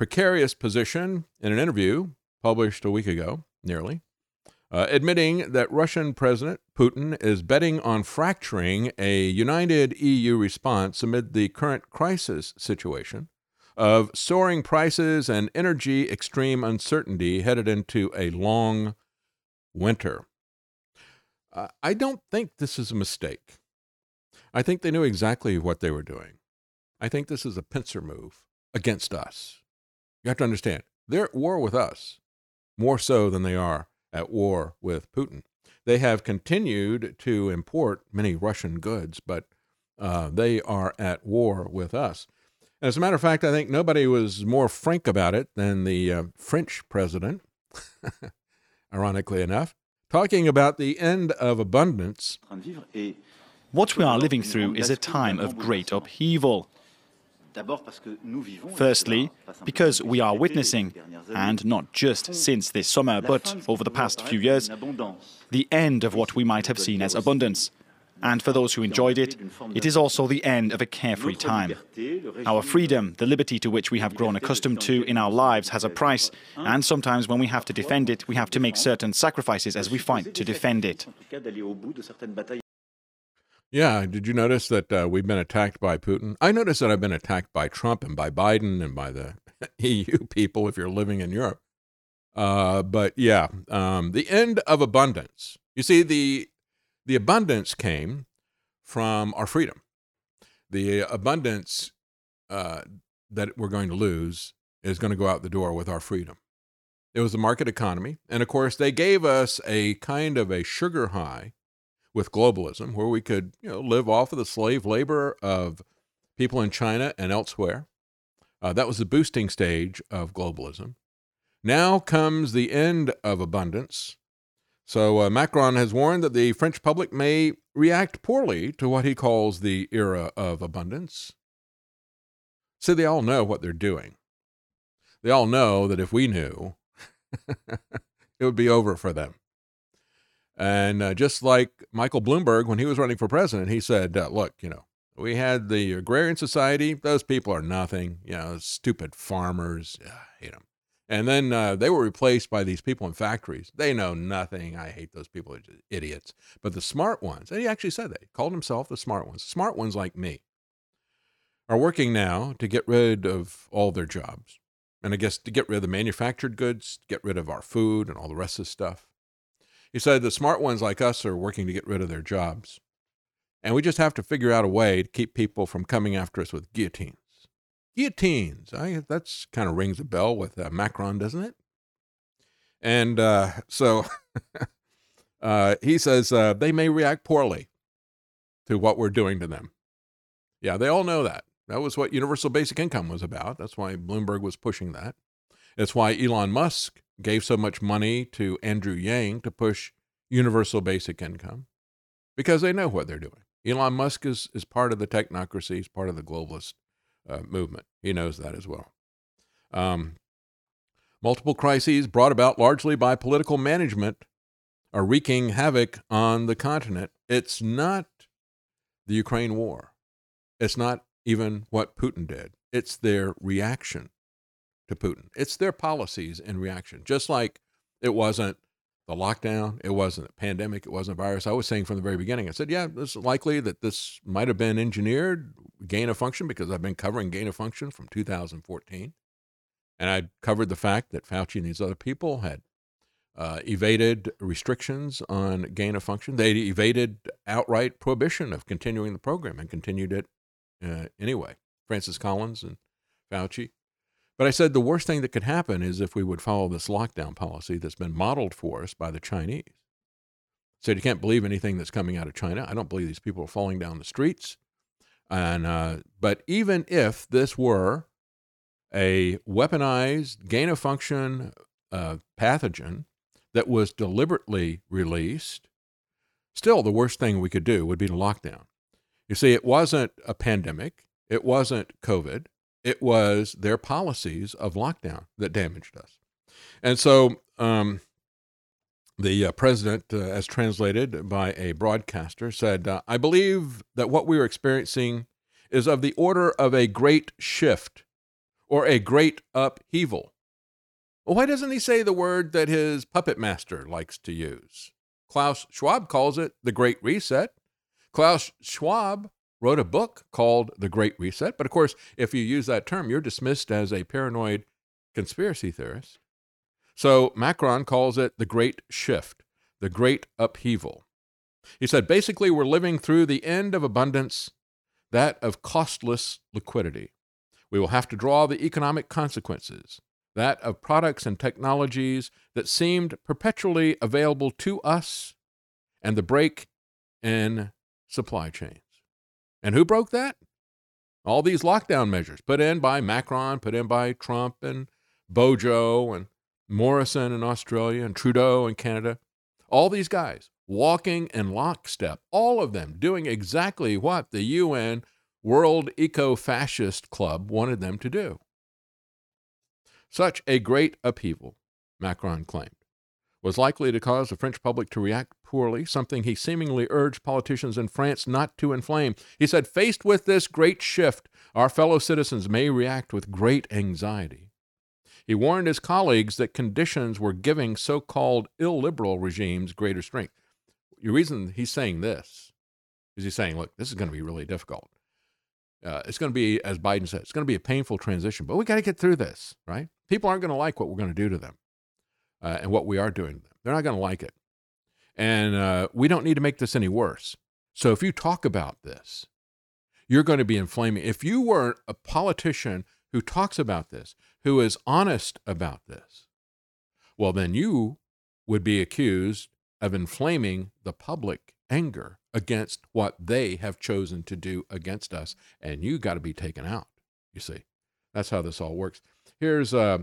precarious position in an interview published a week ago, nearly, uh, admitting that Russian President Putin is betting on fracturing a united EU response amid the current crisis situation of soaring prices and energy extreme uncertainty headed into a long winter. Uh, I don't think this is a mistake. I think they knew exactly what they were doing. I think this is a pincer move against us. You have to understand, they're at war with us more so than they are at war with Putin. They have continued to import many Russian goods, but uh, they are at war with us. As a matter of fact, I think nobody was more frank about it than the uh, French president, ironically enough, talking about the end of abundance. What we are living through is a time of great upheaval. Firstly, because we are witnessing, and not just since this summer, but over the past few years, the end of what we might have seen as abundance. And for those who enjoyed it, it is also the end of a carefree time. Our freedom, the liberty to which we have grown accustomed to in our lives, has a price, and sometimes when we have to defend it, we have to make certain sacrifices as we fight to defend it. Yeah, did you notice that uh, we've been attacked by Putin? I noticed that I've been attacked by Trump and by Biden and by the EU people if you're living in Europe. Uh, but yeah, um, the end of abundance. You see, the the abundance came from our freedom. The abundance uh, that we're going to lose is going to go out the door with our freedom. It was a market economy, and of course, they gave us a kind of a sugar high with globalism, where we could you know live off of the slave labor of people in China and elsewhere. Uh, that was the boosting stage of globalism. Now comes the end of abundance. So uh, Macron has warned that the French public may react poorly to what he calls the era of abundance. So they all know what they're doing. They all know that if we knew, it would be over for them. And uh, just like Michael Bloomberg, when he was running for president, he said, uh, look, you know, we had the Agrarian Society. Those people are nothing. You know, stupid farmers. I hate them. And then uh, they were replaced by these people in factories. They know nothing. I hate those people. They're just idiots. But the smart ones, and he actually said that. He called himself the smart ones. Smart ones like me are working now to get rid of all their jobs. And I guess to get rid of the manufactured goods, get rid of our food and all the rest of the stuff. He said the smart ones like us are working to get rid of their jobs. And we just have to figure out a way to keep people from coming after us with guillotines. Guillotines. I, that's kind of rings a bell with uh, Macron, doesn't it? And uh, so uh, he says uh, they may react poorly to what we're doing to them. Yeah, they all know that. That was what universal basic income was about. That's why Bloomberg was pushing that. It's why Elon Musk gave so much money to Andrew Yang to push universal basic income because they know what they're doing. Elon Musk is, is part of the technocracy, he's part of the globalist uh, movement. He knows that as well. Um, multiple crises brought about largely by political management are wreaking havoc on the continent. It's not the Ukraine war. It's not even what Putin did. It's their reaction to Putin. It's their policies in reaction. Just like it wasn't the lockdown, it wasn't a pandemic, it wasn't a virus. I was saying from the very beginning, I said, yeah, it's likely that this might have been engineered, gain of function, because I've been covering gain of function from 2014. And I covered the fact that Fauci and these other people had uh, evaded restrictions on gain of function. They evaded outright prohibition of continuing the program and continued it uh, anyway. Francis Collins and Fauci. But I said the worst thing that could happen is if we would follow this lockdown policy that's been modeled for us by the Chinese. Said you can't believe anything that's coming out of China. I don't believe these people are falling down the streets. And uh, but even if this were a weaponized gain of function uh, pathogen that was deliberately released, still the worst thing we could do would be to lock down. You see, it wasn't a pandemic, it wasn't COVID, it was their policies of lockdown that damaged us. And so um, the uh, president, uh, as translated by a broadcaster, said, uh, I believe that what we are experiencing is of the order of a great shift or a great upheaval. Well, why doesn't he say the word that his puppet master likes to use? Klaus Schwab calls it the Great Reset. Klaus Schwab wrote a book called The Great Reset. But of course, if you use that term, you're dismissed as a paranoid conspiracy theorist. So Macron calls it the Great Shift, the Great Upheaval. He said basically, we're living through the end of abundance, that of costless liquidity. We will have to draw the economic consequences, that of products and technologies that seemed perpetually available to us, and the break in supply chains. And who broke that? All these lockdown measures put in by Macron, put in by Trump and Bojo and Morrison in Australia and Trudeau in Canada. All these guys walking in lockstep, all of them doing exactly what the UN World Eco Fascist Club wanted them to do. Such a great upheaval, Macron claimed, was likely to cause the French public to react poorly, something he seemingly urged politicians in France not to inflame. He said, Faced with this great shift, our fellow citizens may react with great anxiety. He warned his colleagues that conditions were giving so called illiberal regimes greater strength. The reason he's saying this is he's saying, look, this is going to be really difficult. Uh, it's going to be, as Biden said, it's going to be a painful transition, but we got to get through this, right? People aren't going to like what we're going to do to them uh, and what we are doing. They're not going to like it. And uh, we don't need to make this any worse. So if you talk about this, you're going to be inflaming. If you were a politician who talks about this, who is honest about this, well, then you would be accused of inflaming the public anger against what they have chosen to do against us. And you got to be taken out, you see. That's how this all works. Here's uh,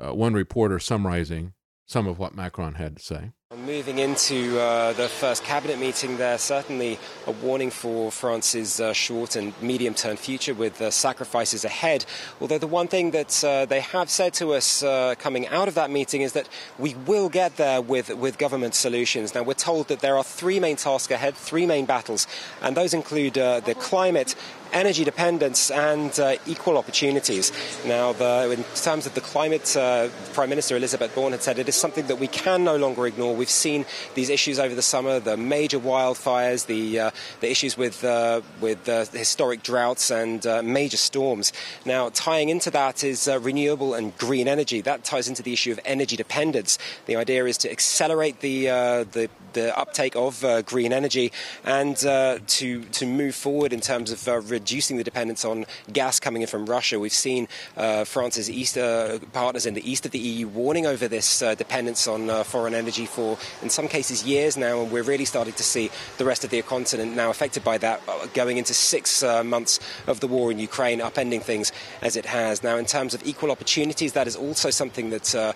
uh, one reporter summarizing some of what Macron had to say. Moving into uh, the first cabinet meeting, there certainly a warning for France's uh, short and medium term future with uh, sacrifices ahead. Although the one thing that uh, they have said to us uh, coming out of that meeting is that we will get there with, with government solutions. Now, we're told that there are three main tasks ahead, three main battles, and those include uh, the climate energy dependence and uh, equal opportunities. Now, the, in terms of the climate, uh, Prime Minister Elizabeth Borne had said it is something that we can no longer ignore. We've seen these issues over the summer, the major wildfires, the, uh, the issues with, uh, with uh, historic droughts and uh, major storms. Now, tying into that is renewable and green energy. That ties into the issue of energy dependence. The idea is to accelerate the, the, the uptake of green energy and to, to move forward in terms of reducing the dependence on gas coming in from Russia. We've seen uh, France's east, uh, partners in the east of the EU warning over this uh, dependence on uh, foreign energy for, in some cases, years now, and we're really starting to see the rest of the continent now affected by that, uh, going into six uh, months of the war in Ukraine, upending things as it has. Now, in terms of equal opportunities, that is also something that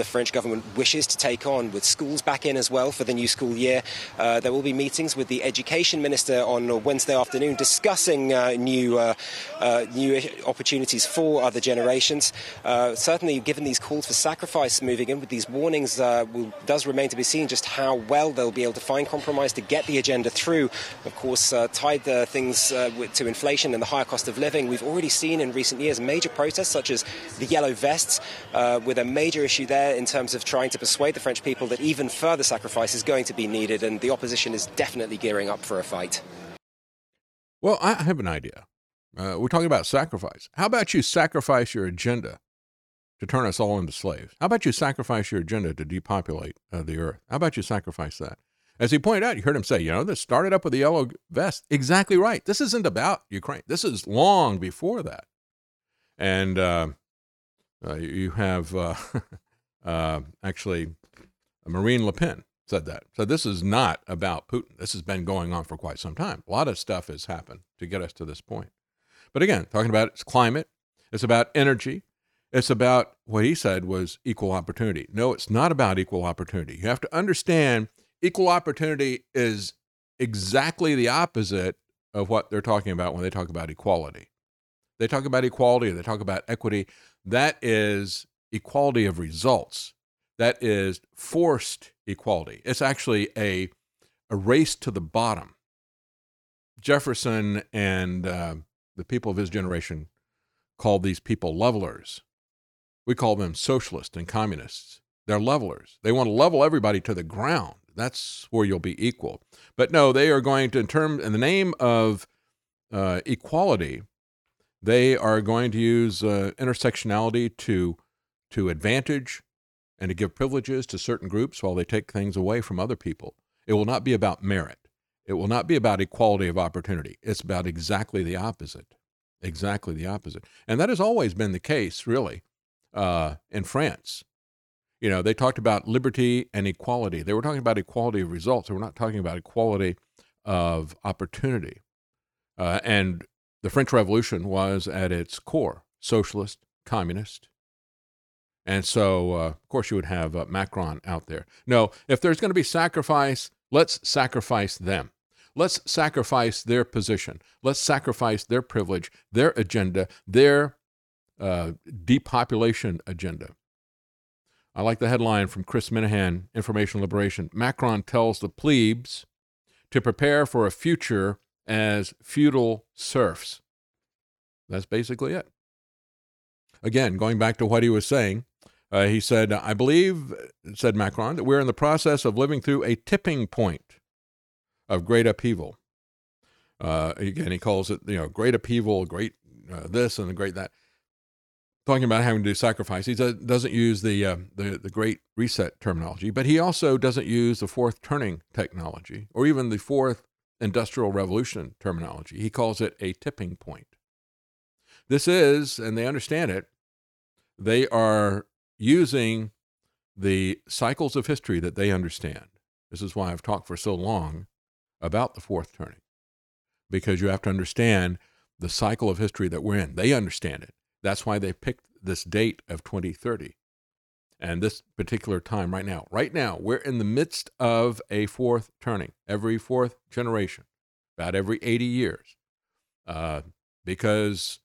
the French government wishes to take on, with schools back in as well for the new school year. there will be meetings with the education minister on Wednesday afternoon discussing uh, new uh, uh, new opportunities for other generations. certainly, given these calls for sacrifice moving in with these warnings, will, does remain to be seen just how well they'll be able to find compromise to get the agenda through. Of course, uh, tied the things uh, to inflation and the higher cost of living. We've already seen in recent years major protests such as the yellow vests, uh, with a major issue there in terms of trying to persuade the French people that even further sacrifice is going to be needed, and the opposition is definitely gearing up for a fight. Well, I have an idea. Uh, we're talking about sacrifice. How about you sacrifice your agenda to turn us all into slaves? How about you sacrifice your agenda to depopulate uh, the earth? How about you sacrifice that? As he pointed out, you heard him say, you know, this started up with the yellow vest. Exactly right. This isn't about Ukraine. This is long before that. And uh, uh you have uh, uh, actually Marine Le Pen said that. So this is not about Putin. This has been going on for quite some time. A lot of stuff has happened to get us to this point. But again, talking about its climate, it's about energy, it's about what he said was equal opportunity. No, it's not about equal opportunity. You have to understand equal opportunity is exactly the opposite of what they're talking about when they talk about equality. They talk about equality, they talk about equity. That is equality of results. That is forced equality. It's actually a, a race to the bottom. Jefferson and uh, the people of his generation called these people levelers. We call them socialists and communists. They're levelers. They want to level everybody to the ground. That's where you'll be equal. But no, they are going to, in term, in the name of uh, equality, they are going to use uh, intersectionality to to advantage and to give privileges to certain groups while they take things away from other people. It will not be about merit. It will not be about equality of opportunity. It's about exactly the opposite. Exactly the opposite. And that has always been the case, really, uh, in France. You know, they talked about liberty and equality. They were talking about equality of results. They were not talking about equality of opportunity. Uh, and the French Revolution was at its core socialist, communist, and so, uh, of course, you would have uh, Macron out there. No, if there's going to be sacrifice, let's sacrifice them. Let's sacrifice their position. Let's sacrifice their privilege, their agenda, their uh, depopulation agenda. I like the headline from Chris Menahan, Information Liberation. Macron tells the plebes to prepare for a future as feudal serfs. That's basically it. Again, going back to what he was saying, uh, he said, I believe, said Macron, that we're in the process of living through a tipping point of great upheaval. Uh, again, he calls it, you know, great upheaval, great uh, this and the great that. Talking about having to do sacrifice, he doesn't use the, uh, the the great reset terminology, but he also doesn't use the fourth turning technology or even the fourth industrial revolution terminology. He calls it a tipping point. This is, and they understand it, they are using the cycles of history that they understand. This is why I've talked for so long about the fourth turning, because you have to understand the cycle of history that we're in. They understand it. That's why they picked this date of 2030. And this particular time, right now, right now, we're in the midst of a fourth turning, every fourth generation, about every 80 years. Uh, because,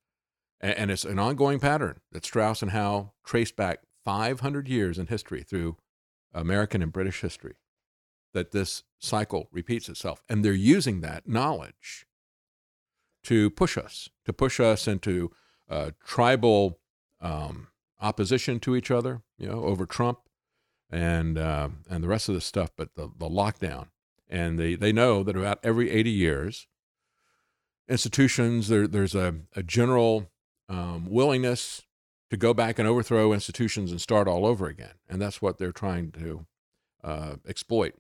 and it's an ongoing pattern that Strauss and Howe traced back 500 years in history through American and British history, that this cycle repeats itself. And they're using that knowledge to push us, to push us into uh, tribal um, opposition to each other, you know, over Trump and uh, and the rest of this stuff. But the, the lockdown, and they, they know that about every 80 years, institutions there, there's a, a general um, willingness to go back and overthrow institutions and start all over again, and that's what they're trying to uh, exploit.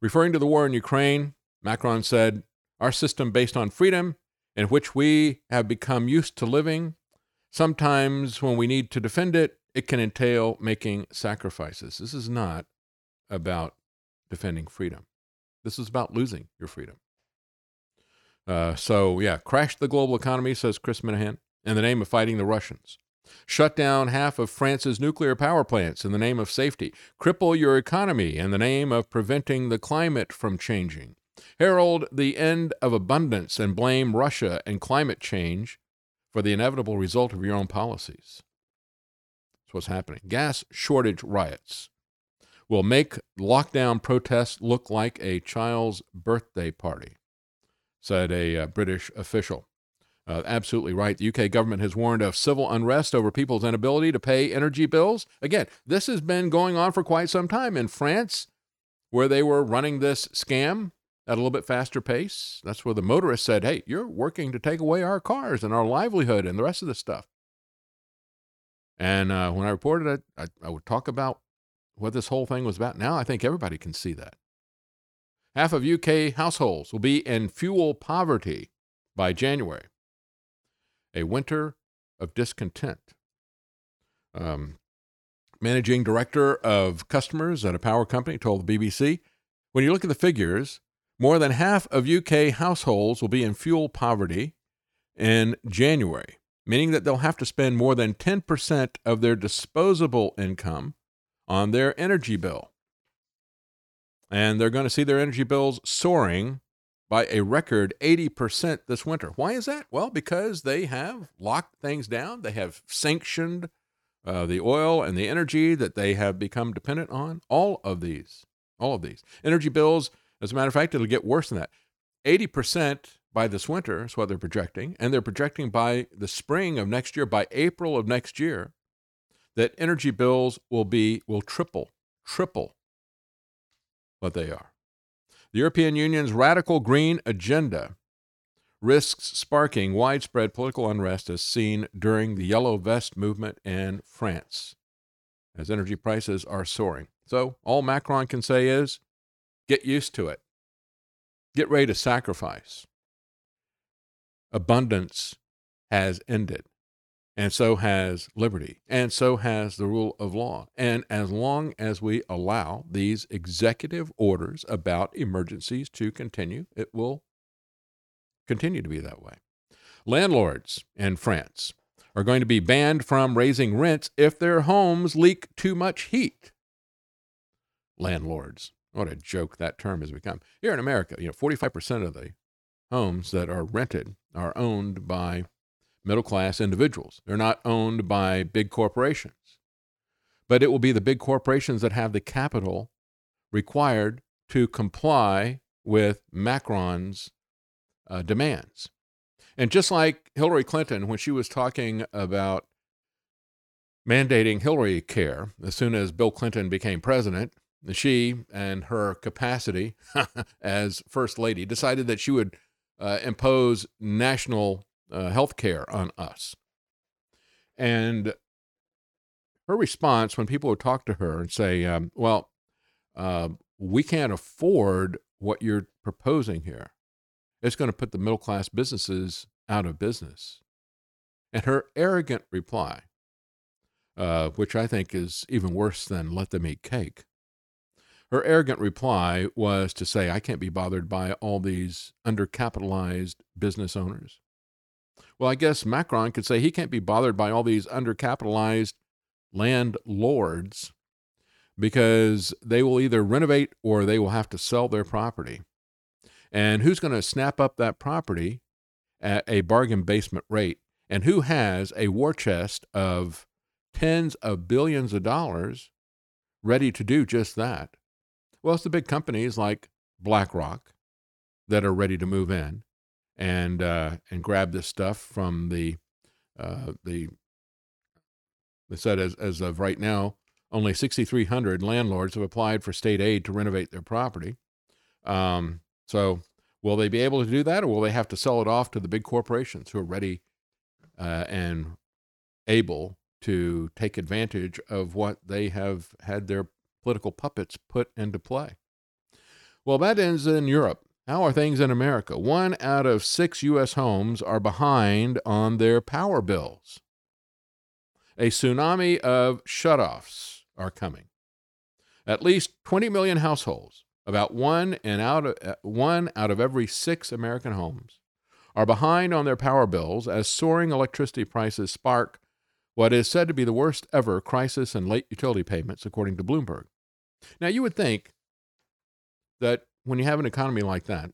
Referring to the war in Ukraine, Macron said, "Our system based on freedom." In which we have become used to living Sometimes, when we need to defend it, it can entail making sacrifices. This is not about defending freedom. This is about losing your freedom. Uh, so, yeah, crash the global economy, says Chris Menahan, in the name of fighting the Russians. Shut down half of France's nuclear power plants in the name of safety. Cripple your economy in the name of preventing the climate from changing. Herald the end of abundance and blame Russia and climate change for the inevitable result of your own policies. That's what's happening. Gas shortage riots will make lockdown protests look like a child's birthday party, said a uh, British official. Uh, absolutely right. The UK government has warned of civil unrest over people's inability to pay energy bills. Again, this has been going on for quite some time. In France, where they were running this scam, at a little bit faster pace. That's where the motorist said, Hey, you're working to take away our cars and our livelihood and the rest of the stuff. And uh, when I reported it, I, I would talk about what this whole thing was about. Now I think everybody can see that. Half of UK households will be in fuel poverty by January. A winter of discontent. Um, managing director of customers at a power company told the BBC when you look at the figures, more than half of UK households will be in fuel poverty in January, meaning that they'll have to spend more than 10% of their disposable income on their energy bill. And they're going to see their energy bills soaring by a record 80% this winter. Why is that? Well, because they have locked things down, they have sanctioned uh, the oil and the energy that they have become dependent on. All of these, all of these energy bills as a matter of fact, it'll get worse than that. 80% by this winter is what they're projecting, and they're projecting by the spring of next year, by April of next year, that energy bills will be will triple, triple what they are. The European Union's radical green agenda risks sparking widespread political unrest as seen during the Yellow Vest movement in France, as energy prices are soaring. So, all Macron can say is Get used to it. Get ready to sacrifice. Abundance has ended, and so has liberty, and so has the rule of law. And as long as we allow these executive orders about emergencies to continue, it will continue to be that way. Landlords in France are going to be banned from raising rents if their homes leak too much heat. Landlords. What a joke that term has become. Here in America, you know, 45% of the homes that are rented are owned by middle class individuals. They're not owned by big corporations. But it will be the big corporations that have the capital required to comply with Macron's uh, demands. And just like Hillary Clinton, when she was talking about mandating Hillary care as soon as Bill Clinton became president, she and her capacity as first lady decided that she would uh, impose national uh, health care on us. And her response when people would talk to her and say, um, Well, uh, we can't afford what you're proposing here, it's going to put the middle class businesses out of business. And her arrogant reply, uh, which I think is even worse than let them eat cake, her arrogant reply was to say, I can't be bothered by all these undercapitalized business owners. Well, I guess Macron could say he can't be bothered by all these undercapitalized landlords because they will either renovate or they will have to sell their property. And who's going to snap up that property at a bargain basement rate? And who has a war chest of tens of billions of dollars ready to do just that? Well, it's the big companies like BlackRock that are ready to move in and uh, and grab this stuff from the uh, the. They said as as of right now, only 6,300 landlords have applied for state aid to renovate their property. Um, so, will they be able to do that, or will they have to sell it off to the big corporations who are ready uh, and able to take advantage of what they have had their political puppets put into play? Well, that ends in Europe. How are things in America? One out of six U.S. homes are behind on their power bills. A tsunami of shutoffs are coming. At least 20 million households, about one, and out of, uh, one out of every six American homes, are behind on their power bills as soaring electricity prices spark what is said to be the worst ever crisis in late utility payments, according to Bloomberg. Now, you would think that when you have an economy like that,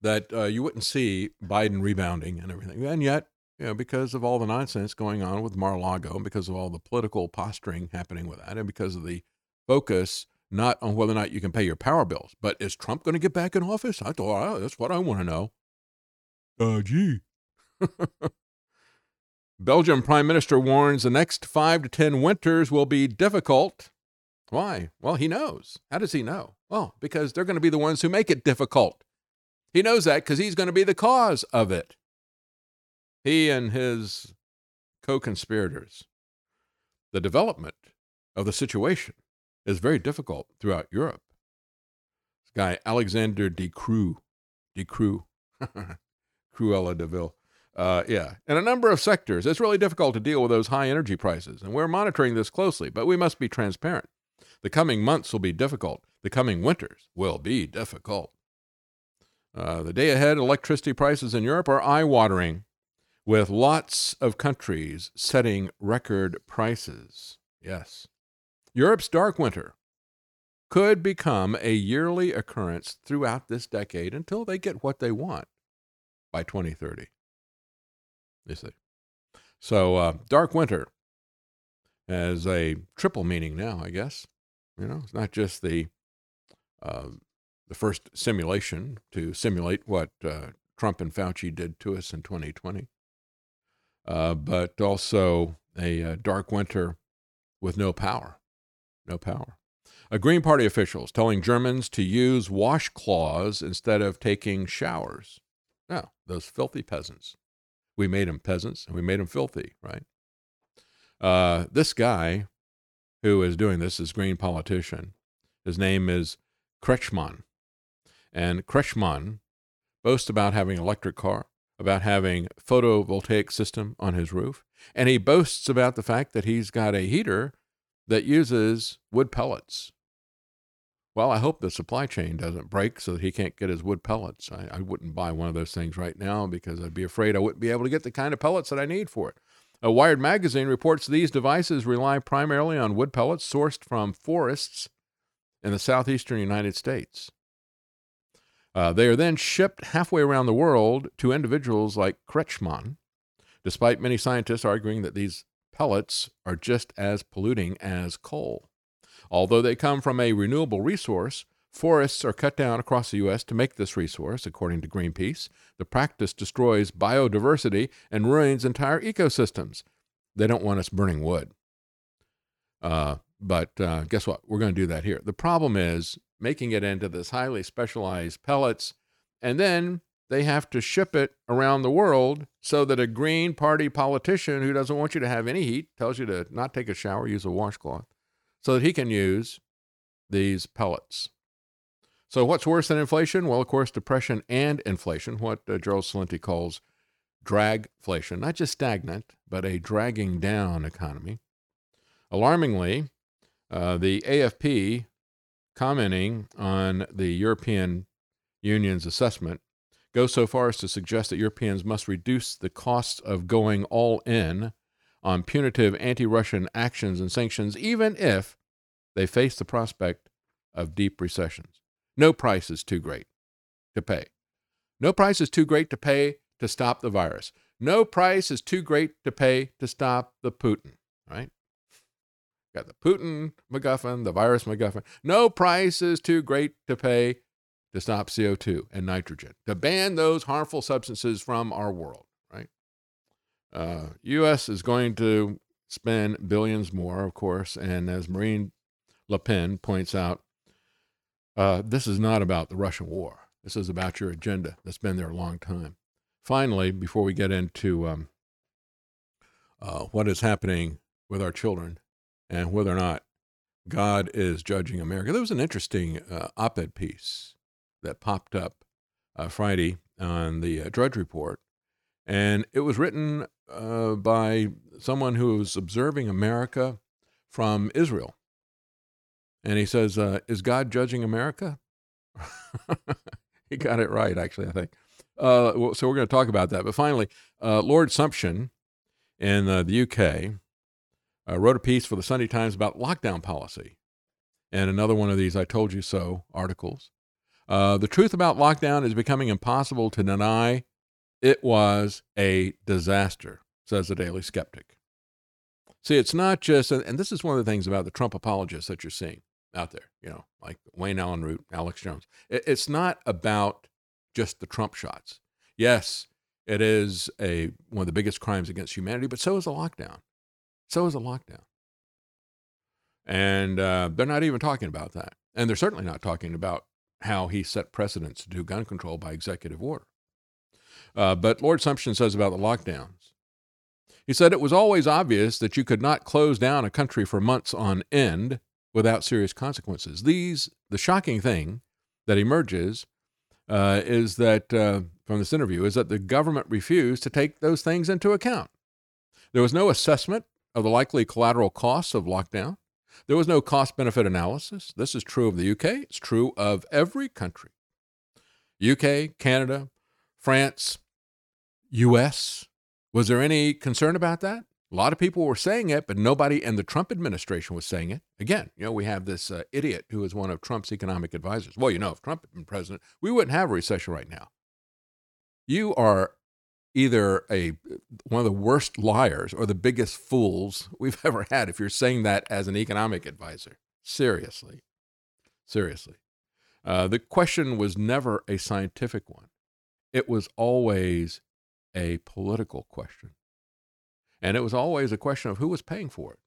that uh, you wouldn't see Biden rebounding and everything. And yet, you know, because of all the nonsense going on with Mar-a-Lago, and because of all the political posturing happening with that, and because of the focus not on whether or not you can pay your power bills, but is Trump going to get back in office? I thought oh, that's what I want to know. Uh, gee. Belgium Prime Minister warns the next five to ten winters will be difficult. Why? Well, he knows. How does he know? Well, because they're going to be the ones who make it difficult. He knows that because he's going to be the cause of it. He and his co conspirators. The development of the situation is very difficult throughout Europe. This guy, Alexander de Croo, de Croo, Cruella de Vil. Uh, yeah, in a number of sectors, it's really difficult to deal with those high energy prices, and we're monitoring this closely, but we must be transparent. The coming months will be difficult. The coming winters will be difficult. Uh, the day ahead, electricity prices in Europe are eye watering, with lots of countries setting record prices. Yes. Europe's dark winter could become a yearly occurrence throughout this decade until they get what they want by 2030. You see. So, uh, dark winter has a triple meaning now, I guess. You know, it's not just the uh, the first simulation to simulate what uh, Trump and Fauci did to us in 2020, uh, but also a, uh, dark winter with no power, no power. A Green Party officials telling Germans to use washcloths instead of taking showers. Now, those filthy peasants. We made them peasants and we made them filthy, right? Uh, this guy who is doing this, is green politician. His name is Kretschmann. And Kretschmann boasts about having electric car, about having photovoltaic system on his roof, and he boasts about the fact that he's got a heater that uses wood pellets. Well, I hope the supply chain doesn't break so that he can't get his wood pellets. I, I wouldn't buy one of those things right now because I'd be afraid I wouldn't be able to get the kind of pellets that I need for it. A Wired magazine reports these devices rely primarily on wood pellets sourced from forests in the southeastern United States. Uh, they are then shipped halfway around the world to individuals like Kretschmann, despite many scientists arguing that these pellets are just as polluting as coal. Although they come from a renewable resource, Forests are cut down across the U.S. to make this resource, according to Greenpeace. The practice destroys biodiversity and ruins entire ecosystems. They don't want us burning wood. Uh, but uh, guess what? We're going to do that here. The problem is making it into this highly specialized pellets, and then they have to ship it around the world so that a Green Party politician who doesn't want you to have any heat tells you to not take a shower, use a washcloth, so that he can use these pellets. So, what's worse than inflation? Well, of course, depression and inflation, what uh, Gerald Celente calls dragflation, not just stagnant, but a dragging down economy. Alarmingly, uh, the AFP, commenting on the European Union's assessment, goes so far as to suggest that Europeans must reduce the costs of going all in on punitive anti Russian actions and sanctions, even if they face the prospect of deep recessions. No price is too great to pay. No price is too great to pay to stop the virus. No price is too great to pay to stop the Putin, right? Got the Putin MacGuffin, the virus MacGuffin. No price is too great to pay to stop CO2 and nitrogen, to ban those harmful substances from our world, right? Uh, U.S. is going to spend billions more, of course, and as Marine Le Pen points out, uh, this is not about the Russian war. This is about your agenda that's been there a long time. Finally, before we get into um, uh, what is happening with our children and whether or not God is judging America, there was an interesting uh, op ed piece that popped up uh, Friday on the uh, Drudge Report. And it was written uh, by someone who was observing America from Israel. And he says, uh, Is God judging America? he got it right, actually, I think. Uh, so we're going to talk about that. But finally, uh, Lord Sumption in uh, the UK uh, wrote a piece for the Sunday Times about lockdown policy. And another one of these I told you so articles. Uh, the truth about lockdown is becoming impossible to deny. It was a disaster, says the Daily Skeptic. See, it's not just, and this is one of the things about the Trump apologists that you're seeing out there, you know, like Wayne Allyn Root, Alex Jones. It's not about just the Trump shots. Yes, it is a one of the biggest crimes against humanity, but so is a lockdown. So is a lockdown. And uh, they're not even talking about that. And they're certainly not talking about how he set precedents to do gun control by executive order. Uh, but Lord Sumption says about the lockdowns. He said it was always obvious that you could not close down a country for months on end without serious consequences. These, the shocking thing that emerges uh, is that, uh, from this interview, is that the government refused to take those things into account. There was no assessment of the likely collateral costs of lockdown. There was no cost benefit analysis. This is true of the UK, it's true of every country. UK, Canada, France, US. Was there any concern about that? A lot of people were saying it, but nobody in the Trump administration was saying it. Again, you know, we have this uh, idiot who is one of Trump's economic advisors. Well, you know, if Trump had been president, we wouldn't have a recession right now. You are either a one of the worst liars or the biggest fools we've ever had if you're saying that as an economic advisor. Seriously. Seriously. Uh, the question was never a scientific one. It was always a political question. And it was always a question of who was paying for it.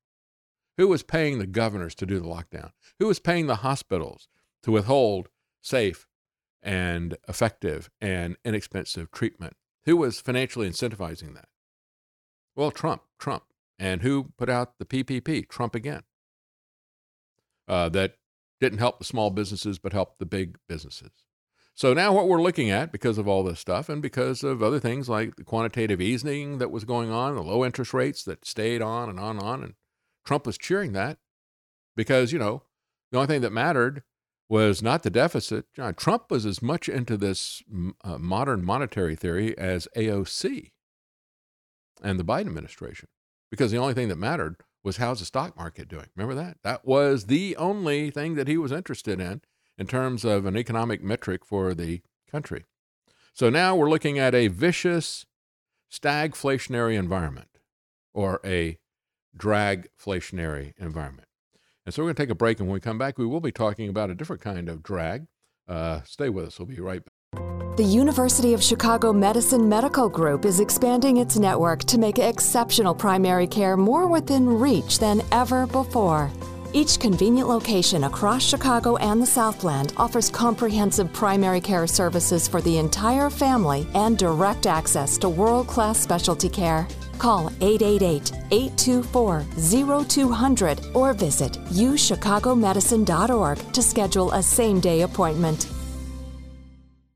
Who was paying the governors to do the lockdown? Who was paying the hospitals to withhold safe and effective and inexpensive treatment? Who was financially incentivizing that? Well, Trump, Trump. And who put out the PPP? Trump again. Uh, that didn't help the small businesses, but helped the big businesses. So now what we're looking at, because of all this stuff and because of other things like the quantitative easing that was going on, the low interest rates that stayed on and on and on, and Trump was cheering that because, you know, the only thing that mattered was not the deficit. Trump was as much into this uh, modern monetary theory as AOC and the Biden administration because the only thing that mattered was how's the stock market doing. Remember that? That was the only thing that he was interested in in terms of an economic metric for the country. So now we're looking at a vicious stagflationary environment or a dragflationary environment. And so we're going to take a break, and when we come back, we will be talking about a different kind of drag. Uh, stay with us, we'll be right back. The University of Chicago Medicine Medical Group is expanding its network to make exceptional primary care more within reach than ever before. Each convenient location across Chicago and the Southland offers comprehensive primary care services for the entire family and direct access to world class specialty care. Call 888 824 0200 or visit uchicagomedicine.org to schedule a same day appointment.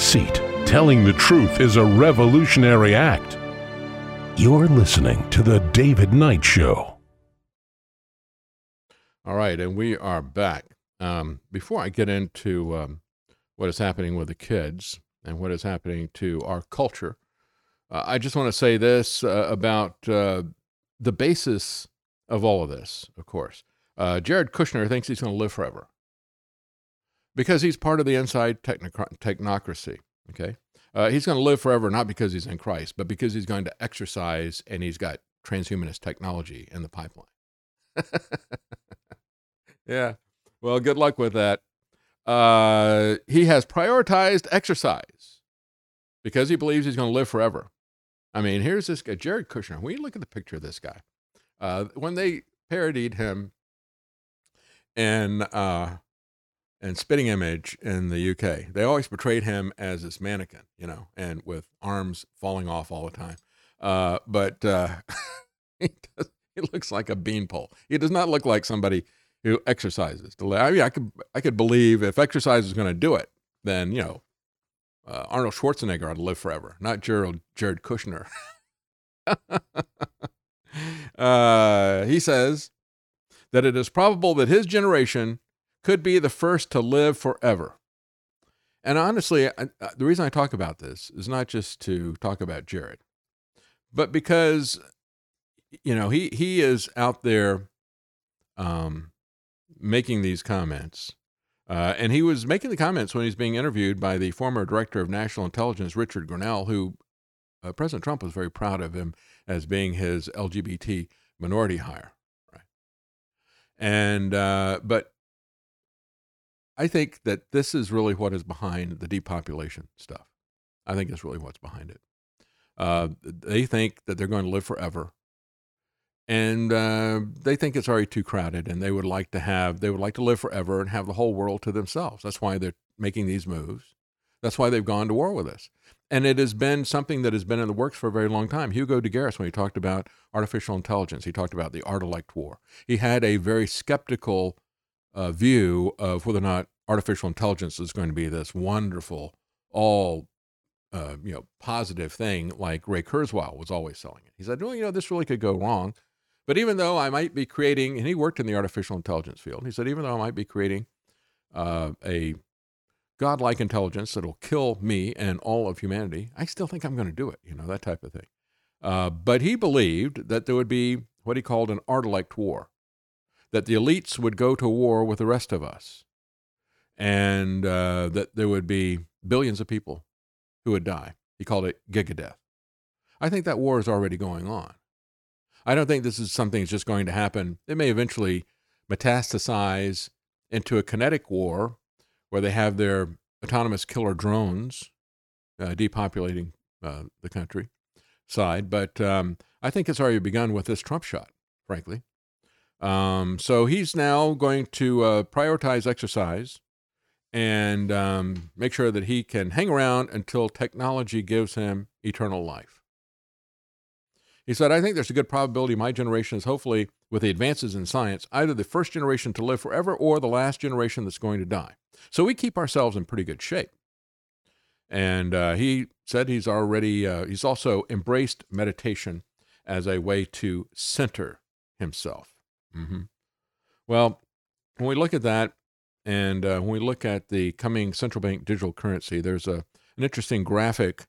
Deceit, telling the truth is a revolutionary act. You're listening to The David Knight Show. All right, and we are back. Um, before I get into um, what is happening with the kids and what is happening to our culture, uh, I just want to say this uh, about uh, the basis of all of this, of course. Uh, Jared Kushner thinks he's going to live forever because he's part of the inside technocr- technocracy. Okay. Uh, he's going to live forever, not because he's in Christ, but because he's going to exercise and he's got transhumanist technology in the pipeline. yeah. Well, good luck with that. Uh, he has prioritized exercise because he believes he's going to live forever. I mean, here's this guy, Jared Kushner. When you look at the picture of this guy, uh, when they parodied him and uh, and Spitting Image in the UK. They always portrayed him as this mannequin, you know, and with arms falling off all the time. Uh, but uh, he, does, he looks like a beanpole. He does not look like somebody who exercises. I mean, I could I could believe if exercise is going to do it, then you know, uh, Arnold Schwarzenegger ought to live forever, not Gerald Jared Kushner. uh, he says that it is probable that his generation could be the first to live forever. And honestly, I, the reason I talk about this is not just to talk about Jared, but because you know he he is out there um, making these comments, uh, and he was making the comments when he's being interviewed by the former director of national intelligence, Richard Grenell, who uh, President Trump was very proud of him as being his LGBT minority hire, right? And uh, but I think that this is really what is behind the depopulation stuff. I think that's really what's behind it. Uh, they think that they're going to live forever, and uh, they think it's already too crowded, and they would like to have they would like to live forever and have the whole world to themselves. That's why they're making these moves. That's why they've gone to war with us. And it has been something that has been in the works for a very long time. Hugo de Garis, when he talked about artificial intelligence, he talked about the Artilect war. He had a very skeptical uh, view of whether or not artificial intelligence is going to be this wonderful, all uh, you know, positive thing like Ray Kurzweil was always selling it. He said, well, you know, this really could go wrong. But even though I might be creating, and he worked in the artificial intelligence field, he said, even though I might be creating uh, a godlike intelligence that'll kill me and all of humanity, I still think I'm going to do it, you know, that type of thing. Uh, but he believed that there would be what he called an artilect war, that the elites would go to war with the rest of us, and uh, that there would be billions of people who would die. He called it gigadeath. I think that war is already going on. I don't think this is something that's just going to happen. It may eventually metastasize into a kinetic war where they have their autonomous killer drones uh, depopulating uh, the country side. But um, I think it's already begun with this Trump shot, frankly. Um, so he's now going to uh, prioritize exercise and um, make sure that he can hang around until technology gives him eternal life. He said, I think there's a good probability my generation is hopefully, with the advances in science, either the first generation to live forever or the last generation that's going to die. So we keep ourselves in pretty good shape. And uh, he said he's already, uh, he's also embraced meditation as a way to center himself. Mm-hmm. Well, when we look at that, and uh, when we look at the coming central bank digital currency, there's a, an interesting graphic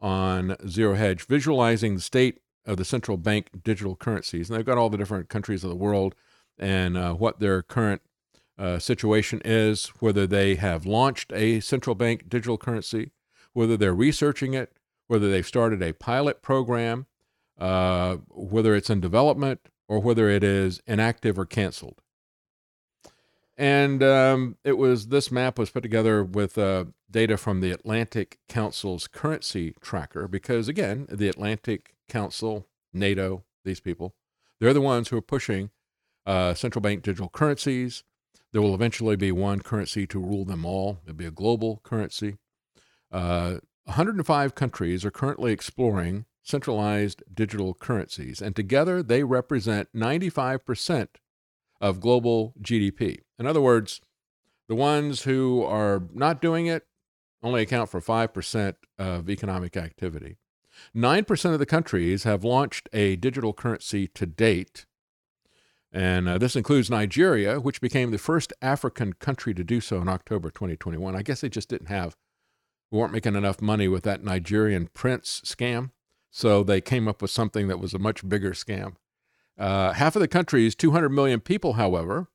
on Zero Hedge visualizing the state of the central bank digital currencies. And they've got all the different countries of the world and uh, what their current uh, situation is, whether they have launched a central bank digital currency, whether they're researching it, whether they've started a pilot program, uh, whether it's in development, or whether it is inactive or canceled. And um, it was this map was put together with uh, data from the Atlantic Council's currency tracker, because again, the Atlantic Council, NATO, these people, they're the ones who are pushing uh, central bank digital currencies. There will eventually be one currency to rule them all. It'll be a global currency. Uh, 105 countries are currently exploring centralized digital currencies, and together they represent 95% of global GDP. In other words, the ones who are not doing it only account for 5% of economic activity. 9% of the countries have launched a digital currency to date. And uh, this includes Nigeria, which became the first African country to do so in October 2021. I guess they just didn't have, we weren't making enough money with that Nigerian prince scam. So they came up with something that was a much bigger scam. Uh, half of the country's 200 million people, however,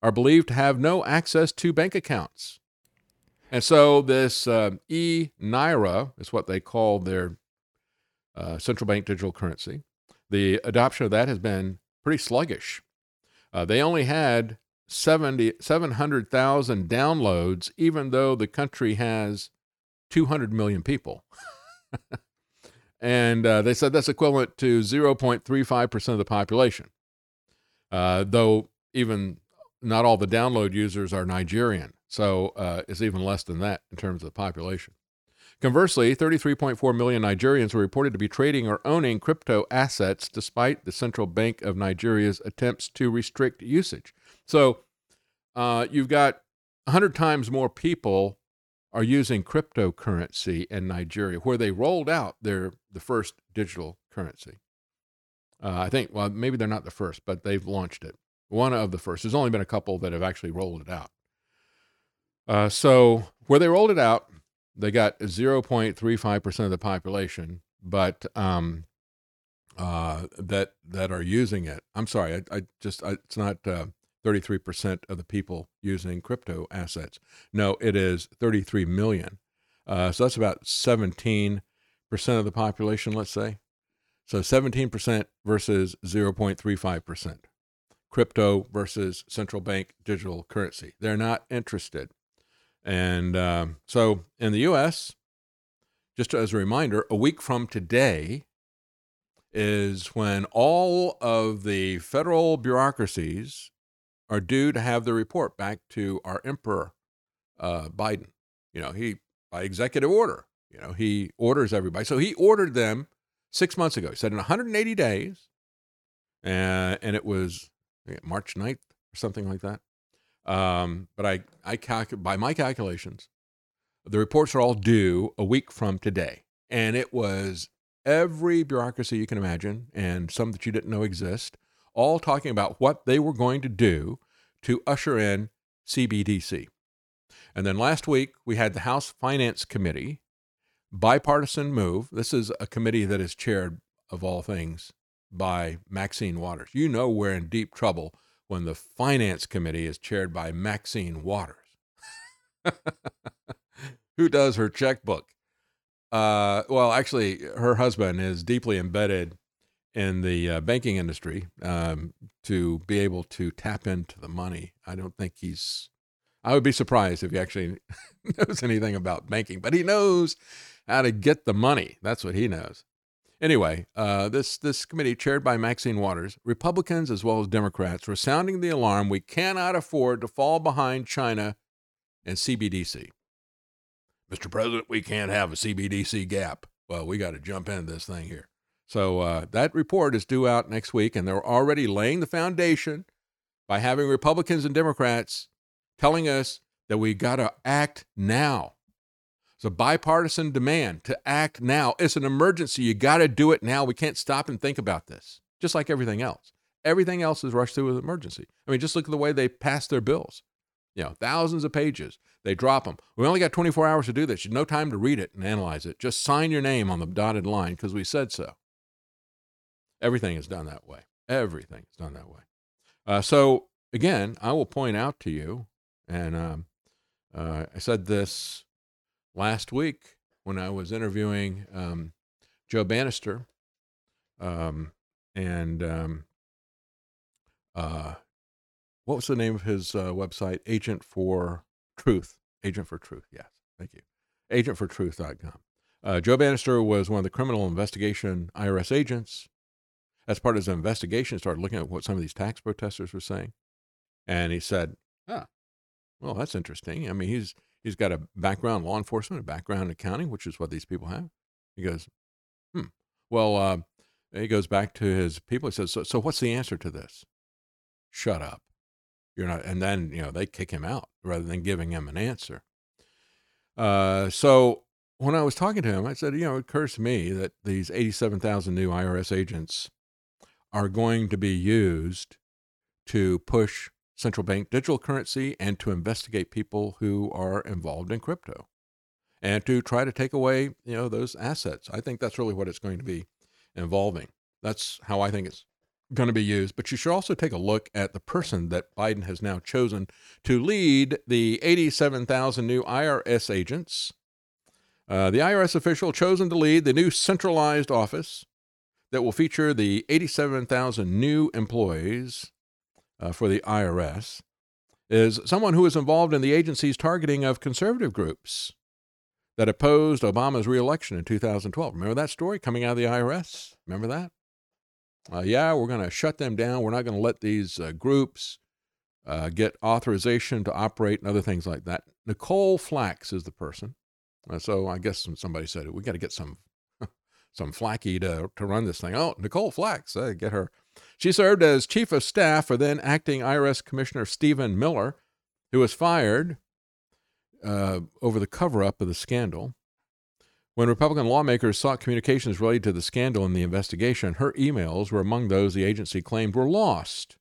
are believed to have no access to bank accounts. And so this uh, e Naira is what they call their uh, central bank digital currency. The adoption of that has been pretty sluggish. Uh, they only had 70, 700,000 downloads, even though the country has 200 million people. and uh, they said that's equivalent to 0.35% of the population. Uh, though even not all the download users are Nigerian, so uh, it's even less than that in terms of the population. Conversely, 33.4 million Nigerians were reported to be trading or owning crypto assets despite the Central Bank of Nigeria's attempts to restrict usage. So uh, you've got 100 times more people are using cryptocurrency in Nigeria, where they rolled out their the first digital currency. Uh, I think, well, maybe they're not the first, but they've launched it. One of the first. There's only been a couple that have actually rolled it out. Uh, so where they rolled it out, they got 0.35% of the population, but um, uh, that that are using it. I'm sorry, I, I just I, it's not uh, 33% of the people using crypto assets. No, it is 33 million. Uh, so that's about 17% of the population, let's say. So 17% versus 0.35%. Crypto versus central bank digital currency. They're not interested. And um, so in the US, just as a reminder, a week from today is when all of the federal bureaucracies are due to have the report back to our emperor, uh, Biden. You know, he, by executive order, you know, he orders everybody. So he ordered them six months ago. He said in 180 days, uh, and it was March 9th or something like that. Um, but I, I calc- by my calculations, the reports are all due a week from today. And it was every bureaucracy you can imagine and some that you didn't know exist, all talking about what they were going to do to usher in CBDC. And then last week, we had the House Finance Committee, bipartisan move. This is a committee that is chaired, of all things, by Maxine Waters. You know we're in deep trouble when the finance committee is chaired by Maxine Waters, who does her checkbook. Uh, well, actually, her husband is deeply embedded in the uh, banking industry um, to be able to tap into the money. I don't think he's. I would be surprised if he actually knows anything about banking, but he knows how to get the money. That's what he knows. Anyway, uh, this this committee, chaired by Maxine Waters, Republicans as well as Democrats, were sounding the alarm. We cannot afford to fall behind China and CBDC. Mr. President, we can't have a CBDC gap. Well, we got to jump into this thing here. So uh, that report is due out next week, and they're already laying the foundation by having Republicans and Democrats telling us that we got to act now. It's a bipartisan demand to act now. It's an emergency. You got to do it now. We can't stop and think about this, just like everything else. Everything else is rushed through with emergency. I mean, just look at the way they pass their bills. You know, thousands of pages. They drop them. We only got 24 hours to do this. You no time to read it and analyze it. Just sign your name on the dotted line because we said so. Everything is done that way. Everything is done that way. Uh, so again, I will point out to you, and um, uh, I said this last week when I was interviewing um, Joe Banister, um, and um, uh, what was the name of his uh, website? Agent for Truth. Agent for Truth. Yes, thank you. Agentfortruth.com. Uh, Joe Banister was one of the criminal investigation IRS agents. As part of his investigation, started looking at what some of these tax protesters were saying, and he said, "Ah, well, that's interesting. I mean, he's he's got a background in law enforcement, a background in accounting, which is what these people have." He goes, "Hmm. Well, uh, he goes back to his people. He says, so, so what's the answer to this? Shut up. You're not." And then you know they kick him out rather than giving him an answer. Uh, so when I was talking to him, I said, you know, it occurs to me that these 87,000 new IRS agents are going to be used to push central bank digital currency and to investigate people who are involved in crypto and to try to take away, you know, those assets. I think that's really what it's going to be involving. That's how I think it's going to be used. But you should also take a look at the person that Biden has now chosen to lead the 87,000 new IRS agents. Uh, the IRS official chosen to lead the new centralized office that will feature the 87,000 new employees uh, for the IRS is someone who is involved in the agency's targeting of conservative groups that opposed Obama's reelection in 2012. Remember that story coming out of the IRS? Remember that? Uh, yeah, we're going to shut them down. We're not going to let these uh, groups uh, get authorization to operate and other things like that. Nicole Flax is the person. Uh, so I guess somebody said we got to get some some flacky to, to run this thing. Oh, Nicole Flax, uh, get her. She served as chief of staff for then acting IRS Commissioner Steven Miller, who was fired uh, over the cover up of the scandal. When Republican lawmakers sought communications related to the scandal in the investigation, her emails were among those the agency claimed were lost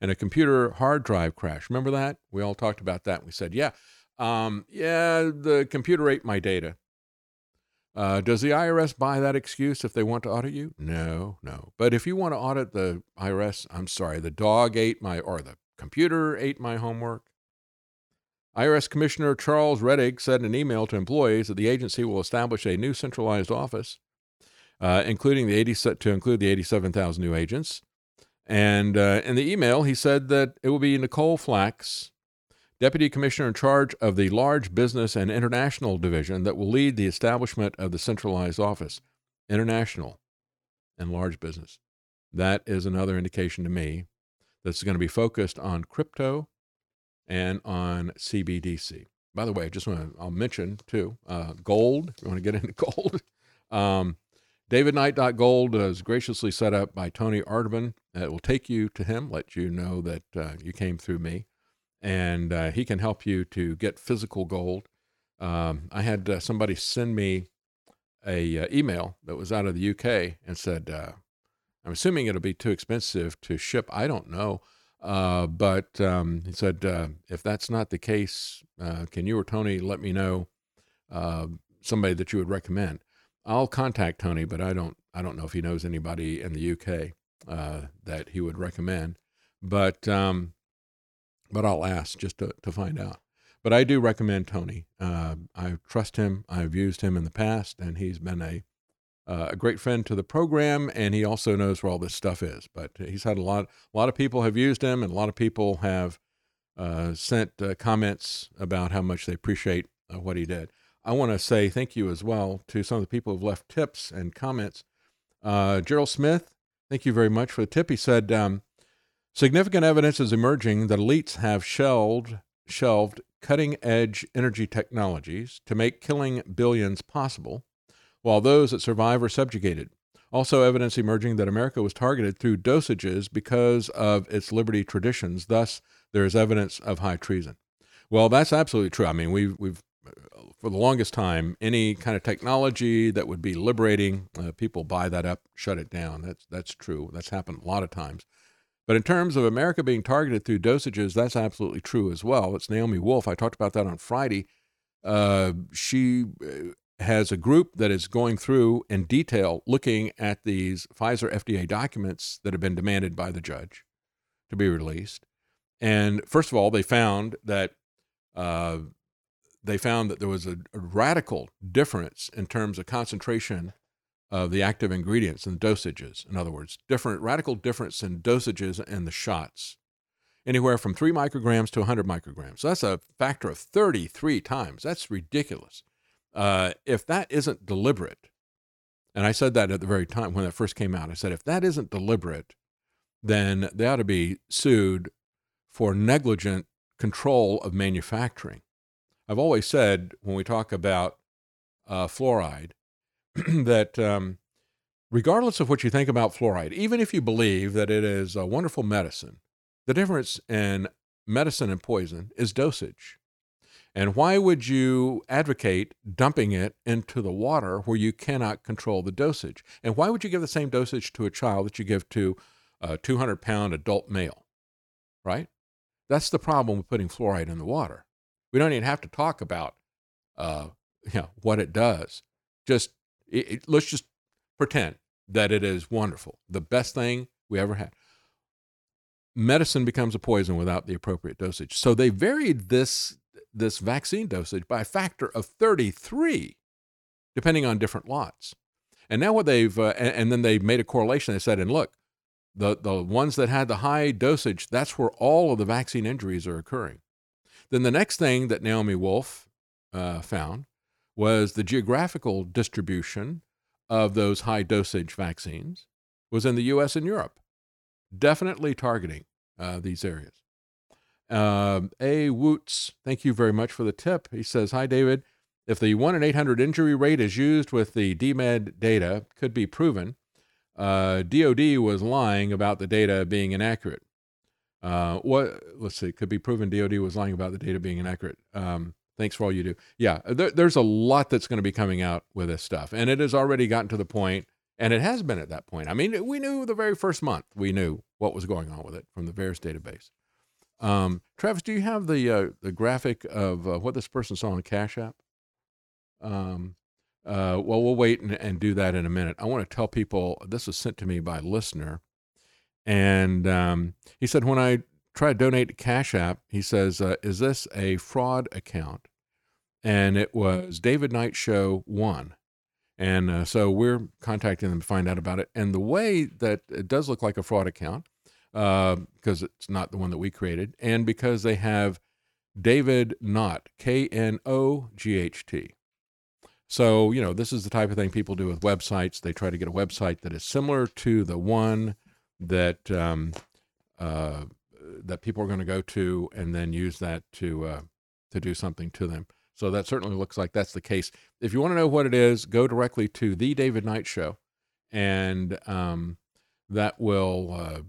in a computer hard drive crash. Remember that? We all talked about that. We said, yeah, um, yeah, the computer ate my data. Uh, does the IRS buy that excuse if they want to audit you? No, no. But if you want to audit the IRS, I'm sorry, the dog ate my, or the computer ate my homework. IRS Commissioner Charles Rettig said in an email to employees that the agency will establish a new centralized office, uh, including the 80, to include the 87,000 new agents. And uh, in the email, he said that it will be Nicole Flax, Deputy Commissioner in charge of the Large Business and International Division, that will lead the establishment of the centralized office, international and large business. That is another indication to me that it's going to be focused on crypto and on CBDC. By the way, I just want to I'll mention too uh, gold. If you want to get into gold, um, DavidKnight.gold is graciously set up by Tony Arterburn. It will take you to him, let you know that uh, you came through me, and uh, he can help you to get physical gold. Um, I had uh, somebody send me a uh, email that was out of the UK and said, uh, "I'm assuming it'll be too expensive to ship. I don't know." Uh, but um, he said, uh, if that's not the case, can you or Tony let me know somebody that you would recommend? I'll contact Tony, but I don't I don't know if he knows anybody in the UK that he would recommend. But um, but I'll ask just to, to find out. But I do recommend Tony. Uh, I trust him. I've used him in the past, and he's been a uh, a great friend to the program, and he also knows where all this stuff is. But he's had a lot, a lot of people have used him, and a lot of people have uh, sent uh, comments about how much they appreciate uh, what he did. I want to say thank you as well to some of the people who've left tips and comments. Uh, Gerald Smith, thank you very much for the tip. He said, um, significant evidence is emerging that elites have shelved, shelved cutting edge energy technologies to make killing billions possible while those that survive are subjugated. Also, evidence emerging that America was targeted through dosages because of its liberty traditions. Thus, there is evidence of high treason. Well, that's absolutely true. I mean, we've, we've for the longest time, any kind of technology that would be liberating, uh, people buy that up, shut it down. That's, that's true. That's happened a lot of times. But in terms of America being targeted through dosages, that's absolutely true as well. It's Naomi Wolf. I talked about that on Friday. Uh, she uh, has a group that is going through in detail looking at these Pfizer FDA documents that have been demanded by the judge to be released. And first of all, they found that uh, they found that there was a, a, radical difference in terms of concentration of the active ingredients and dosages. In other words, different radical difference in dosages and the shots, anywhere from three micrograms to 100 micrograms. So that's a factor of 33 times. That's ridiculous. Uh, if that isn't deliberate, and I said that at the very time when that first came out, I said if that isn't deliberate, then they ought to be sued for negligent control of manufacturing. I've always said when we talk about uh, fluoride that um, regardless of what you think about fluoride, even if you believe that it is a wonderful medicine, the difference in medicine and poison is dosage. And why would you advocate dumping it into the water where you cannot control the dosage? And why would you give the same dosage to a child that you give to a 200 pound adult male? Right? That's the problem with putting fluoride in the water. We don't even have to talk about uh, you know, what it does. Just it, it, let's just pretend that it is wonderful, the best thing we ever had. Medicine becomes a poison without the appropriate dosage. So they varied this this vaccine dosage by a factor of 33, depending on different lots. And now what they've uh, and, and then they made a correlation. They said, and look, the the ones that had the high dosage, that's where all of the vaccine injuries are occurring. Then the next thing that Naomi Wolf uh, found was the geographical distribution of those high dosage vaccines was in the U.S. and Europe, definitely targeting uh, these areas. Um, a Woots, thank you very much for the tip. He says, "Hi David, if the one in 800 injury rate is used with the DMED data, could be proven. Uh, DoD was lying about the data being inaccurate. Uh, what? Let's see. Could be proven DoD was lying about the data being inaccurate. Um, thanks for all you do. Yeah, there, there's a lot that's going to be coming out with this stuff, and it has already gotten to the point, and it has been at that point. I mean, we knew the very first month we knew what was going on with it from the VAERS database. Um, Travis, do you have the uh, the graphic of uh, what this person saw on Cash App? Um, uh, well, we'll wait and, and, do that in a minute. I want to tell people this was sent to me by a listener and um, he said, when I try to donate to Cash App, he says, uh, is this a fraud account? And it was David Knight Show 1. And uh, so we're contacting them to find out about it. And the way that it does look like a fraud account, because uh, it's not the one that we created, and because they have David Knott, K N O G H T. So, you know, this is the type of thing people do with websites. They try to get a website that is similar to the one that um, uh, that people are going to go to and then use that to uh, to do something to them. So that certainly looks like that's the case. If you want to know what it is, go directly to the David Knight Show, and um, that will uh,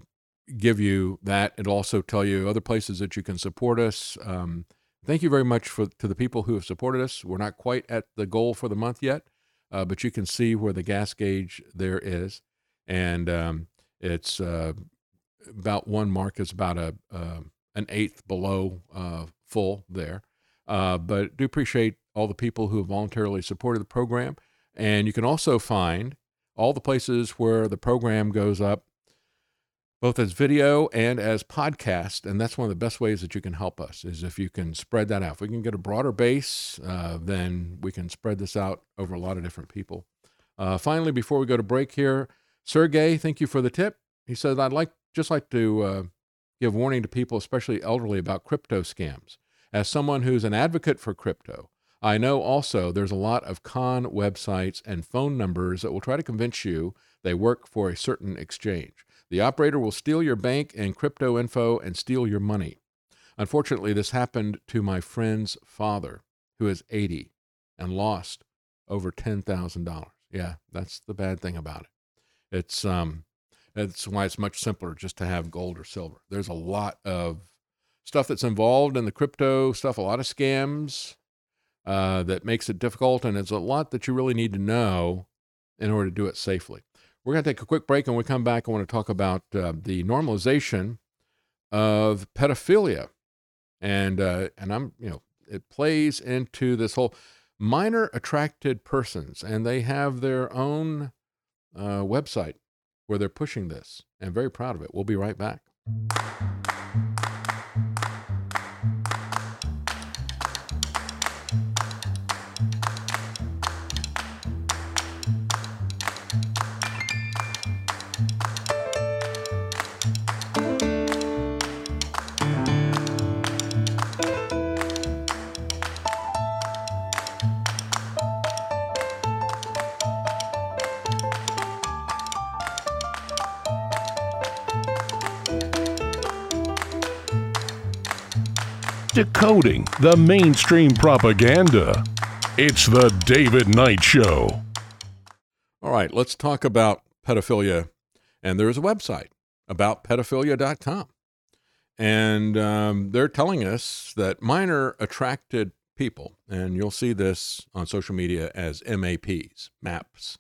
give you that. It'll also tell you other places that you can support us. Um, thank you very much for to the people who have supported us. We're not quite at the goal for the month yet, uh, but you can see where the gas gauge there is, and um, it's uh, about one mark is about a uh, an eighth below uh, full there. Uh, but do appreciate all the people who have voluntarily supported the program, and you can also find all the places where the program goes up, both as video and as podcast. And that's one of the best ways that you can help us is if you can spread that out. If we can get a broader base, uh, then we can spread this out over a lot of different people. Uh, finally, before we go to break here, Sergey, thank you for the tip. He says, I'd like just like to uh, give warning to people, especially elderly, about crypto scams. As someone who's an advocate for crypto, I know also there's a lot of con websites and phone numbers that will try to convince you they work for a certain exchange. The operator will steal your bank and crypto info and steal your money. Unfortunately, this happened to my friend's father, who is 80 and lost over $10,000. Yeah, that's the bad thing about it. It's um, that's why it's much simpler just to have gold or silver. There's a lot of stuff that's involved in the crypto stuff, a lot of scams uh, that makes it difficult, and it's a lot that you really need to know in order to do it safely. We're going to take a quick break, and when we come back, I want to talk about uh, the normalization of pedophilia, and uh, and I'm you know it plays into this whole minor attracted persons, and they have their own uh, website where they're pushing this. I'm very proud of it. We'll be right back. Decoding the mainstream propaganda. It's the David Knight Show. All right, let's talk about pedophilia. And there's a website about pedophilia.com. And um, they're telling us that minor attracted people, and you'll see this on social media as MAPs, MAPs.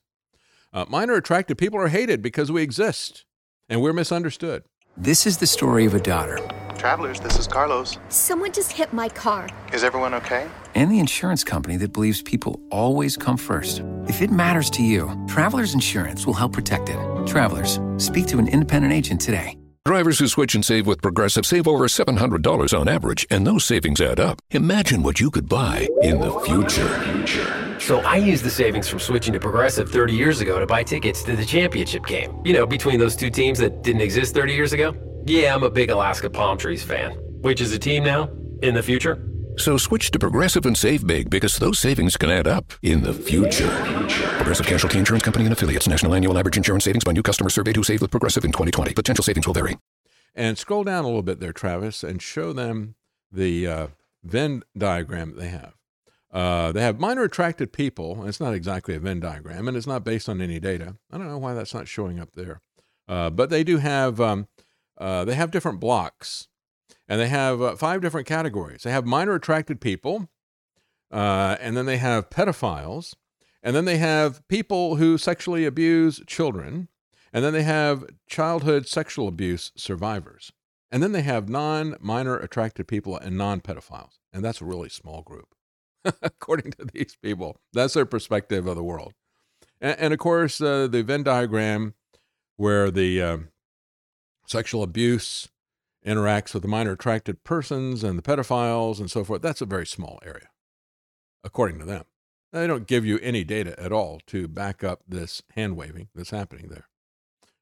Uh, minor attracted people are hated because we exist and we're misunderstood. This is the story of a daughter. Travelers, this is Carlos. Someone just hit my car. Is everyone okay? And the insurance company that believes people always come first. If it matters to you, Travelers Insurance will help protect it. Travelers, speak to an independent agent today. Drivers who switch and save with Progressive save over $700 on average, and those savings add up. Imagine what you could buy in the future. So I used the savings from switching to Progressive 30 years ago to buy tickets to the championship game. You know, between those two teams that didn't exist 30 years ago. Yeah, I'm a big Alaska Palm Trees fan. Which is a team now? In the future? So switch to Progressive and save big because those savings can add up in the future. Progressive Casualty Insurance Company and affiliates. National annual average insurance savings by new customer surveyed who saved with Progressive in 2020. Potential savings will vary. And scroll down a little bit there, Travis, and show them the uh, Venn diagram that they have. Uh, they have minor attracted people. It's not exactly a Venn diagram, and it's not based on any data. I don't know why that's not showing up there, uh, but they do have um, uh, they have different blocks, and they have uh, five different categories. They have minor attracted people, uh, and then they have pedophiles, and then they have people who sexually abuse children, and then they have childhood sexual abuse survivors, and then they have non minor attracted people and non pedophiles, and that's a really small group. according to these people. That's their perspective of the world. And, and of course, uh, the Venn diagram where the uh, sexual abuse interacts with the minor attracted persons and the pedophiles and so forth, that's a very small area, according to them. They don't give you any data at all to back up this hand waving that's happening there.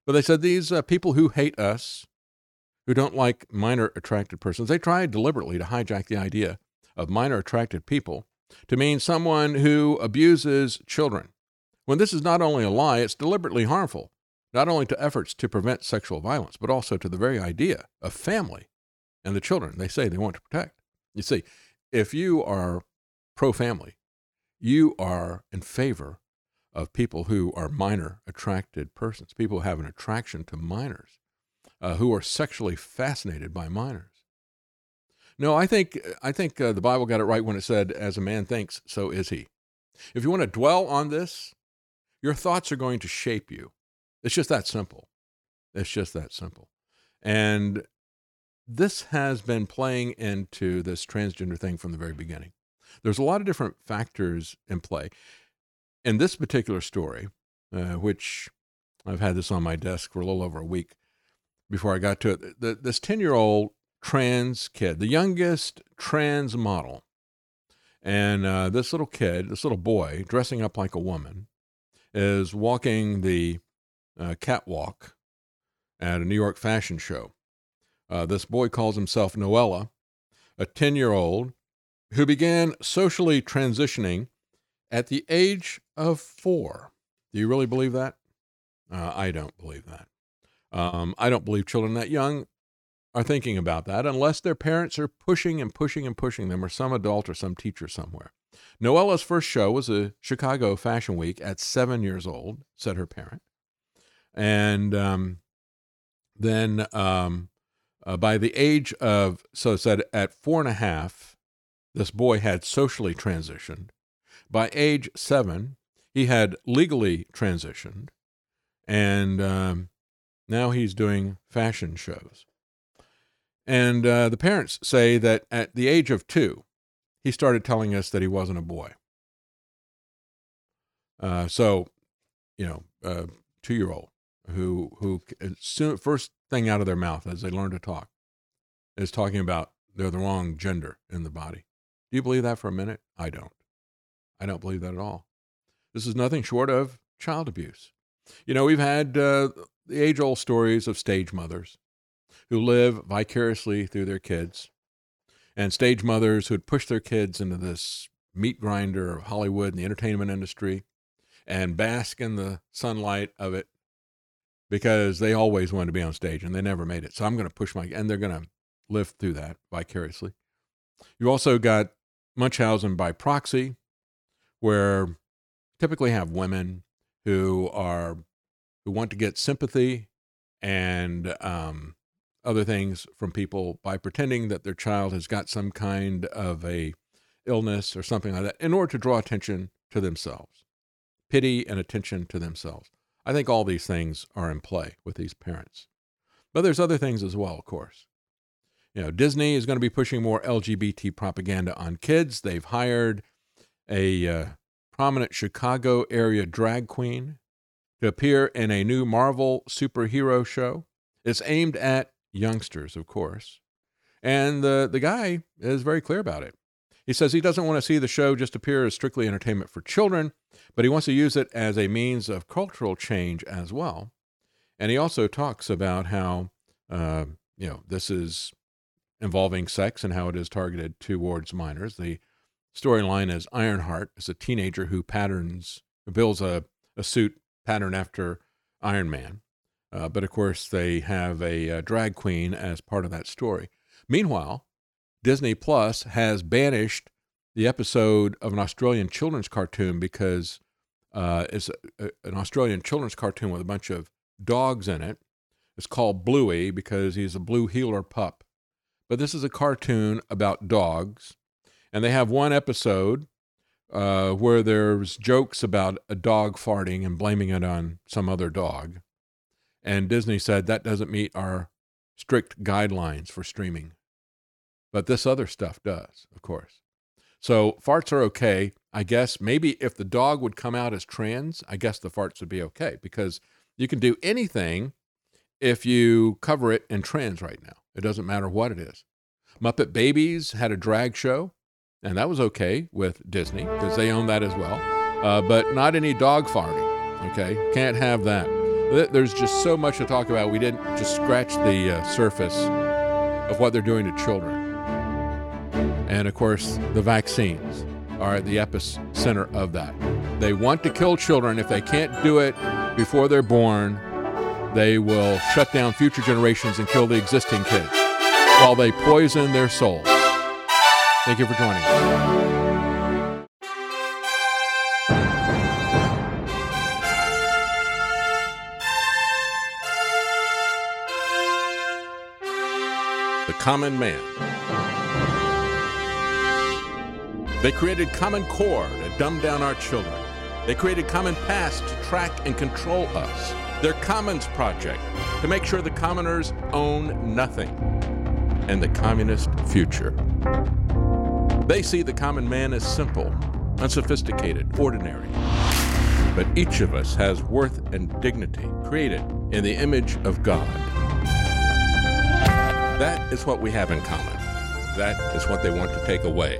But they said these uh, people who hate us, who don't like minor attracted persons, they try deliberately to hijack the idea of minor attracted people to mean someone who abuses children. When this is not only a lie, it's deliberately harmful, not only to efforts to prevent sexual violence, but also to the very idea of family and the children they say they want to protect. You see, if you are pro family, you are in favor of people who are minor attracted persons, people who have an attraction to minors, uh, who are sexually fascinated by minors. No, I think I think uh, the Bible got it right when it said, "As a man thinks, so is he." If you want to dwell on this, your thoughts are going to shape you. It's just that simple. It's just that simple. And this has been playing into this transgender thing from the very beginning. There's a lot of different factors in play. In this particular story, uh, which I've had this on my desk for a little over a week before I got to it, the, this 10 year old trans kid, the youngest trans model. And uh, this little kid, this little boy, dressing up like a woman, is walking the uh, catwalk at a New York fashion show. Uh, this boy calls himself Noella, a 10 year old who began socially transitioning at the age of four. Do you really believe that? Uh, I don't believe that. Um, I don't believe children that young are thinking about that unless their parents are pushing and pushing and pushing them, or some adult or some teacher somewhere. Noella's first show was a Chicago Fashion Week at seven years old, said her parent. And um, then um, uh, by the age of, so it said at four and a half, this boy had socially transitioned. By age seven, he had legally transitioned. And um, now he's doing fashion shows. And uh, the parents say that at the age of two, he started telling us that he wasn't a boy. Uh, so, you know, uh, two year old who who soon, first thing out of their mouth as they learn to talk is talking about they're the wrong gender in the body. Do you believe that for a minute? I don't. I don't believe that at all. This is nothing short of child abuse. You know, we've had uh, the age old stories of stage mothers who live vicariously through their kids, and stage mothers who had pushed their kids into this meat grinder of Hollywood and the entertainment industry and bask in the sunlight of it because they always wanted to be on stage and they never made it. So I'm going to push my, and they're going to live through that vicariously. You also got Munchausen by proxy, where typically have women who are who want to get sympathy and um, other things from people by pretending that their child has got some kind of a illness or something like that in order to draw attention to themselves, pity and attention to themselves. I think all these things are in play with these parents. But there's other things as well, of course. You know, Disney is going to be pushing more LGBT propaganda on kids. They've hired a uh, prominent Chicago area drag queen to appear in a new Marvel superhero show. It's aimed at youngsters, of course. And the, the guy is very clear about it. He says he doesn't want to see the show just appear as strictly entertainment for children, but he wants to use it as a means of cultural change as well. And he also talks about how, uh, you know, this is involving sex and how it is targeted towards minors. The storyline is Ironheart is a teenager who patterns, builds a, a suit pattern after Iron Man. Uh, but of course, they have a, a, drag queen as part of that story. Meanwhile, Disney Plus has banished the episode of an Australian children's cartoon because uh, it's a, a, an Australian children's cartoon with a bunch of dogs in it. It's called Bluey because he's a blue heeler pup. But this is a cartoon about dogs. And they have one episode uh, where there's jokes about a dog farting and blaming it on some other dog. And Disney said that doesn't meet our strict guidelines for streaming. But this other stuff does, of course. So farts are okay. I guess maybe if the dog would come out as trans, I guess the farts would be okay because you can do anything if you cover it in trans right now. It doesn't matter what it is. Muppet Babies had a drag show, and that was okay with Disney because they own that as well. Uh, but not any dog farting. Okay, can't have that. There's just so much to talk about. We didn't just scratch the uh, surface of what they're doing to children. And of course, the vaccines are at the epicenter of that. They want to kill children. If they can't do it before they're born, they will shut down future generations and kill the existing kids while they poison their souls. Thank you for joining us. The Common Man. They created Common Core to dumb down our children. They created Common Pass to track and control us. Their Commons Project to make sure the commoners own nothing and the communist future. They see the common man as simple, unsophisticated, ordinary. But each of us has worth and dignity created in the image of God. That is what we have in common. That is what they want to take away.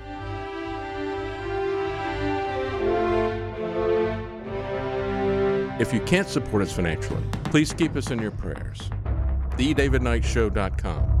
If you can't support us financially, please keep us in your prayers. TheDavidKnightShow.com.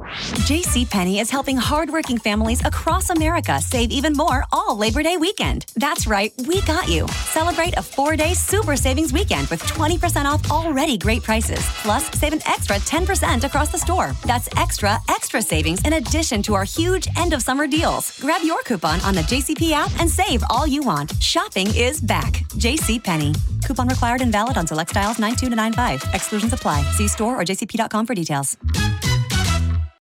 JCPenney is helping hardworking families across America save even more all Labor Day weekend. That's right, we got you. Celebrate a four day super savings weekend with 20% off already great prices. Plus, save an extra 10% across the store. That's extra, extra savings in addition to our huge end of summer deals. Grab your coupon on the JCP app and save all you want. Shopping is back. JCPenney. Coupon required and valid on select styles 92 to 95. Exclusions apply. See store or jcp.com for details.